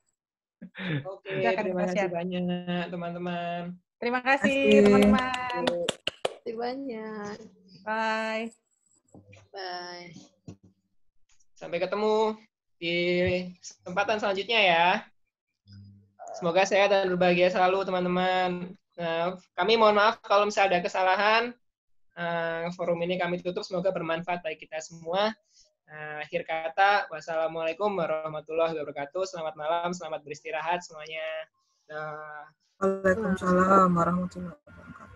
Okay. Oke, okay, terima kasih banyak teman-teman. Terima kasih teman-teman. Terima kasih banyak. Bye. Bye. Sampai ketemu di kesempatan selanjutnya ya. Semoga sehat dan berbahagia selalu teman-teman. Nah, kami mohon maaf kalau misalnya ada kesalahan. Uh, forum ini kami tutup. Semoga bermanfaat bagi kita semua. Uh, akhir kata, wassalamualaikum warahmatullahi wabarakatuh. Selamat malam, selamat beristirahat semuanya. Uh, Waalaikumsalam warahmatullahi wabarakatuh.